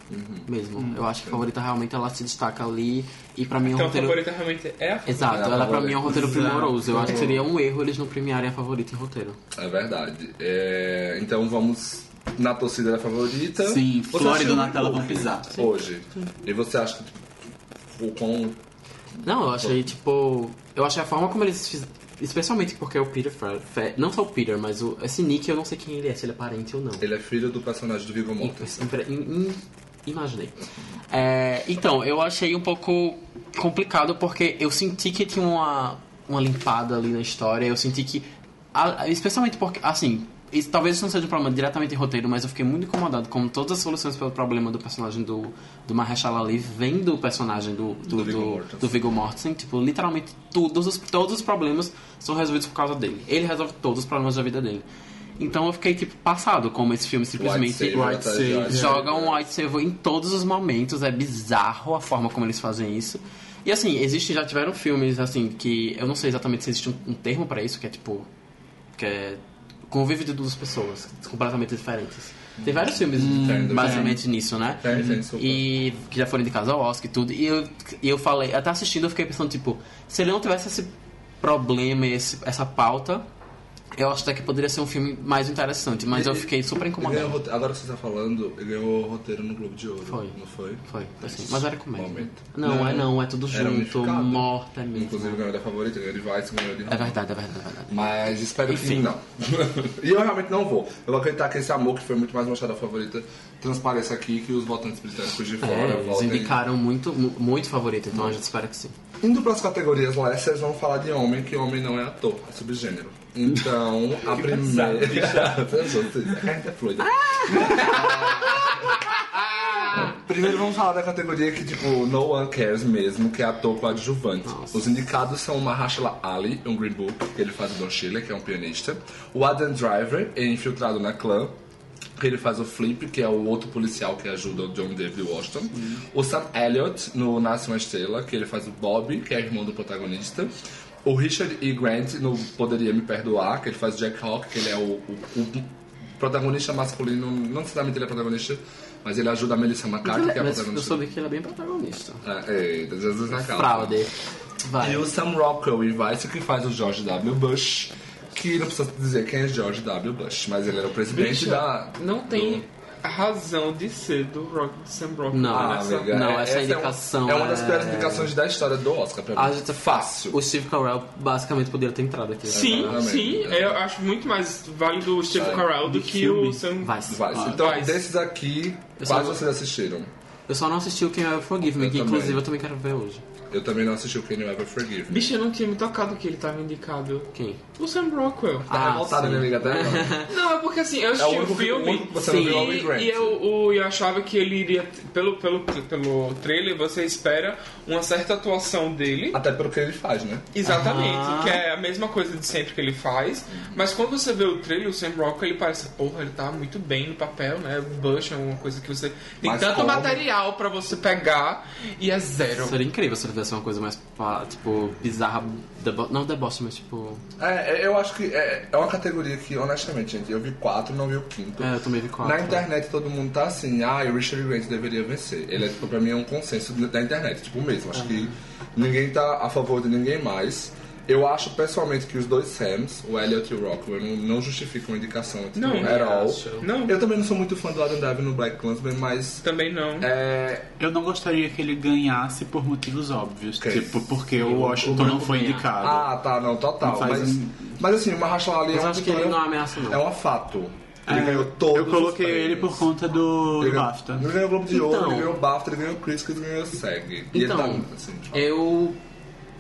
Mesmo. Eu acho que a favorita realmente ela se destaca ali. E pra mim é um Então a roteiro. favorita realmente é a favorita. Exato, a ela pra mim é um roteiro primoroso. Eu acho que seria um erro eles não premiarem a favorita em roteiro. É verdade. É, então vamos na torcida da favorita. Sim, Você Flórida e Green Nutella Book vão pisar. Hoje. E você acha que tipo, o quão Não, eu achei, tipo. Eu achei a forma como eles fizeram. Especialmente porque é o Peter Fer, Fer- Não só o Peter, mas o, esse Nick eu não sei quem ele é, se ele é parente ou não. ele é filho do personagem do Viggo Mortensen. Imaginei. É, então, eu achei um pouco complicado porque eu senti que tinha uma, uma limpada ali na história. Eu senti que. a- Especialmente porque, assim. Isso, talvez isso não seja um problema diretamente em roteiro, mas eu fiquei muito incomodado com todas as soluções pelo problema do personagem do, do Mahershala Ali vem do personagem do, do, Do Viggo do, Mortensen. do Viggo Mortensen. Tipo, literalmente todos os, todos os problemas são resolvidos por causa dele. Ele resolve todos os problemas da vida dele. Então eu fiquei, tipo, passado como esse filme simplesmente Savior, White tá, Savior. já- joga um white savior em todos os momentos, é bizarro a forma como eles fazem isso. E assim, existe, já tiveram filmes assim que eu não sei exatamente se existe um, um termo pra isso, que é tipo que é convívio de duas pessoas completamente diferentes. Tem vários filmes Tem, basicamente nisso, né? Super. E que já foram indicados ao Oscar e tudo. E eu, e eu falei, até assistindo, eu fiquei pensando, tipo, se ele não tivesse esse problema, esse, essa pauta, eu acho até que poderia ser um filme mais interessante. Mas eu fiquei super incomodado. rote- agora que você tá falando, ele ganhou o roteiro no Globo de Ouro. Foi. Não foi? Foi, assim. Mas era comédia. Momento. Não, Não, é não, é tudo junto, morta mesmo. Inclusive ganhou da favorita, ganhou de Vice, ganhou de É verdade, é verdade, é verdade. Mas espero que Enfim. não. e eu realmente não vou. Eu vou acreditar que esse amor, que foi muito mais mostrado a favorita, transpareça aqui que os votantes britânicos de fora É, eles indicaram muito, mu- muito favorito, então a gente espera que sim. Indo para as categorias Lessers, vamos falar de homem, que homem não é ator, é subgênero. Então, a primeira. a gente é fluida. Primeiro vamos falar da categoria que, tipo, no one cares mesmo, que é ator coadjuvante. Os indicados são o Mahershala Ali, um Green Book, que ele faz o Don Schiller, que é um pianista. O Adam Driver, em Infiltrado na Clã, que ele faz o Flip, que é o outro policial que ajuda o John David Washington. O Sam Elliott, no Nasce uma Estrela, que ele faz o Bob, que é irmão do protagonista. O Richard E. Grant, no Poderia Me Perdoar, que ele faz Jack Hawk, que ele é o, o- o protagonista masculino, não necessariamente ele é protagonista, mas ele ajuda a Melissa McCarthy, que é a Mas eu protagonista. soube que ele é bem protagonista. É, eita, Jesus na causa. Fraude. Vai. E o Sam Rockwell em Vice, que faz o George W. Bush, que não precisa dizer quem é George W. Bush, mas ele era o presidente Bicho, da... não tem do- razão de ser do Rock, Sam Rockwell Não. Ah, nessa... amiga, Não, é- essa é indicação uma, é uma das é- piores indicações da história do Oscar, pra mim. A gente- é Fácil. O Steve Carell basicamente poderia ter entrado aqui. Sim, sim, eu acho muito mais válido o Steve É. Carell do que filme. o Sam... Vai. Vai. Ah, então, vai. desses aqui, Eu quais só- vocês assistiram? Eu só não assisti o Quem Ever Forgive Me, Eu que também. inclusive eu também quero ver hoje. Eu também não assisti o Can You Ever Forgive Me. Bicho, eu não tinha me tocado que ele tava indicado. Quem? O Sam Rockwell. Tá revoltada, sim. minha amiga, até agora. Não, é porque assim, eu assisti É o o único que- filme o você não viu é o Hugh Grant. e eu, o- eu achava que ele iria. Pelo, pelo, pelo trailer, você espera uma certa atuação dele. Até pelo que ele faz, né? Exatamente, Ah. que é a mesma coisa de sempre que ele faz. Mas quando você vê o trailer, o Sam Rockwell, ele parece, porra, ele tá muito bem no papel, né? O Bush é uma coisa que você. Tem Mas tanto como? material pra você pegar e é zero. Seria incrível se ele tivesse uma coisa mais, tipo, bizarra. debo- Não deboche, mas tipo. É, é, eu acho que é, é uma categoria que, honestamente, gente, eu vi quatro, não vi o quinto. É, eu também vi quatro. Na internet todo mundo tá assim, ah, o Richard Grant deveria vencer. Ele é, tipo, pra mim, é um consenso da internet, tipo mesmo. Acho que ninguém tá a favor de ninguém mais. Eu acho pessoalmente que os dois Sams, o Elliot e o Rockwell, não, não justificam a indicação tipo, Não, at all. acho. Não, Eu também não sou muito fã do Adam Driver no Black Klansman, mas também não. é, Eu não gostaria que ele ganhasse por motivos óbvios. Ok. Tipo, porque o o Washington não branco foi ganhar. indicado. Ah, tá, não, total. Não Mas, um- mas assim, o Mahershala Ali é Mas uma acho que ele não ameaça, não. É um fato. Ele É, ganhou todos Eu coloquei os ele por conta do, Ele do ganhou- BAFTA. Ele ganhou o Globo de Ouro, Então. ele ganhou o BAFTA, ele ganhou o Chris, ele ganhou o SEG. E Então, ele tá, assim, tipo, Eu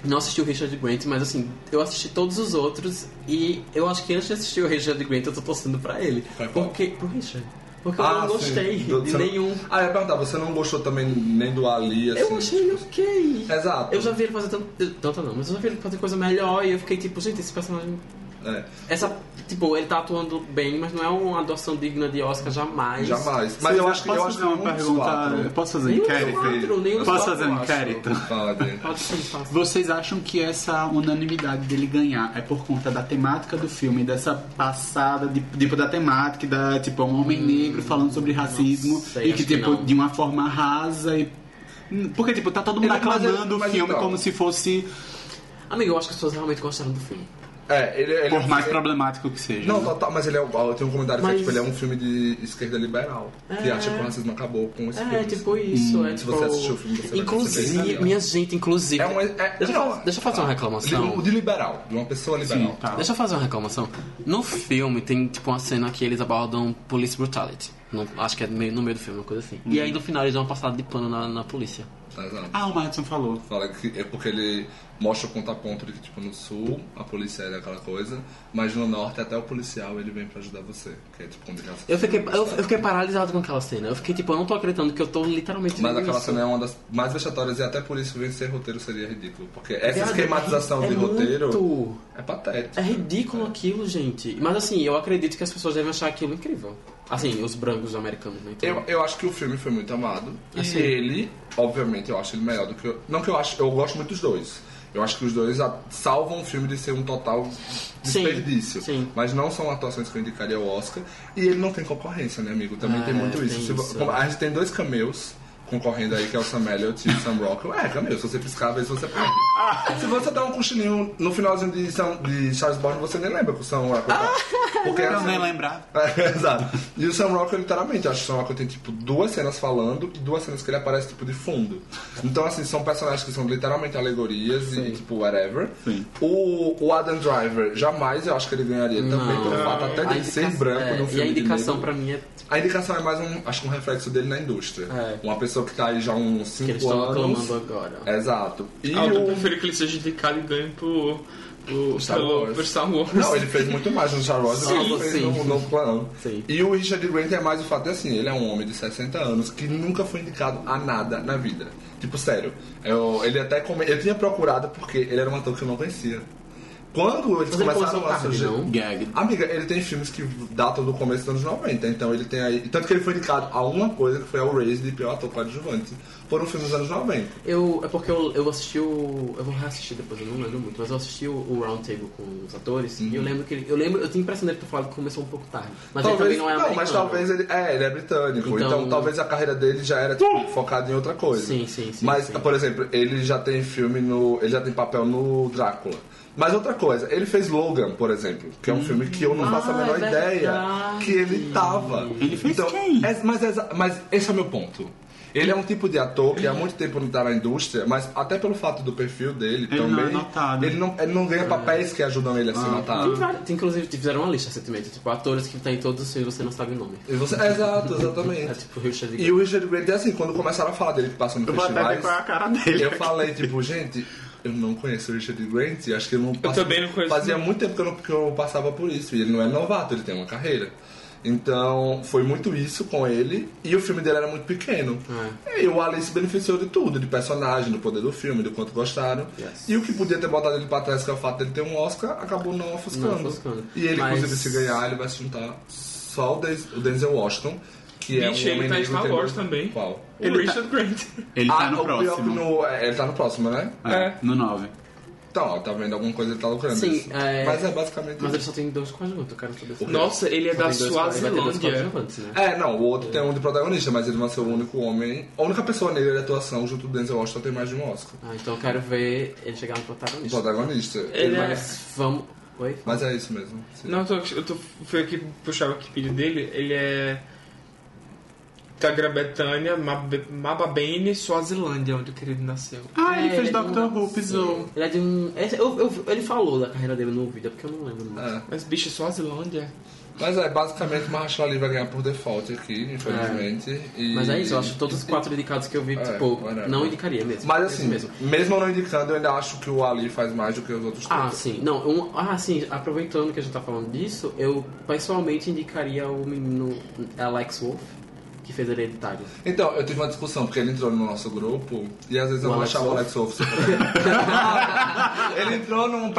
não assisti o Richard Grant, mas assim, eu assisti todos os outros e eu acho que antes de assistir o Richard Grant eu tô torcendo pra ele. Qual? Porque, pro Richard. Porque eu Ah, não sim. gostei Do- de você não- nenhum. Ah, eu ia perguntar, você não gostou também nem do Ali, assim? Eu achei ele ok. Exato. Eu já vi ele fazer tanto, tanto não, mas eu já vi ele fazer coisa melhor e eu fiquei tipo, gente, esse personagem. É, Essa, tipo, ele tá atuando bem, mas não é uma atuação digna de Oscar jamais. jamais. Mas eu acho que eu acho que um uma pergunta? quatro. Posso fazer um dos inquérito? quatro, Posso fazer um inquérito? Pode. Pode sim, faça. Vocês acham que essa unanimidade dele ganhar é por conta da temática do filme, dessa passada, de, tipo, da temática, da, tipo, um homem negro falando sobre racismo sei, e que, que tipo, não. de uma forma rasa e... Porque, tipo, tá todo mundo Ele- mas ele- aclamando o filme então. como se fosse, Amigo, eu acho que as pessoas realmente gostaram do filme. É, ele, ele por mais ele- problemático que seja. Não, total, mas ele é. Eu tenho um comentário que é, Mas- tipo, ele é um filme de esquerda liberal. Que É. acha que o racismo acabou com esse É, filme. tipo isso. é, Se tipo... você assistiu o filme, você vai Inclusive, isso. minha gente, inclusive. É um. É, deixa, eu não, faz- deixa eu fazer uma reclamação. De, de liberal, de uma pessoa liberal. Sim, tá. Deixa eu fazer uma reclamação. No filme tem tipo uma cena que eles abordam police brutality. No- acho que é no meio, no meio do filme, uma coisa assim. E aí no final eles dão uma passada de pano na, na polícia. Tá, exato. Ah, o Madison falou. Fala que é porque ele mostra o contraponto de que, tipo, no sul a polícia é aquela coisa, mas no norte até o policial ele vem pra ajudar você. Que é tipo quando ele Eu fiquei, eu, eu fiquei paralisado com aquela cena. Eu fiquei tipo, eu não tô acreditando que eu tô literalmente Mas aquela cena é uma das mais vexatórias e até por isso vencer roteiro seria ridículo. Porque essa Viado, esquematização é de roteiro muito- é patético. É ridículo aquilo, gente. Mas assim, eu acredito que as pessoas devem achar aquilo incrível. Assim, os brancos americanos, né? Então, Eu, eu acho que o filme foi muito amado. Assim. E ele, obviamente, eu acho ele melhor do que eu. Não que eu acho, eu gosto muito dos dois. Eu acho que os dois salvam o filme de ser um total Sim, desperdício. sim. Mas não são atuações que eu indicaria ao Oscar. E ele não tem concorrência, né, amigo? Também É, tem muito isso. vo- isso. como a gente tem dois cameos concorrendo aí, que é o Sam Elliott e o Sam Rockwell. É, cameo. Se você piscar, às vezes você perde. Se você dá um cochilinho no finalzinho de, Sam- de Charles Bond, você nem lembra que o Sam Rockwell tá. Porque Eu assim, nem lembrar. é, exato. E o Sam Rockwell, literalmente, acho que o Sam Rockwell tem, tipo, duas cenas falando e duas cenas que ele aparece, tipo, de fundo. Então, assim, são personagens que são literalmente alegorias e, tipo, whatever. Sim. O, o Adam Driver, jamais eu acho que ele ganharia também, Não. pelo fato até a de ser branco é, no E filme a de indicação pra mim é A indicação é mais um, acho que um reflexo dele na indústria. É. Uma pessoa que tá aí já há uns que eles 5 estão anos. aclamando agora. Exato. E Ah, eu o... prefiro que ele seja indicado e ganhe por, por, Star Wars. Star Wars. Não, ele fez muito mais no Star Wars do que Sim, ele fez sim. no, no plano. Sim. E o Richard Grant é mais o fato de assim, ele é um homem de 60 anos que nunca foi indicado a nada na vida. Tipo, sério. Eu, ele até come... Eu tinha procurado porque ele era um ator que eu não conhecia. Quando eles ele começaram começou a surgir. não? Gag. Amiga, ele tem filmes que datam do começo dos anos 90, então ele tem aí. Tanto que ele foi indicado a uma coisa que foi ao Raise de pior ator coadjuvante. Foram filmes dos anos 90. Eu, é porque eu, eu assisti o. Eu vou reassistir depois, eu não lembro muito, mas eu assisti o, o Round Table com os atores e eu lembro que ele. Eu lembro, eu tenho a impressão dele ter falado que começou um pouco tarde. Mas ele também não é americano. mas talvez ele. É, ele é britânico. Então, Então- talvez a carreira dele já era tipo, focada em outra coisa. Sim, sim, sim, Mas, sim. por exemplo, ele já tem filme no. Ele já tem papel no Drácula. Mas outra coisa, ele fez Logan, por exemplo, que é um filme que eu não faço a Ah, menor é ideia que ele tava. Ele fez então, quem? é- mas, é- mas esse é o meu ponto. Ele é um tipo de ator que há muito tempo não tá na indústria, mas até pelo fato do perfil dele Ele não também. é notado. Ele não, ele não ganha papéis que ajudam ele a ser Tem notado. tem, inclusive, fizeram uma lista recentemente, tipo, atores que tem em todos os filmes você não sabe o nome. E você- exato, exatamente. É tipo Richard E o Richard Grant é assim, quando começaram a falar dele que passou no Eu festivais, é a cara dele. eu falei, tipo, gente, Eu não conheço o Richard Grant e acho que eu não passo- também não conheço, Fazia muito tempo que eu, não, que eu passava por isso. E ele não é novato, ele tem uma carreira. Então, foi muito isso com ele. E o filme dele era muito pequeno. E o Ali se beneficiou de tudo, de personagem, do poder do filme, do quanto gostaram. Yes. E o que podia ter botado ele pra trás, que é o fato dele ter um Oscar, acabou não ofuscando. Não ofuscando. E ele, Mas- inclusive, se ganhar, ele vai se juntar só o Denzel Washington, que é Bicho, um ele tá em Star Wars também. Qual? O Ele Richard Grant. Ele ah, tá no o pior que próximo. no- é, ele tá no próximo, né? É, no 9. Então, ó, tá vendo alguma coisa ele tá lucrando. Sim, isso. é- Mas é basicamente Mas ele só tem dois coadjuvantes, eu quero saber se Nossa, ele é Só da Suazilândia. né? É, não, o outro tem um de protagonista, mas ele vai ser o único homem. A única pessoa negra de atuação junto do Denzel Washington tem mais de um Oscar. Ah, então eu quero ver ele chegar no O protagonista. protagonista. Ele é- Mas vamos. Oi? Mas é isso mesmo. sim. Não, eu tô, eu tô fui aqui puxar o Wikipedia dele. Ele é da Grã-Bretanha, Mab- Mababane, Suazilândia, onde o querido nasceu. Ah, ele É, fez ele é de Doctor um- Who, pisou. Ele é de um. esse- eu- eu- ele falou da carreira dele no vídeo, é porque eu não lembro muito. É. Mas, bicho, Suazilândia. Mas é, basicamente, Mahershala Ali vai ganhar por default aqui, infelizmente. e- Mas é isso, eu acho que todos os quatro indicados que eu vi, É, tipo, whatever. não indicaria mesmo. Mas assim, mesmo. mesmo. não indicando, eu ainda acho que o Ali faz mais do que os outros Ah, três. sim. Não, um, ah, sim, aproveitando que a gente tá falando disso, eu pessoalmente indicaria o menino Alex Wolf, que fez Hereditário. Então, eu tive uma discussão, porque ele entrou no nosso grupo e às vezes eu O não Alex achava o Wolff? Alex Wolff super Ele entrou num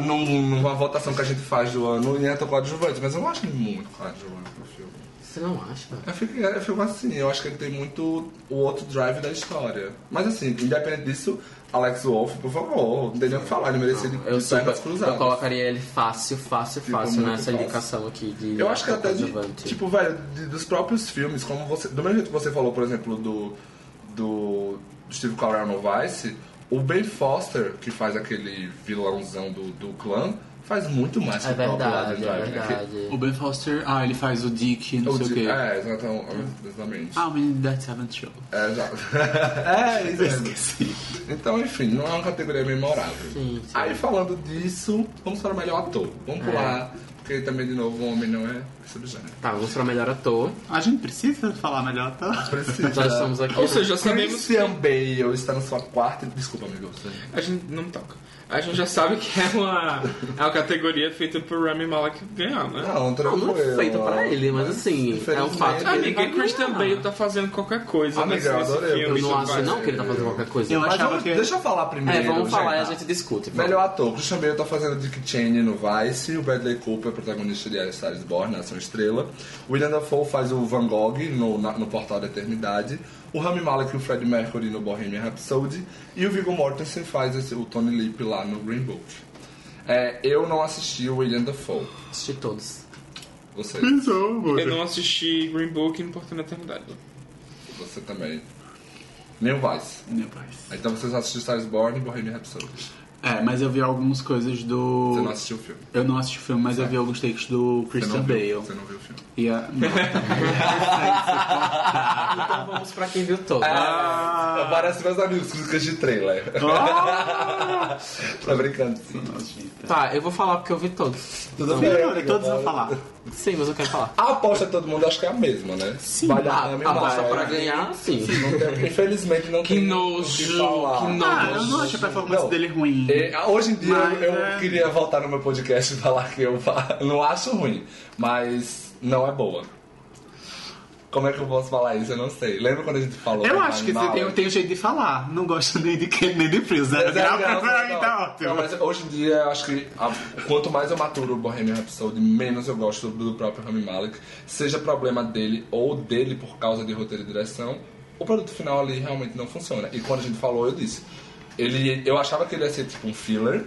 num- numa votação que a gente faz do ano e entra coadjuvante, mas eu não acho ele muito coadjuvante no filme. Você não acha? Eu fico, eu fico assim, eu acho que ele tem muito o outro drive da história. Mas assim, independente disso, Alex Wolff, por favor, não tem nem o que falar, ele merecia de, Eu, super, pernas eu cruzadas. colocaria ele fácil, fácil, Tipo, fácil nessa fácil. indicação aqui de Eu acho que até de, tipo, velho, de- dos próprios filmes, como você. Do mesmo jeito que você falou, por exemplo, do. do Steve Carell no Vice, o Ben Foster, que faz aquele vilãozão do, do clã, faz muito mais que É o próprio Adam verdade, é Driver. né? verdade. O Ben Foster, ah, ele faz o Dick, não O sei o quê. É, exatamente. Ah, o menino That Seventh Show. É, exato. é, isso Eu esqueci. Então, enfim, não é uma categoria memorável. Sim, sim. Aí, falando disso, vamos para o melhor ator. Vamos É. pular, porque também, de novo, o homem não é subgênero. Tá, vamos pra melhor ator. A gente precisa falar melhor, tá? Precisa. Já estamos aqui. Ou seja, já sabemos que Christian Bale está na sua quarta. Desculpa, amigo. você- a gente não toca. A gente já sabe que é uma, é uma categoria feita por Rami Malek ganhar, né? Não, Não, tranquilo. não é feito pra ele, mas assim, é um fato que Amiga, Christian. Bale tá fazendo qualquer coisa Amiga, nesse, adorei, filme. Eu não acho não que ele tá fazendo qualquer coisa. Eu Mas vamos- que- deixa eu falar primeiro. É, vamos falar e a gente. discute. vamos. Melhor ator, Christian Bale tá fazendo Dick Cheney no Vice, o Bradley Cooper, protagonista de A Star is Born, Nação Estrela. O William Dafoe faz o Van Gogh no, na- no Portal da Eternidade. O Rami Malek e o Fred Mercury no Bohemian Rhapsody. E o Viggo Mortensen faz esse- o Tony Lip lá no Green Book. É, eu não assisti o William Dafoe. Assisti todos. Você, Eu não assisti Green Book em Porto na Eternidade. você também. Nem o Vice. Meu pai. Então vocês assistiram Star is Born e Bohemian Rhapsody. É, mas eu vi algumas coisas do. Você não assistiu o filme. Eu não assisti o filme, mas eu vi alguns takes do Christian Bale. viu, você não viu o filme. E a... não, Então vamos pra quem viu todos. Ah, parece meus amigos, músicas de trailer. Ah! tá brincando, sim. Nojenta. Tá, eu vou falar porque eu vi todos. Tudo Não, todos vão falar. Sim, mas eu quero falar. A aposta de todo mundo acho que é a mesma, né? Sim. Vai A, a aposta pra ganhar, sim. Não tem- Infelizmente não Que tem nojo, que falar. que nojo. Ah, eu não acho a performance Não. dele ruim. É, hoje em dia Mas, eu, eu é. queria voltar no meu podcast e falar que eu não acho ruim, mas não é boa. Como é que eu posso falar isso? Eu não sei. Lembra quando a gente falou? Eu acho que você tem, tem um jeito de falar. Não gosto nem de Ken nem de mim não. tá. Não, mas hoje em dia eu acho que a- quanto mais eu maturo o Bohemian Rhapsody, menos eu gosto do, do próprio Rami Malek. Seja problema dele ou dele por causa de roteiro e direção, o produto final ali realmente não funciona. E quando a gente falou, eu disse. Ele, eu achava que ele ia ser tipo um filler,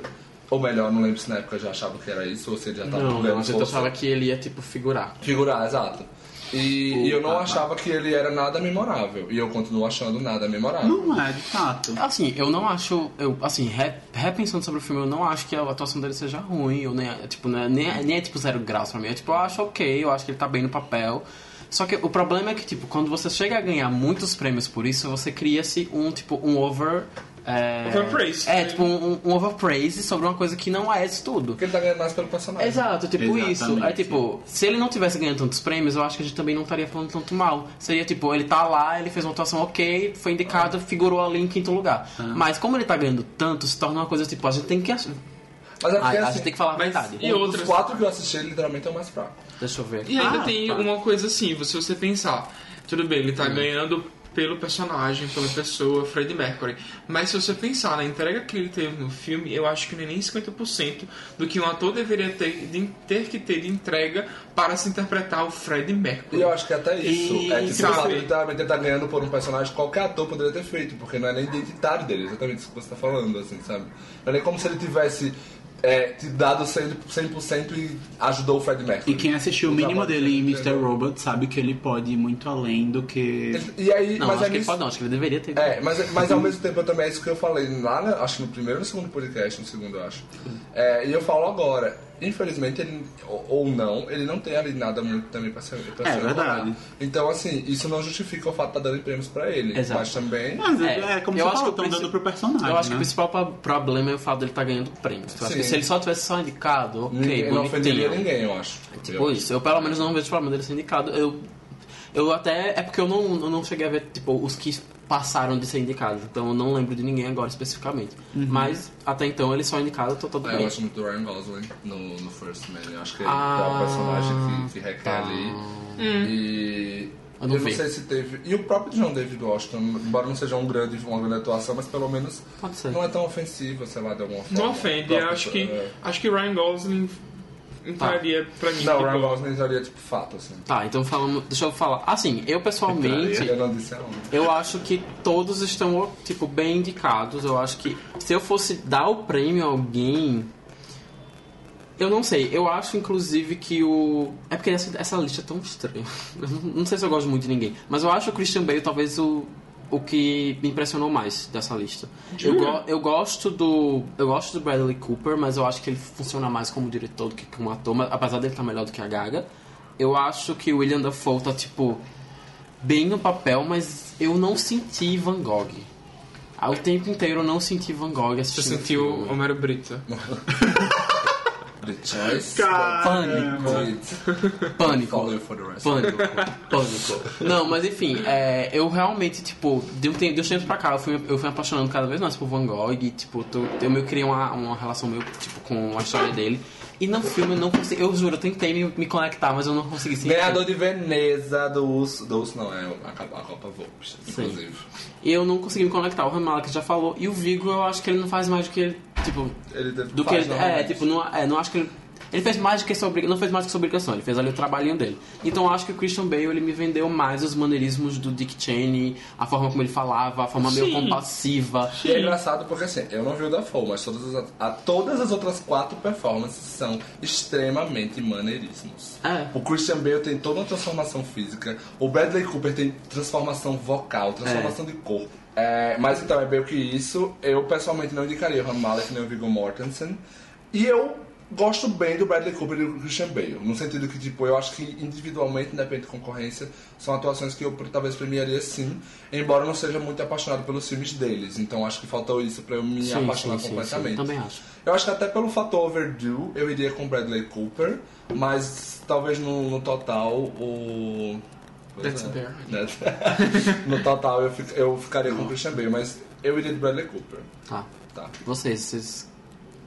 ou melhor, não lembro se na época eu já achava que era isso, ou se ele já tava Não, gente força. achava que ele ia, tipo, figurar. Figurar, exato. E, e eu não ah, achava que ele era nada memorável. E eu continuo achando nada memorável. Não é, de fato. Assim, eu não acho. Eu, assim, re- repensando sobre o filme, eu não acho que a atuação dele seja ruim, ou nem, é, tipo, não é- nem, é- nem é tipo zero graus pra mim. É tipo, eu acho ok, eu acho que ele tá bem no papel. Só que o problema é que, tipo, quando você chega a ganhar muitos prêmios por isso, você cria-se um, tipo, um over É, Overpraise. É, tipo um, um overpraise sobre uma coisa que não é isso tudo. Porque ele tá ganhando mais pelo personagem. Exato, tipo isso. Aí, Exatamente. tipo, se ele não tivesse ganhando tantos prêmios, eu acho que a gente também não estaria falando tanto mal. Seria tipo, ele tá lá, ele fez uma atuação ok, foi indicado, figurou ali em quinto lugar. Mas como ele tá ganhando tanto, se torna uma coisa tipo, a gente tem que. Mas é A, porque a assim, gente tem que falar a verdade. e um dos quatro que eu assisti, ele literalmente é o mais fraco. Deixa eu ver. E ainda Ah, tem tá. uma coisa assim, se você pensar, tudo bem, ele tá Hum. ganhando pelo personagem, pela pessoa, Freddie Mercury. Mas se você pensar na entrega que ele teve no filme, eu acho que não é nem 50% do que um ator deveria ter, de, ter que ter de entrega para se interpretar o Freddie E Mercury. eu acho que até isso. E- é tipo, sabe? sabe, literalmente ele tá ganhando por um personagem que qualquer ator poderia ter feito, porque não é nem identitário dele, exatamente isso que você tá falando, assim, sabe? Não é nem como se ele tivesse é, te dado 100%, 100% e ajudou o Fred Mercury. E quem assistiu o Usava mínimo dele em? Mr. Robot sabe que ele pode ir muito além do que. E aí, Não, mas acho é que ele pode não, acho que ele deveria ter. É, mas, mas ao mesmo tempo eu também é isso que eu falei lá, né, acho que no primeiro ou no segundo podcast, no segundo eu acho. É, e eu falo agora, infelizmente ele, ou, ou não, ele não tem ali nada muito também pra ser, pra É ser verdade. honrado. Então assim, isso não justifica o fato de estar dando prêmios pra ele. Exato. Mas também. Mas é, É, é como eu você acho falou, que o estão princi- dando pro personagem. Eu acho que né? o principal pro- problema é o fato dele estar ganhando prêmios. Eu acho que se ele só tivesse só indicado, ok, ninguém não ofenderia bonitinho. ninguém, eu acho. Tipo Eu- isso, eu pelo menos não vejo problema dele ser indicado. Eu, eu até. É porque eu não, eu não cheguei a ver, tipo, os que passaram de ser indicados. Então eu não lembro de ninguém agora especificamente. Mas até então ele só indicado, tô todo É, eu bem. gosto muito do Ryan Gosling no, no First Man. Eu acho que ele Ah, é o personagem que, que requer tá. ali. E. Eu não Eu não sei se teve. E o próprio John David Washington, embora não seja um grande, uma grande atuação, mas pelo menos Pode ser. não é tão ofensivo, sei lá, de alguma forma. Não ofende, eu acho que, é. acho que Ryan Gosling entraria pra mim. Não, o tipo, Ryan Gosling seria tipo fato, assim. Tá, então falando, deixa eu falar. Assim, eu pessoalmente. Eu não disse aonde. Eu acho que todos estão, tipo, bem indicados. Eu acho que se eu fosse dar o prêmio a alguém. Eu não sei, eu acho inclusive que o. É porque essa, essa lista é tão estranha. Eu não, não sei se eu gosto muito de ninguém. Mas eu acho o Christian Bale talvez o, o que me impressionou mais dessa lista. Eu, go- eu gosto do. Eu gosto do Bradley Cooper, mas eu acho que ele funciona mais como diretor do que como ator, mas, apesar dele estar melhor do que a Gaga. Eu acho que o William Dafoe tá, tipo, bem no papel, mas eu não senti Van Gogh. Ao tempo inteiro eu não senti Van Gogh Você assistindo o sentiu. Homero Brito. The choice. Pânico. Pânico. Pânico. Pânico. Não, mas enfim, é, eu realmente, tipo, de um tempo, de uns tempos pra cá, eu fui, eu fui apaixonando cada vez mais por Van Gogh e, tipo, tô- eu meio que criei uma, uma relação meio, tipo, com a história dele. E no filme eu não consegui, eu juro, eu tentei me, me conectar, mas eu não consegui sentir. Ganhador de Veneza do Urso. Do Urso não, é a, a Copa Volks, inclusive. E eu não consegui me conectar. O Ramallah que já falou. E o Viggo, eu acho que ele não faz mais do que ele, tipo, Ele deve- do que ele, é, tipo, não, é, não acho que ele, ele fez mais do que obrigação, não fez mais do que sua obrigação, ele fez ali o trabalhinho dele. Então eu acho que o Christian Bale ele me vendeu mais os maneirismos do Dick Cheney, a forma como ele falava, a forma meio Sim. compassiva. E é engraçado porque assim, eu não vi o da Dafoe, mas todas as, a, todas as outras quatro performances são extremamente maneiríssimos. É. O Christian Bale tem toda uma transformação física, o Bradley Cooper tem transformação vocal, transformação de corpo. É, mas então, é meio que isso. Eu pessoalmente não indicaria o Rami Malek nem o Viggo Mortensen. E eu gosto bem do Bradley Cooper e do Christian Bale. No sentido que, tipo, eu acho que individualmente, independente de concorrência, são atuações que eu talvez premiaria sim, embora eu não seja muito apaixonado pelos filmes deles. Então acho que faltou isso pra eu me Sim, apaixonar sim, completamente. sim, também acho. Eu acho que até pelo fator overdue eu iria com Bradley Cooper, mas talvez no, no total o. That's é. Bear. No total eu, fic- eu ficaria com Christian Bale, mas eu iria de Bradley Cooper. Tá. Tá. Vocês, vocês.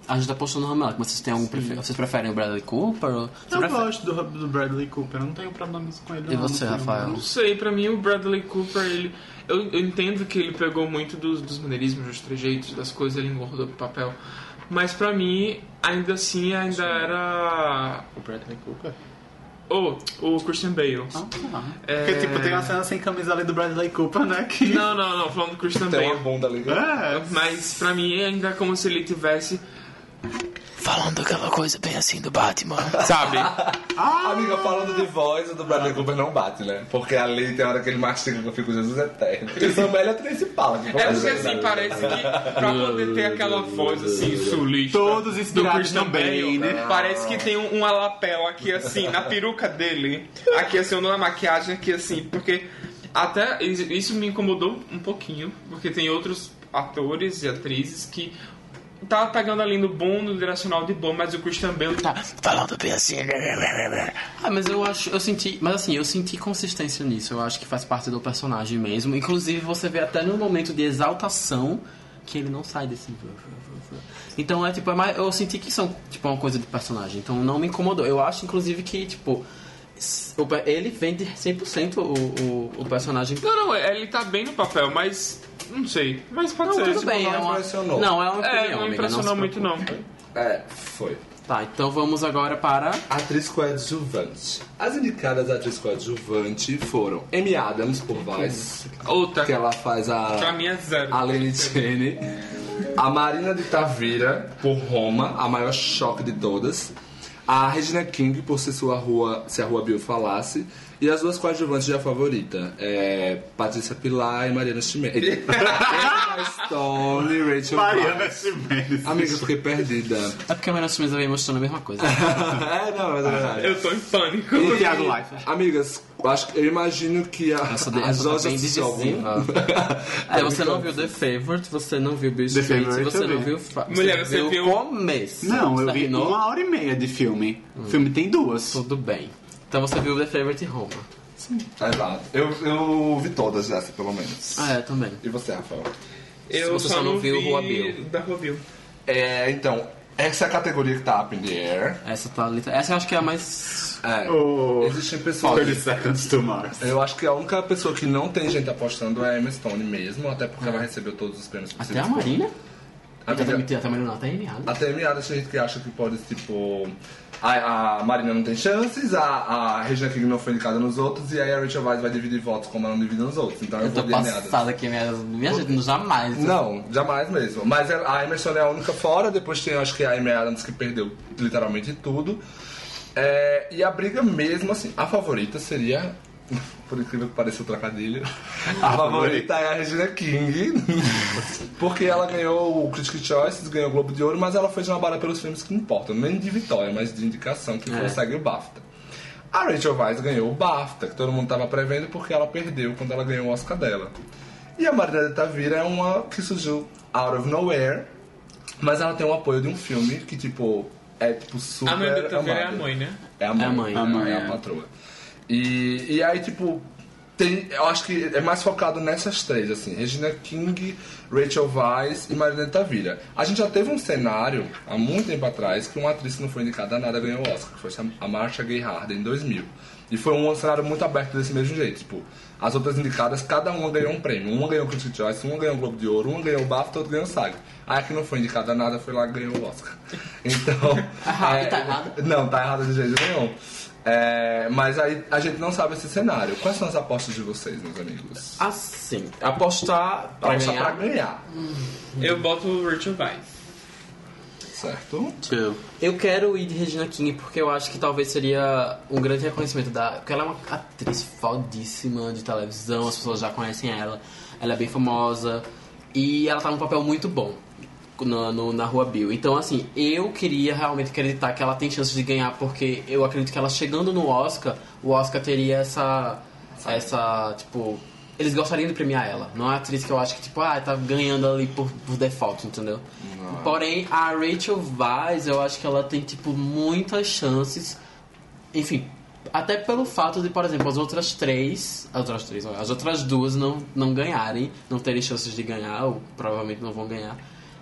A gente tá postando no Ramallah, mas vocês têm algum prefer... Vocês preferem o Bradley Cooper? Ou... Eu prefere- gosto do, do Bradley Cooper, eu não tenho problemas com ele. E não, você, filme, Rafael? não. Não sei, pra mim o Bradley Cooper, ele. Eu, eu entendo que ele pegou muito dos, dos maneirismos, dos trejeitos, das coisas, ele engordou pro papel. Mas pra mim, ainda assim, ainda era. O Bradley Cooper? Oh, o Christian Bale. Ah, tá. É. Porque, tipo, tem uma cena sem camisa ali do Bradley Cooper, né? Que... Não, não, não, falando do Christian Tem uma Bale. bunda ali. É. Mas pra mim ainda é como se ele tivesse. Falando aquela coisa bem assim do Batman. Sabe? Amiga, falando de voz, o do Bradley Cooper não bate, né? Porque ali tem hora que ele mastiga que eu fico Jesus eterno. Porque Samuel tem esse pala. que É porque assim, né? parece que pra poder ter aquela voz assim, sulista Todos do inspirados Bale, Bane. parece que tem um- uma lapela aqui assim, na peruca dele, aqui assim, na maquiagem aqui assim, porque até isso isso me incomodou um pouquinho, porque tem outros atores e atrizes que tá pegando ali no bom, no direcional de bom, mas o Christian Bale tá falando bem assim. Ah, mas eu acho, eu senti, mas assim, eu senti consistência nisso. Eu acho que faz parte do personagem mesmo. Inclusive, você vê até no momento de exaltação que ele não sai desse. Então é tipo, é eu senti que são tipo uma coisa de personagem. Então não me incomodou. Eu acho, inclusive, que tipo ele vende 100% o, o, o personagem. Não, não, ele tá bem no papel, mas não sei. Mas pode Não, ser. tudo tipo, bem, não é uma, impressionou. não, é uma opinião, É, não amiga, impressionou se muito não. É, foi. Tá, então vamos agora para. Atriz coadjuvante. As indicadas a atriz coadjuvante foram Amy Adams, por Vice, Outra, que ela faz pra a, mim é zero. a Lene Cheney. A Marina de Tavira, por Roma, a maior choque de todas. A Regina King, por se, sua rua, se a Rua Bill falasse. E as duas coadjuvantes de A Favorita, é Patrícia Pilar e Mariana Chimenez. Stone e Rachel Mariana. Chimenez. Amiga, eu fiquei perdida. É porque a Mariana Smith vem mostrando a mesma coisa. é, não, mas é verdade. Eu tô em pânico. E Thiago Leifert. Amigas, eu acho que- eu imagino que a, Essa, as essa tá lojas de divisível. É, você não viu The Favorite, você não viu Bill The Street, você não vi. viu... Fa- Mulher, você viu- o começo. Não, eu vi terminou? uma hora e meia de filme. O filme tem duas. Tudo bem. Então você viu The Favorite e Roma. Exato. Eu, eu vi todas dessa, pelo menos. Ah, é, também. E você, Rafael? Eu Você só, só não não viu vi Rua Bill. da Rua Bill. É, então, essa é a categoria que tá up in the air. Essa tá ali. Essa eu acho que é a mais. É. O Existem pessoas. 30 Seconds to Mars. Eu acho que a única pessoa que não tem gente apostando é a Emma Stone mesmo, até porque ela recebeu todos os prêmios Até a Marina? Até, Amiga, até a Marina, até a Amy Adams. Até meada tem gente que acha que pode, tipo. A, a Marina não tem chances, a, a Regina King não foi indicada nos outros, e aí a Rachel Weisz vai dividir votos como ela não divide nos outros. Então eu, Eu tô vou de passada aqui, minha, minha gente, jamais. Não, jamais mesmo. Mas a Emerson é a única fora, depois tem acho que a Amy Adams que perdeu literalmente tudo. É, e a briga mesmo, assim, a favorita seria, por incrível que pareça o trocadilho, a favorita é a Regina King, porque ela ganhou o Critics' Choice, ganhou o Globo de Ouro, mas ela foi chamada pelos filmes que importam, nem de vitória, mas de indicação, que É. consegue o BAFTA. A Rachel Weisz ganhou o BAFTA, que todo mundo tava prevendo porque ela perdeu quando ela ganhou o Oscar dela. E a Marina de Tavira é uma que surgiu out of nowhere, mas ela tem o apoio de um filme que, tipo, é tipo super A mãe do Taveira é a mãe, né? É a mãe. É a mãe. É a, A mãe, é é. a patroa. E, e aí, tipo, tem, eu acho que é mais focado nessas três, assim. Regina King, Rachel Weisz e Marina Tavira. A gente já teve um cenário, há muito tempo atrás, que uma atriz que não foi indicada a nada ganhou o Oscar, que foi a Marcia Gay Harden, em 2000. E foi um cenário muito aberto desse mesmo jeito. Tipo, as outras indicadas, cada uma ganhou um prêmio. Uma ganhou o Critics' Choice, uma ganhou o Globo de Ouro, uma ganhou o BAFTA, outra ganhou o SAG. Aí a que não foi indicada a nada foi lá e ganhou o Oscar. Então... Ah, e tá errado? Não, tá errado de jeito nenhum. É, mas aí a gente não sabe esse cenário. Quais são as apostas de vocês, meus amigos? Assim, apostar pra Aposta ganhar. pra ganhar. Eu boto o Rachel Weisz. Certo? Two. Eu quero ir de Regina King porque eu acho que talvez seria um grande reconhecimento da. Porque ela é uma atriz fodíssima de televisão, as pessoas já conhecem ela, ela é bem famosa e ela tá num papel muito bom no, no- na Rua Bill. Então, assim, eu queria realmente acreditar que ela tem chances de ganhar porque eu acredito que ela chegando no Oscar, o Oscar teria essa. essa, tipo. Eles gostariam de premiar ela. Não é uma atriz que eu acho que, tipo, ah, tá ganhando ali por, por default, entendeu? Porém, a Rachel Weisz, eu acho que ela tem, tipo, muitas chances. Enfim, até pelo fato de, por exemplo, as outras três. As outras três, as outras duas não, não ganharem, não terem chances de ganhar, ou provavelmente não vão ganhar.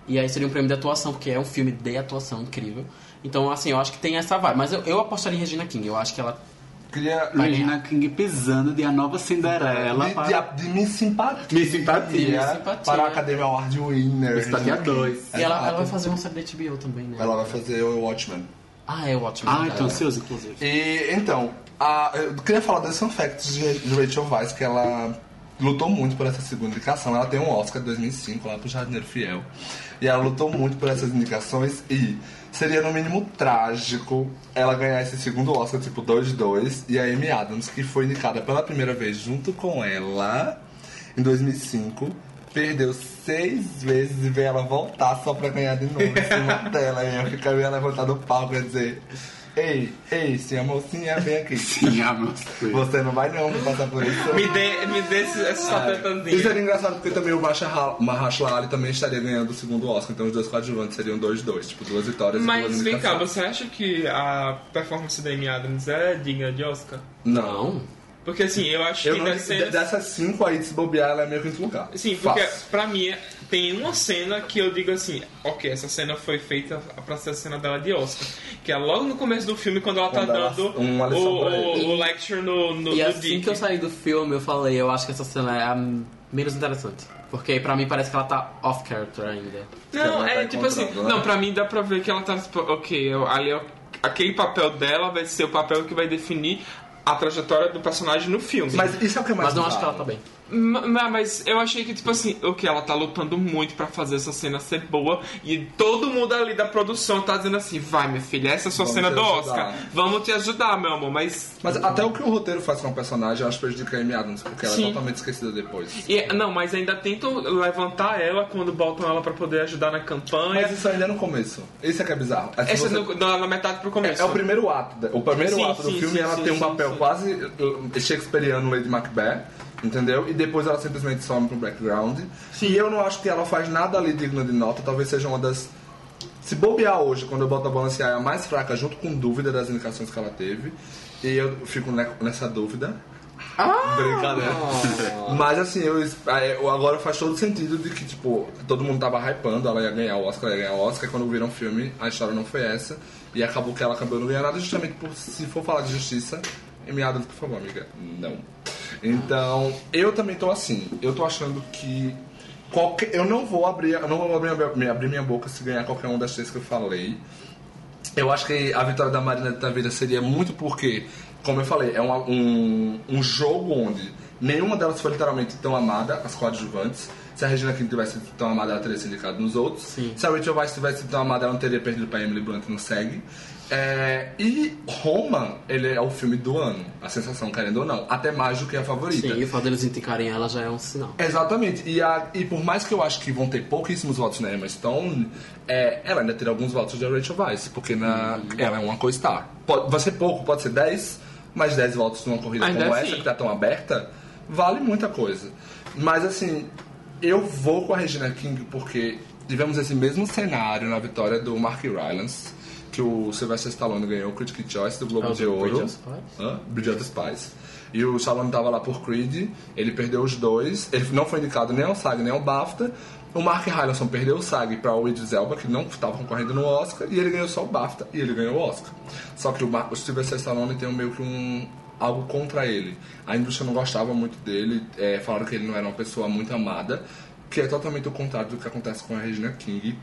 E aí seria um prêmio de atuação, porque é um filme de atuação incrível. Então, assim, eu acho que tem essa vibe. Mas eu, eu apostaria em Regina King. Eu acho que ela Queria. Regina King pisando de A Nova Cinderela de, para... de, de me simpatia. Me simpatia. Simpatia. Para a Academia Award Winner. Simpatia Regina King. dois. E ela, ela vai fazer uma série da HBO também, né? Ela vai fazer o Watchmen. Ah, é ótimo. Ah, verdade. tô ansioso, inclusive. E então, a- eu queria falar desse fun fact de, de Rachel Weisz, que ela lutou muito por essa segunda indicação. Ela tem um Oscar de 2005 lá pro Jardineiro Fiel. E ela lutou muito por essas indicações e seria no mínimo trágico ela ganhar esse segundo Oscar, tipo 2-2, e a Amy Adams, que foi indicada pela primeira vez junto com ela em 2005. Perdeu seis vezes e veio ela voltar só pra ganhar de novo em cima dela. E eu ficaria levantar do palco e dizer: Ei, ei, sim, mocinha, vem aqui. Sim, a moça. Você não vai não passar por isso. Me dê, me dê esse, esse Isso sapetandinho. seria engraçado porque também o Mahershala Ali também estaria ganhando o segundo Oscar, então os dois coadjuvantes seriam 2-2, tipo duas vitórias e duas Mas vem cá, você acha que a performance da Amy Adams é digna de Oscar? Não. Porque assim, eu acho Eu que não, das cenas... dessas cinco aí, se bobear, ela é meio quinto lugar. Sim, porque Fácil. pra mim tem uma cena que eu digo assim, ok, essa cena foi feita pra ser a cena dela de Oscar. Que é logo no começo do filme, quando ela tá Quando ela- dando uma o, o, o lecture no, no, E no assim Dick. que eu saí do filme, eu falei, eu acho que essa cena é a menos interessante. Porque pra mim parece que ela tá off-character ainda. Não, Ela tá é tipo assim, né? não, pra mim dá pra ver que ela tá, tipo, ok, eu- ali é- aquele papel dela vai ser o papel que vai definir a trajetória do personagem no filme. Mas isso é o que é mais Mas não acho que ela bizarro. tá bem. Ma- ma- Mas eu achei que, tipo assim, o que ela tá lutando muito pra fazer essa cena ser boa e todo mundo ali da produção tá dizendo assim: vai, minha filha, essa é a sua Vamos cena do ajudar." Oscar, vamos te ajudar, meu amor. Mas. Mas até o que o roteiro faz com a personagem, eu acho prejudica a Amy Adams, porque ela Sim. é totalmente esquecida depois. e- não, mas ainda tentam levantar ela quando botam ela pra poder ajudar na campanha. Mas isso ainda é no começo. Isso é que é bizarro. É, Essa você- no- na, metade pro começo. É o primeiro ato. O primeiro Sim, ato do sim, filme sim, ela tem um papel quase uh, shakespeariano Lady Macbeth, entendeu? E depois ela simplesmente some pro background. E eu não acho que ela faz nada ali digno de nota, talvez seja uma das. Se bobear hoje, quando eu boto a balancear, é a mais fraca, junto com dúvida das indicações que ela teve. E eu fico ne- nessa dúvida. Brincadeira. Mas assim, eu, agora faz todo sentido de que, tipo, todo mundo tava hypando, ela ia ganhar o Oscar, ela ia ganhar o Oscar, e quando viram o filme, a história não foi essa. E acabou que ela acabou não ganhando nada, justamente por, se for falar de justiça, me Adams, por favor, amiga. Não. Então, eu também tô assim, eu tô achando que qualquer, eu não vou abrir, eu não vou abrir, minha- abrir minha boca se ganhar qualquer uma das três que eu falei. Eu acho que a vitória da Marina de Tavira seria muito porque, como eu falei, é uma- um, um jogo onde nenhuma delas foi literalmente tão amada, as coadjuvantes. Se a Regina King tivesse sido tão amada, ela teria se indicado nos outros. Sim. Se a Rachel Weisz tivesse sido tão amada, ela não teria perdido para Emily Blunt no SEG. É, e Roma, ele é o filme do ano, a sensação, querendo ou não. Até mais do que a favorita. Sim, e o fato deles indicarem ela já é um sinal. Exatamente. E, a- e por mais que eu acho que vão ter pouquíssimos votos na Emma Stone, é, ela ainda terá alguns votos da Rachel Weisz, porque na, ela é uma co-star. Vai ser pouco, pode ser 10, mas 10 votos numa corrida Ainda como assim. essa, que tá tão aberta, vale muita coisa. Mas assim, eu vou com a Regina King porque tivemos esse mesmo cenário na vitória do Mark Rylance, que o Sylvester Stallone ganhou o Critic Choice do Globo o de Ouro. Bridge of Spies? Hã? Bridge of the Spies. E o Stallone tava lá por Creed, ele perdeu os dois, ele não foi indicado nem ao SAG nem ao BAFTA. O Mark Rylanson perdeu o SAG para o Idris Elba, que não estava concorrendo no Oscar, e ele ganhou só o BAFTA, e ele ganhou o Oscar. Só que o, Mar o Sylvester Stallone tem meio que um algo contra ele. A indústria não gostava muito dele, é, falaram que ele não era uma pessoa muito amada, que é totalmente o contrário do que acontece com a Regina King.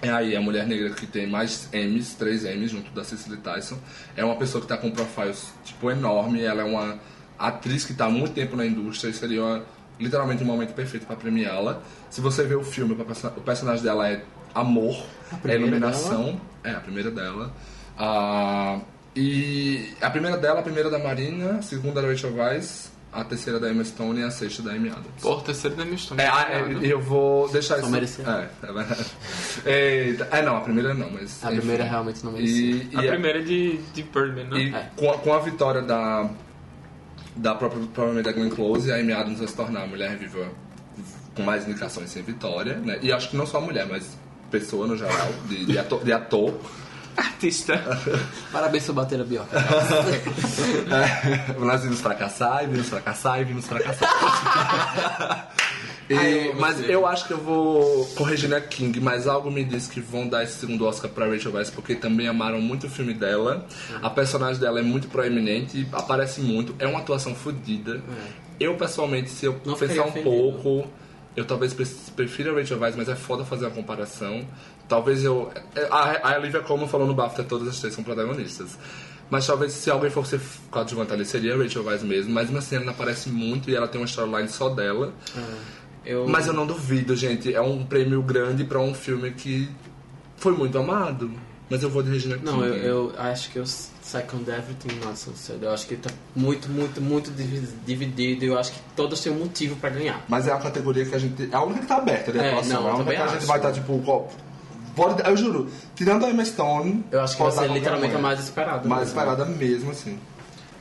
É aí a mulher negra que tem mais M's, três M's junto da Cicely Tyson. É uma pessoa que tá com um profile tipo enorme, ela é uma atriz que tá há muito tempo na indústria e seria uma- literalmente um momento perfeito para premiá-la. Se você vê o filme, o perso- o personagem dela é amor, é iluminação, é a primeira dela. Ah, e a primeira dela, a primeira da Marina, a segunda da Rachel Weisz, a terceira da Emma Stone e a sexta da Amy Adams. Pô, terceiro da minha história. É, ah, é, eu vou deixar isso. merecia. É, é verdade. É, não, a primeira não, mas. A enfim. primeira realmente não merecia. E, A e, primeira é de, de Birdman, né? e É. com, a, com a vitória da. Da própria, provavelmente da Glenn Close, a Amy Adams vai se tornar a mulher viva com mais indicações sem vitória, né? E acho que não só a mulher, mas pessoa no geral, de, de ator. De ator. Artista. Parabéns por bater a bioca. É, nós vimos fracassar, e vimos fracassar, e vimos fracassar. E- Ai, eu mas você. eu acho que eu vou com Regina King, mas algo me diz que vão dar esse segundo Oscar pra Rachel Weisz, porque também amaram muito o filme dela. A personagem dela é muito proeminente, aparece muito, é uma atuação fodida. Eu, pessoalmente, se eu Não pensar um ofendido. pouco, eu talvez pre- prefira a Rachel Weisz, mas é foda fazer uma comparação. Talvez eu... A, a Olivia Colman falou no BAFTA, todas as três são protagonistas. Mas talvez se alguém fosse coadjuvante ali, seria a Rachel Weisz mesmo. Mas ela não aparece muito e ela tem uma storyline só dela. Eu, Mas eu não duvido, gente. É um prêmio grande pra um filme que foi muito amado. Mas eu vou de Regina King. Não, eu, eu acho que o Second Everything Sad. Eu acho que tá muito, muito, muito divi- dividido. Eu acho que todas têm um motivo pra ganhar. Mas é a categoria que a gente... É a única que tá aberta de É, não, é a única que a gente acho. vai estar, tipo... Pode, eu juro, tirando a Emma Stone. Eu acho que vai ser literalmente a mais esperada. Mais mesmo. esperada mesmo, assim.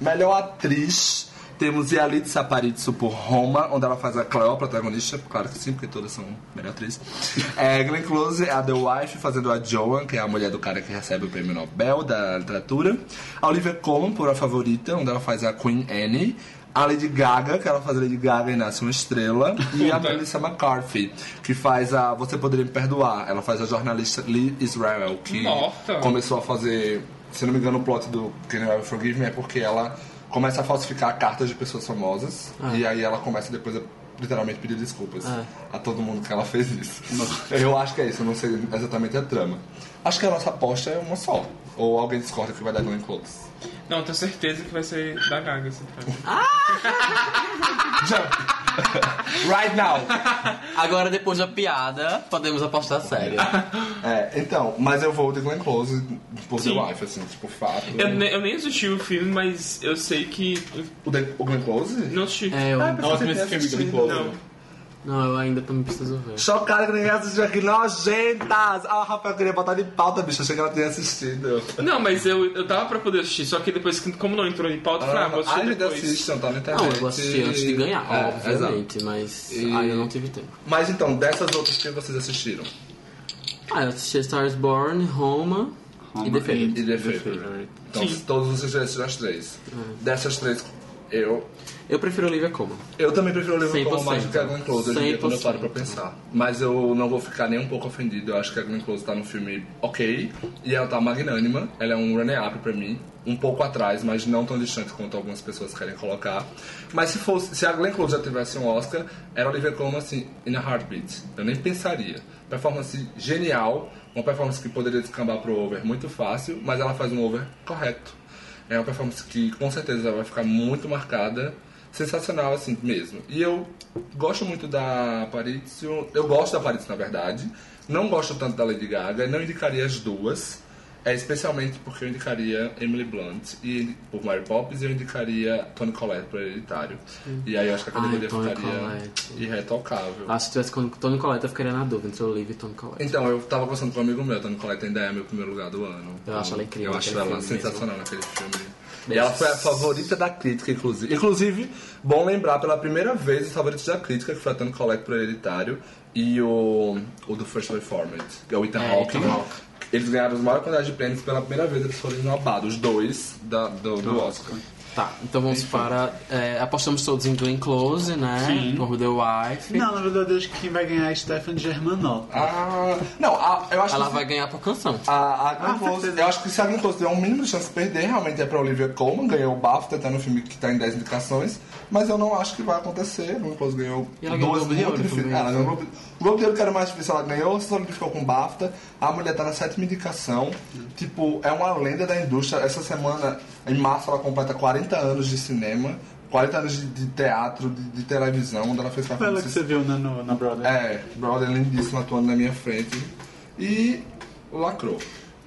Melhor atriz, temos Yalitza Aparicio por Roma, onde ela faz a Cleo, protagonista. Claro que sim, porque todas são melhor atriz. É, Glenn Close é a The Wife, fazendo a Joan, que é a mulher do cara que recebe o prêmio Nobel da literatura. A Olivia Colman por A Favorita, onde ela faz a Queen Anne. A Lady Gaga, que ela faz a Lady Gaga e nasce uma estrela. E a Melissa McCarthy, que faz a Você Poderia Me Perdoar. Ela faz a jornalista Lee Israel, que Morta. começou a fazer, se não me engano, o plot do Can You Ever Forgive Me é porque ela começa a falsificar cartas de pessoas famosas e aí ela começa depois a literalmente pedir desculpas Ah. a todo mundo que ela fez isso. Eu acho que é isso, eu não sei exatamente a trama. Acho que a nossa aposta é uma só. Ou alguém discorda que vai dar Glenn Close. Não, tenho certeza que vai ser da Gaga esse prêmio. Jump! right now! Agora, depois da piada, podemos apostar sério. É, então, mas eu vou de Glenn Close por The Sim. Wife, assim, tipo, fato. Eu, ne- eu nem assisti o filme, mas eu sei que. O, de- o Glenn Close? Não assisti. É, eu, Ótimo esse filme, Glenn Close. Não. Não, eu ainda também preciso ver. Chocada que ninguém assistiu aqui, nojentas! Ah, Rafael queria botar de pauta, bicho. Achei que ela tinha assistido. Não, mas eu, eu tava pra poder assistir, só que depois, que- como não entrou em pauta, eu falei, ah, vou assistir Ai, depois. assistam, tá na internet. Não, eu vou assistir antes de ganhar, É, obviamente, mas E- ainda não tive tempo. Mas então, dessas outras que vocês assistiram? Ah, eu assisti Stars Born, Roma, Roma e The e- Favorite. E The Favorite. Então, Sim. todos vocês já assistiram as três. Dessas três, eu... Eu prefiro Olivia Colman. Eu também prefiro o livro como 100%. mais do que a Glenn Close, hoje em dia, quando eu paro pra 100%. pensar. Mas eu não vou ficar nem um pouco ofendido. Eu acho que a Glenn Close tá no filme ok. E ela tá magnânima. Ela é um runner-up pra mim. Um pouco atrás, mas não tão distante quanto algumas pessoas querem colocar. Mas se fosse, se a Glenn Close já tivesse um Oscar, era Olivia Colman assim, in a heartbeat. Eu nem pensaria. Performance genial. Uma performance que poderia descambar pro over muito fácil, mas ela faz um over correto. É uma performance que com certeza vai ficar muito marcada. Sensacional, assim mesmo. E eu gosto muito da Aparicio. Eu gosto da Aparicio, na verdade. Não gosto tanto da Lady Gaga. Não indicaria as duas. É, especialmente porque eu indicaria Emily Blunt e, por Mary Poppins e eu indicaria Tony Collette para Hereditário. E aí eu acho que a categoria Ai, ficaria Collette. irretocável. Ah, se tivesse com Tony Collette, eu ficaria na dúvida entre Olivia e Tony Collette. Então, eu tava conversando com um amigo meu, Tony Collette ainda é meu primeiro lugar do ano. Eu acho ela incrível Eu acho ela sensacional naquele filme. E ela foi a favorita da crítica, inclusive. Inclusive, bom lembrar, pela primeira vez, os favoritos da crítica, que foi a Tony Collette pro Hereditário e o, o do First Reformed, que é o Ethan É, Hawke. Ethan Hawke. Eles ganharam os maiores quantidades de prêmios pela primeira vez, eles foram esnobados, os dois da, do, do Oscar. Tá, então vamos para. é, apostamos todos em Glenn Close, né? Sim. Por The Wife. Não, na verdade, eu acho que quem vai ganhar é Stefan Germanotta. Ah, não, a- eu acho Ela que... vai ganhar por canção. A, a Glenn Ah, Close, eu acho que se a Glenn Close tiver um mínimo de chance de perder, realmente é pra Olivia Colman, ganhou o BAFTA, tá no filme que tá em 10 indicações, mas eu não acho que vai acontecer. A Glenn Close ganhou E ela ganhou duas o Globo de muito Ouro difíceis. também, Ah, ela ganhou o Globo o Globo de Ouro que era mais difícil, ela ganhou, se solidificou com o BAFTA. A mulher tá na sétima indicação. Tipo, é uma lenda da indústria. Essa semana, em março, ela completa 40 anos de cinema, 40 anos de, de teatro, de, de televisão, onde ela fez Foi ela que você viu na, no, na Brother. é, brother lindíssimo atuando na minha frente. E lacrou.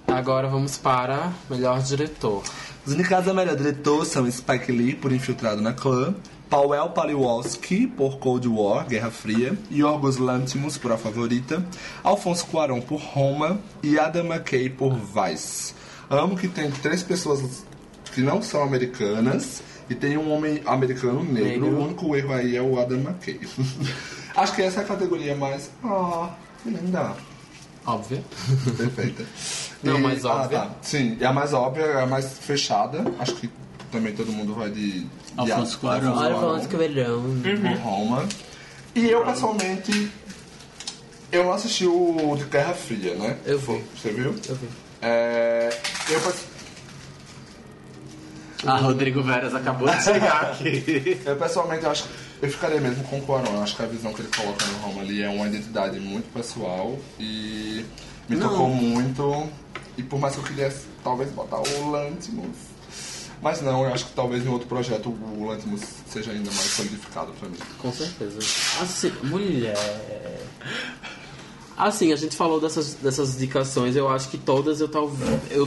Agora vamos para melhor diretor. Os indicados a melhor diretor são Spike Lee, por Infiltrado na Clã, Powell Paliwalski, por Cold War, Guerra Fria, Yorgos Lanthimos, por A Favorita, Alfonso Cuarón, por Roma e Adam McKay, por Vice. Amo que tem três pessoas que não são americanas e tem um homem americano negro. Negro. O único erro aí é o Adam McKay. Acho que essa é a categoria mais... Ah, que linda. Óbvio. Perfeita. Não, mais óbvia. tá. Sim, é a mais óbvia, é a mais fechada. Acho que também todo mundo vai de. de Alfonso Cuarón. Que verão. por Roma. E eu, pessoalmente, eu não assisti o de Guerra Fria, né? Eu vi. Você viu? Eu vi. É, eu, Ah, Rodrigo Veras acabou de chegar aqui. eu, pessoalmente acho que eu ficaria mesmo com o Cuarón. Eu acho que a visão que ele coloca no Roma ali é uma identidade muito pessoal e me Não. tocou muito. E por mais que eu quisesse talvez botar o Lantimos. Mas não, eu acho que talvez em outro projeto o Lantimos seja ainda mais solidificado pra mim. Com certeza. Assim, mulher. Assim, a gente falou dessas, dessas indicações, eu acho que todas eu talvez. Eu,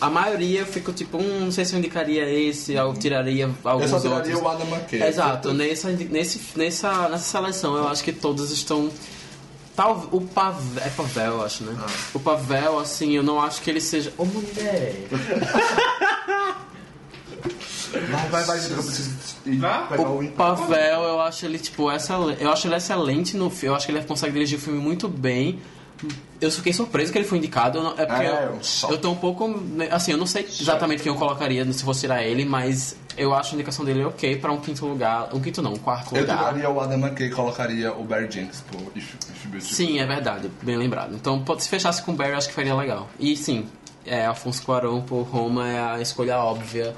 a maioria eu fico tipo, hum, não sei se eu indicaria esse, eu tiraria Eu alguns só tiraria outros. o Adam McKay. Exato, nessa, nessa, nessa, nessa seleção eu acho que todas estão Tal, o Pavel. É Pavel, eu acho, né? O Pavel, assim, eu não acho que ele seja. Ô mulher! Vai, vai, vai, eu preciso O Pavel, eu acho ele, tipo, excelente. Eu acho ele excelente no filme. Eu acho que ele consegue dirigir o filme muito bem. Eu fiquei surpreso que ele foi indicado. eu É porque É, eu, eu tô um pouco. né, Assim, eu não sei exatamente quem eu colocaria se fosse tirar ele, mas eu acho a indicação dele ok pra um quinto lugar. Um quinto não, um quarto Eu lugar. tiraria o Adam McKay e colocaria o Barry Jenkins por If, If. Sim, é verdade, bem lembrado. Então, pode- se fechasse com o Barry, eu acho que faria legal. E sim, é, Afonso Cuarón por Roma é a escolha óbvia.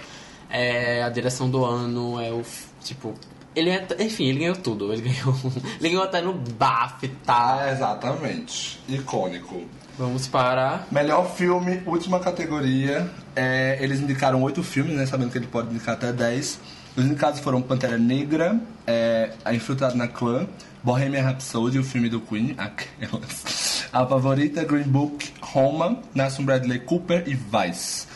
É a direção do ano, é o. Tipo. Ele é. Enfim, ele ganhou tudo. Ele ganhou. ele ganhou até no BAF tal. Ah, exatamente. Icônico. Vamos para. Melhor filme, última categoria. É, eles indicaram oito filmes, né? Sabendo que ele pode indicar até dez. Os indicados foram Pantera Negra, é, A Infiltrada na Clã, Bohemian Rhapsody, o filme do Queen, aquelas. A Favorita, Green Book, Roma, Nelson Bradley Cooper e Vice.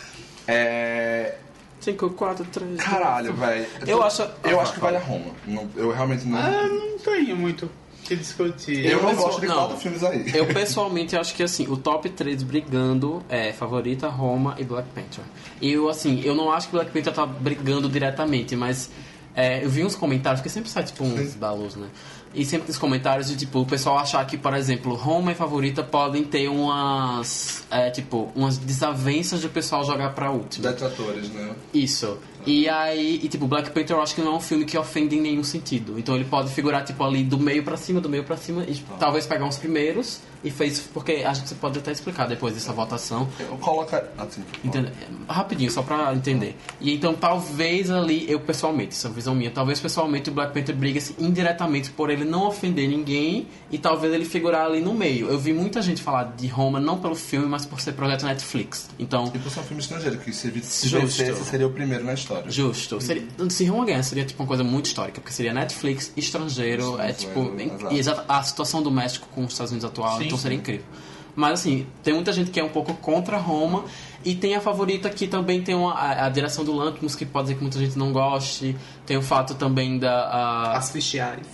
É, 5, 4, 3. caralho, velho. Eu acho- Eu Ah, acho que vale a Roma. Não- eu realmente não. Ah, não tenho muito o que discutir. eu não pessoal- gosto de não. quatro filmes aí. Eu pessoalmente acho que assim, o top 3 brigando é Favorita, Roma e Black Panther. E eu assim, eu não acho que Black Panther tá brigando diretamente, mas é, eu vi uns comentários, porque sempre sai tipo uns balos, né? E sempre tem os comentários de tipo, o pessoal achar que, por exemplo, Roma e Favorita podem ter umas. é, tipo, umas desavenças de o pessoal jogar pra última. Detratores, né? Isso. E aí, e tipo, Black Panther eu acho que não é um filme que ofende em nenhum sentido. Então ele pode figurar, tipo, ali do meio pra cima, do meio pra cima, e talvez pegar uns primeiros e fez. Porque a gente pode até explicar depois dessa votação. Eu coloco. Assim, Entende? Rapidinho, só pra entender. E então talvez ali, eu pessoalmente, essa é visão minha, talvez pessoalmente o Black Panther briga-se indiretamente por ele não ofender ninguém e talvez ele figurar ali no meio. Eu vi muita gente falar de Roma não pelo filme, mas por ser projeto Netflix. Então. E por ser um filme estrangeiro, que se, vencesse seria o primeiro na história. Justo. Seria, se Roma ganhar, seria tipo uma coisa muito histórica, porque seria Netflix, estrangeiro, é tipo. Exato. E exata- a situação do México com os Estados Unidos atual, Sim, então seria incrível. Mas assim, tem muita gente que é um pouco contra Roma e tem a favorita que também tem uma, a, a direção do Lanthimos, que pode ser que muita gente não goste. Tem o fato também da. a- As fichiares.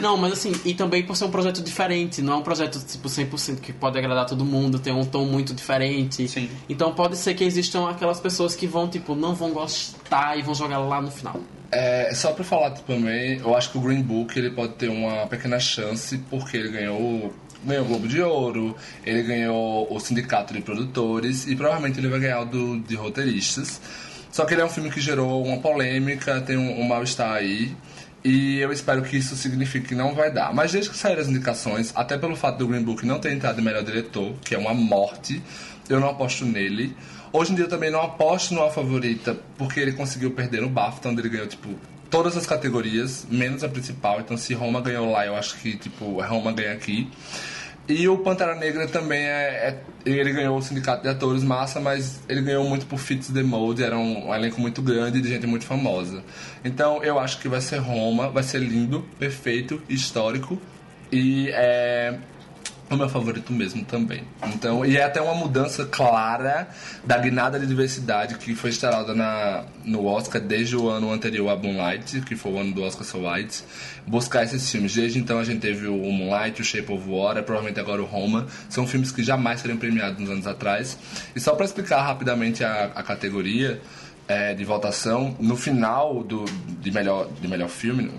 Não, mas assim, e também por ser um projeto diferente, não é um projeto tipo 100% que pode agradar todo mundo, tem um tom muito diferente. Sim. Então pode ser que existam aquelas pessoas que vão, tipo, não vão gostar e vão jogar lá no final. É, só pra falar também, eu acho que o Green Book ele pode ter uma pequena chance porque ele ganhou, ganhou o Globo de Ouro, ele ganhou o Sindicato de Produtores e provavelmente ele vai ganhar o do, de roteiristas. Só que ele é um filme que gerou uma polêmica, tem um, um mal-estar aí. E eu espero que isso signifique que não vai dar. Mas desde que saíram as indicações, até pelo fato do Green Book não ter entrado em melhor diretor, que é uma morte, eu não aposto nele. Hoje em dia eu também não aposto no A Favorita, porque ele conseguiu perder no BAFTA, onde ele ganhou, tipo, todas as categorias, menos a principal. Então se Roma ganhou lá, eu acho que, tipo, Roma ganha aqui. E o Pantera Negra também é, é- Ele ganhou o Sindicato de Atores Massa, mas ele ganhou muito por Fits the Mode, era um, um elenco muito grande de gente muito famosa. Então eu acho que vai ser Roma, vai ser lindo, perfeito, histórico e é o meu favorito mesmo também. Então, e é até uma mudança clara da guinada de diversidade que foi instalada na, no Oscar desde o ano anterior a Moonlight, que foi o ano do Oscar So White, buscar esses filmes. Desde então a gente teve o Moonlight, o Shape of Water, provavelmente agora o Roma. São filmes que jamais seriam premiados nos anos atrás. E só para explicar rapidamente a, a categoria é, de votação, no final do, de, melhor, de melhor filme,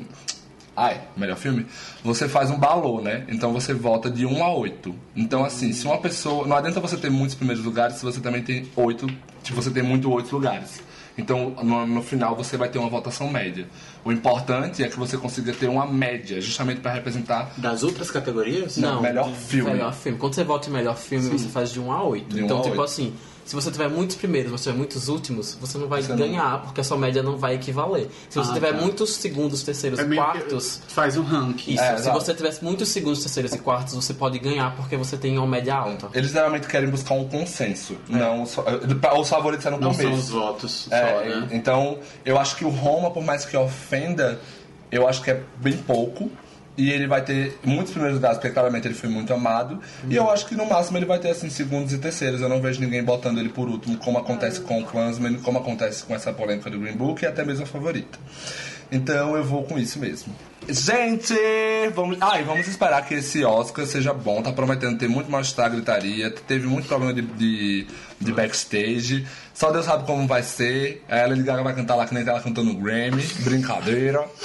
Ai, melhor filme, você faz um balô, né? Então você volta de 1 a 8. Então, assim, se uma pessoa. Não adianta você ter muitos primeiros lugares se você também tem 8. Se você tem muito 8 lugares. Então, no, no final, você vai ter uma votação média. O importante é que você consiga ter uma média, justamente para representar. Das outras categorias? Não, melhor filme. Melhor filme. Quando você vota em melhor filme, você faz de 1 a 8. De um então, a tipo oito. assim, se você tiver muitos primeiros, você tiver muitos últimos, você não vai Você não- ganhar, porque a sua média não vai equivaler. Se você Ah, tiver tá. muitos segundos, terceiros É e quartos. Faz um ranking. Isso, É, se você tivesse muitos segundos, terceiros e quartos, você pode ganhar porque você tem uma média alta. Eles geralmente querem buscar um consenso. Não, só, os favoritos é no Não são os votos É, só, né? Então, eu acho que o Roma, por mais que ofenda, eu acho que é bem pouco. E ele vai ter muitos primeiros lugares, porque claramente ele foi muito amado. E eu acho que no máximo ele vai ter assim segundos e terceiros. Eu não vejo ninguém botando ele por último, como acontece com o Clansman, como acontece com essa polêmica do Green Book e até mesmo a favorita. Então eu vou com isso mesmo. Gente, vamos, ah, e vamos esperar que esse Oscar seja bom. Tá prometendo ter muito mais gritaria. Teve muito problema de, de, de backstage. Só Deus sabe como vai ser. A Lady Gaga vai cantar lá que nem ela cantou no Grammy. Brincadeira.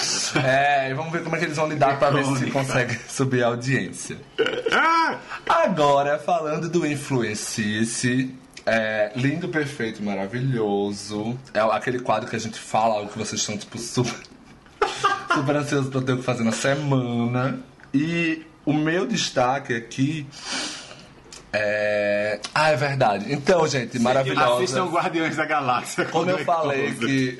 É, e vamos ver como é que eles vão lidar pra ver se consegue subir a audiência. Agora, falando do Influencice. É, lindo, perfeito, maravilhoso. É aquele quadro que a gente fala algo que vocês estão, tipo, super, super ansiosos pra ter o que fazer na semana. E o meu destaque aqui é. Ah, é verdade. Então, gente, maravilhosa. Assistam Guardiões da Galáxia. com Quando eu falei Close. que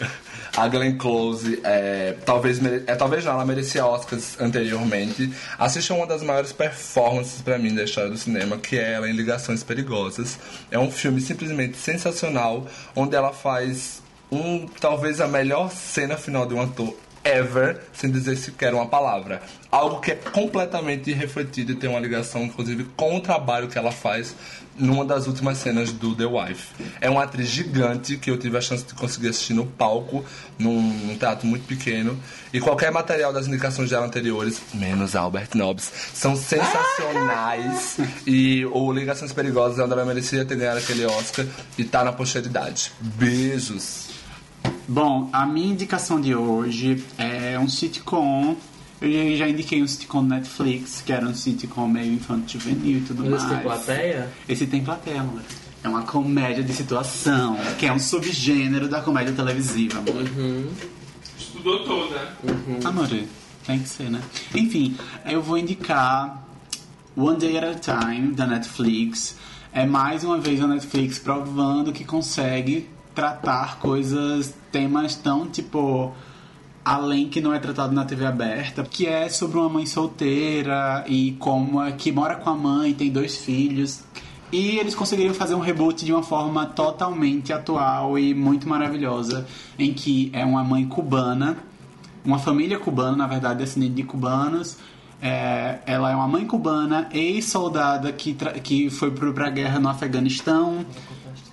a Glenn Close é, talvez é talvez não, ela merecia Oscars anteriormente. Assistam uma das maiores performances pra mim da história do cinema, que é ela em Ligações Perigosas. É um filme simplesmente sensacional, onde ela faz um talvez a melhor cena final de um ator ever, sem dizer sequer uma palavra. Algo que é completamente refletido e tem uma ligação, inclusive, com o trabalho que ela faz numa das últimas cenas do The Wife. É uma atriz gigante que eu tive a chance de conseguir assistir no palco, num, num teatro muito pequeno. E qualquer material das indicações dela anteriores, menos Albert Nobbs, são sensacionais. e o Ligações Perigosas é onde ela merecia ter ganhado aquele Oscar e tá na posteridade. Beijos! Bom, a minha indicação de hoje é um sitcom. Eu já indiquei um sitcom no Netflix, que era um sitcom meio infanto juvenil e tudo Mas mais. tem plateia? Esse tem plateia, amor. É uma comédia de situação, que é um subgênero da comédia televisiva, amor. Estudou toda. Amor, tem que ser, né? Enfim, eu vou indicar One Day at a Time, da Netflix. É mais uma vez a Netflix provando que consegue tratar coisas, temas tão tipo. Além que não é tratado na TV aberta, que é sobre uma mãe solteira e como é que mora com a mãe, tem dois filhos. E eles conseguiriam fazer um reboot de uma forma totalmente atual e muito maravilhosa, em que é uma mãe cubana uma família cubana, na verdade, descendente de cubanos. É, ela é uma mãe cubana, ex-soldada que, que foi pro, pra guerra no Afeganistão.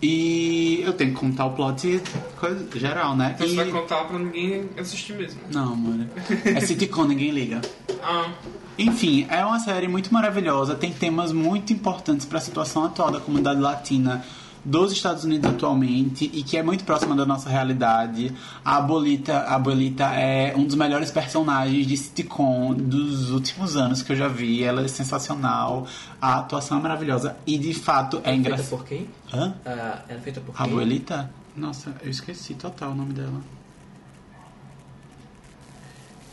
E eu tenho que contar o plot coisa, geral, né? Então E- você vai contar pra ninguém assistir mesmo. Não, amor. É sitcom, ninguém liga. Ah, Enfim, é uma série muito maravilhosa, tem temas muito importantes para a situação atual da comunidade latina dos Estados Unidos atualmente e que é muito próxima da nossa realidade. A Abuelita, a Abuelita é um dos melhores personagens de sitcom dos últimos anos que eu já vi. Ela é sensacional, a atuação é maravilhosa e de fato é Feita engraçado. por quem? Hã? Ah, era feita por A quem? Abuelita? Nossa, eu esqueci total o nome dela.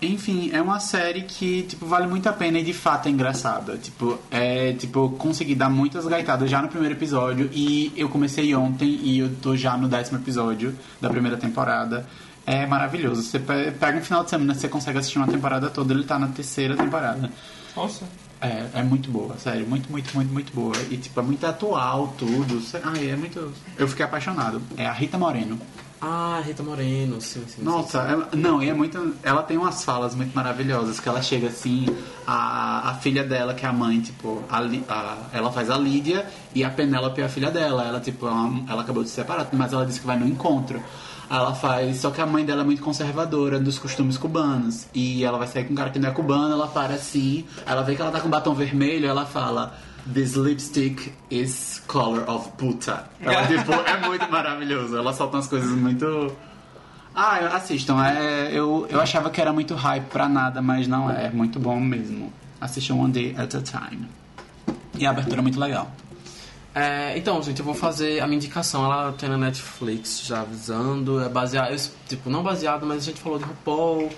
Enfim, é uma série que, tipo, vale muito a pena e de fato é engraçada. Tipo, é, tipo, consegui dar muitas gaitadas já no primeiro episódio e eu comecei ontem e eu tô já no décimo episódio da primeira temporada. É maravilhoso. Você pe- pega um final de semana, você consegue assistir uma temporada toda, ele tá na terceira temporada. nossa. É, é muito boa, sério, muito, muito, muito, muito boa. E, tipo, é muito atual tudo. Ai, é muito. Eu fiquei apaixonado. É a Rita Moreno. Ah, Rita Moreno, sim, sim. Nossa, é- não, e é muito. Ela tem umas falas muito maravilhosas. Que ela chega assim, a, a filha dela, que é a mãe, tipo, a, a- ela faz a Lídia e a Penélope é a filha dela. Ela, tipo, uma- ela acabou de se separar, mas ela disse que vai no encontro. Ela faz. Só que a mãe dela é muito conservadora dos costumes cubanos. E ela vai sair com um cara que não é cubano, ela para assim. Ela vê que ela tá com batom vermelho, ela fala. This lipstick is color of puta. Ela, tipo, é muito maravilhoso. Ela solta umas coisas muito. Ah, assistam. É, eu, eu achava que era muito hype pra nada, mas não é. É muito bom mesmo. Assistam One Day at a Time. E a abertura é muito legal. É, então, gente, eu vou fazer a minha indicação. Ela tem na Netflix já avisando. É baseado, eu, tipo, não baseado, mas a gente falou de RuPaul.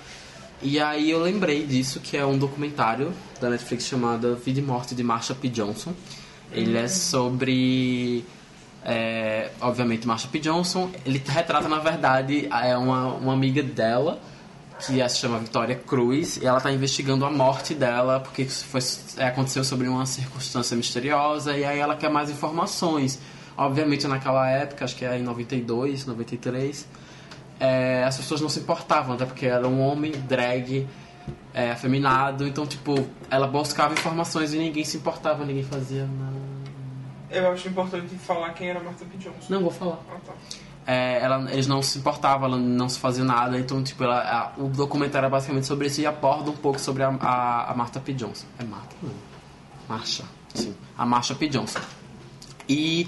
E aí eu lembrei disso, que é um documentário da Netflix chamado Vida e Morte de Marsha P. Johnson. Ele é sobre. é, obviamente, Marsha P. Johnson. Ele retrata, na verdade, é uma, uma amiga dela que se chama Victoria Cruz, e ela está investigando a morte dela, porque foi, é, aconteceu sobre uma circunstância misteriosa, e aí ela quer mais informações. Obviamente, naquela época, acho que é em 92, 93, é, as pessoas não se importavam, até porque era um homem drag é, afeminado. Então, tipo, ela buscava informações e ninguém se importava, ninguém fazia nada. Eu acho importante falar quem era Martha P. Johnson. Não, vou falar. Ah, tá. É, ela, eles não se importavam, ela não se fazia nada, então tipo, ela, a- o documentário é basicamente sobre isso e aborda um pouco sobre a, a, a Martha P. Johnson. É Martha? Não. Marsha, sim. A Marsha P. Johnson. E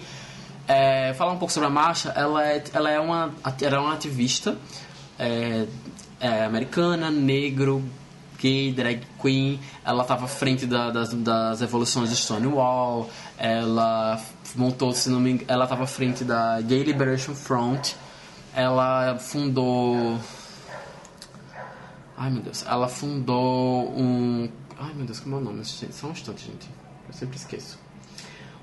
é, falar um pouco sobre a Marsha, ela é, ela é, uma, ela é uma ativista é, é, americana, negro, gay, drag queen. Ela estava à frente da- das, das evoluções de Stonewall. Ela montou, se não me engano, ela estava à frente da Gay Liberation Front. Ela fundou. Ai meu Deus, ela fundou um. Ai meu Deus, como é o nome? Só um instante, gente. Eu sempre esqueço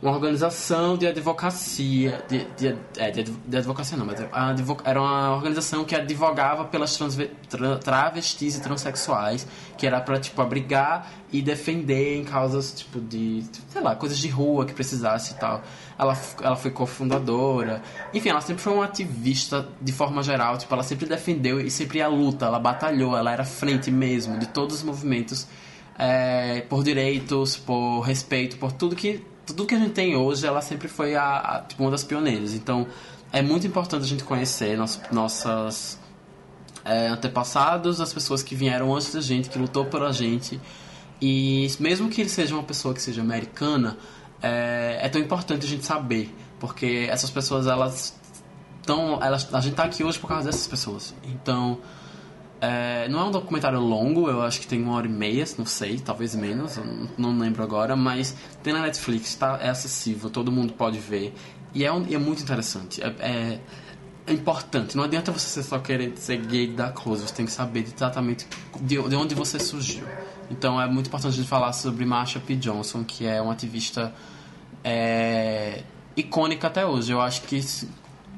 uma organização de advocacia, de, de, é, de, adv- de advocacia não, mas a advo- era uma organização que advogava pelas transve- tra- travestis e transexuais, que era para tipo abrigar e defender em causas tipo de, sei lá, coisas de rua que precisasse e tal. Ela, ela foi cofundadora. Enfim, ela sempre foi uma ativista de forma geral, tipo, ela sempre defendeu e sempre ia à luta, ela batalhou, ela era frente mesmo de todos os movimentos é, por direitos, por respeito, por tudo que tudo que a gente tem hoje, ela sempre foi a, a, tipo, uma das pioneiras. Então, é muito importante a gente conhecer nos, nossas é, antepassados, as pessoas que vieram antes da gente, que lutou pela gente. E mesmo que ele seja uma pessoa que seja americana, é, é tão importante a gente saber, porque essas pessoas elas estão, elas, a gente tá aqui hoje por causa dessas pessoas. Então, é, não é um documentário longo, eu acho que tem uma hora e meia, não sei, talvez menos, não, lembro agora, mas tem na Netflix, tá, é acessível, todo mundo pode ver. E é, um- é muito interessante. É, é- é importante. Não adianta você só querer ser gay da coisa, você tem que saber exatamente de, de onde você surgiu. Então é muito importante a gente falar sobre Marsha P. Johnson, que é uma ativista é, icônica até hoje. Eu acho que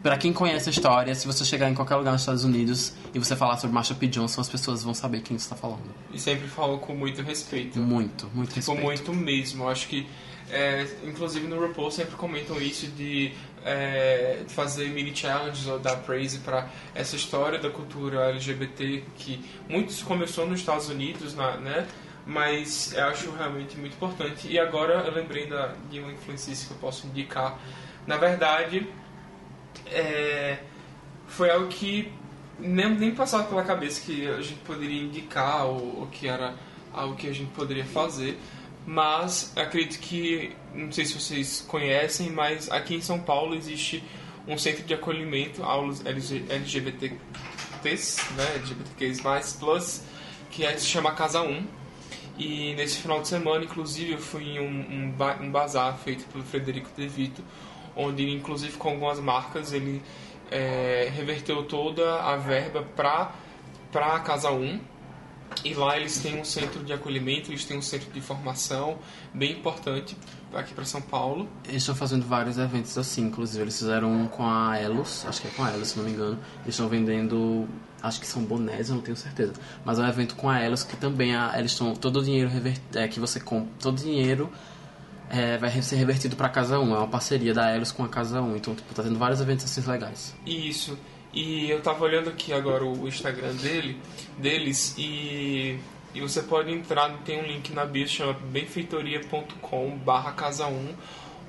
Pra quem conhece a história, se você chegar em qualquer lugar nos Estados Unidos e você falar sobre Marsha P. Johnson, as pessoas vão saber quem você está falando. E sempre falam com muito respeito. Muito, muito Tipo, respeito. muito mesmo. Eu acho que, é, inclusive no RuPaul sempre comentam isso de é, fazer mini challenges ou dar praise para essa história da cultura LGBT que muito se começou nos Estados Unidos, na- né? Mas eu acho realmente muito importante. E agora eu lembrei da, de uma influencista que eu posso indicar. Na verdade, é, foi algo que nem, nem passava pela cabeça que a gente poderia indicar ou, ou que era algo que a gente poderia fazer. Mas acredito que, não sei se vocês conhecem, mas aqui em São Paulo existe um centro de acolhimento aos LG LGBTs, né, LGBTQs+, plus, que é, se chama Casa 1. E nesse final de semana, inclusive, eu fui em um, um, ba- um bazar feito pelo Frederico De Vito, onde, inclusive, com algumas marcas, ele é, reverteu toda a verba para a Casa 1. E lá eles têm um centro de acolhimento, eles têm um centro de formação bem importante aqui para São Paulo. Eles estão fazendo vários eventos assim, inclusive eles fizeram um com a Elos, acho que é com a Elos, se não me engano. Eles estão vendendo, acho que são bonés, eu não tenho certeza. Mas é um evento com a Elos que também a, eles estão todo o dinheiro é, que você compra, todo o dinheiro é, vai ser revertido para a Casa 1. É uma parceria da Elos com a Casa 1. Então, tipo, tá tendo vários eventos assim legais. Isso. E eu tava olhando aqui agora o Instagram dele, deles e, e você pode entrar, tem um link na bio chama benfeitoria.com barra casa 1,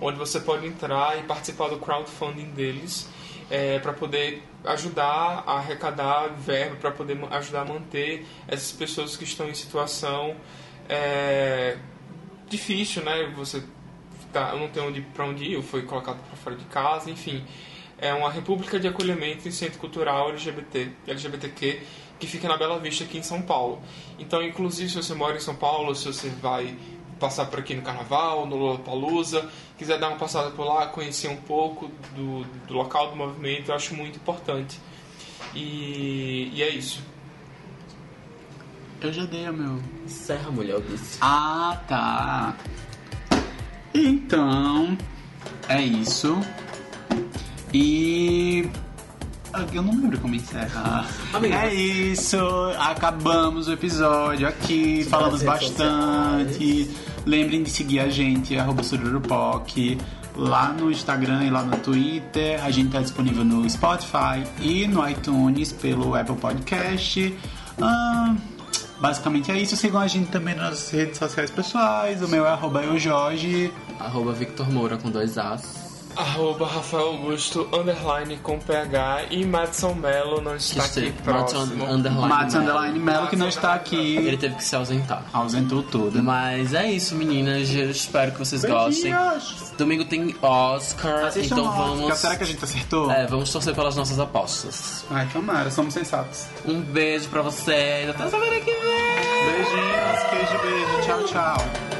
onde você pode entrar e participar do crowdfunding deles é, para poder ajudar a arrecadar verba, para poder ajudar a manter essas pessoas que estão em situação é, difícil, né? Você tá, eu não tenho onde para onde ir, eu fui colocado para fora de casa, enfim. É uma república de acolhimento em centro cultural LGBT, LGBTQ, que fica na Bela Vista, aqui em São Paulo. Então, inclusive, se você mora em São Paulo, se você vai passar por aqui no Carnaval, no Lollapalooza, quiser dar uma passada por lá, conhecer um pouco do, do local do movimento, eu acho muito importante. E, e é isso. Eu já dei o meu. Serra, mulher, eu disse. Ah, tá. Então, é isso. E. Eu não lembro como encerra. Amigo, é isso. Acabamos o episódio aqui. Falamos bastante. Lembrem de seguir a gente, arroba Sururupoc, lá no Instagram e lá no Twitter. A gente tá disponível no Spotify e no iTunes pelo Apple Podcast. Ah, Basicamente é isso. Sigam a gente também nas redes sociais pessoais. O meu é arroba eujorge. Arroba Victor Moura com dois As. Arroba Rafael Augusto, underline com PH e Madson Mello não está aqui próximo. Underline Mello. Underline Melo, que não está aqui. Ele teve que se ausentar. Ausentou tudo. Mas é isso, meninas. Eu espero que vocês gostem. Domingo tem Oscar, Assistam então Oscar. vamos. Será que a gente acertou? É, vamos torcer pelas nossas apostas. Ai, tomara, somos sensatos. Um beijo pra vocês. Até semana que vem. Beijinhos, queijo, beijo. Tchau, tchau.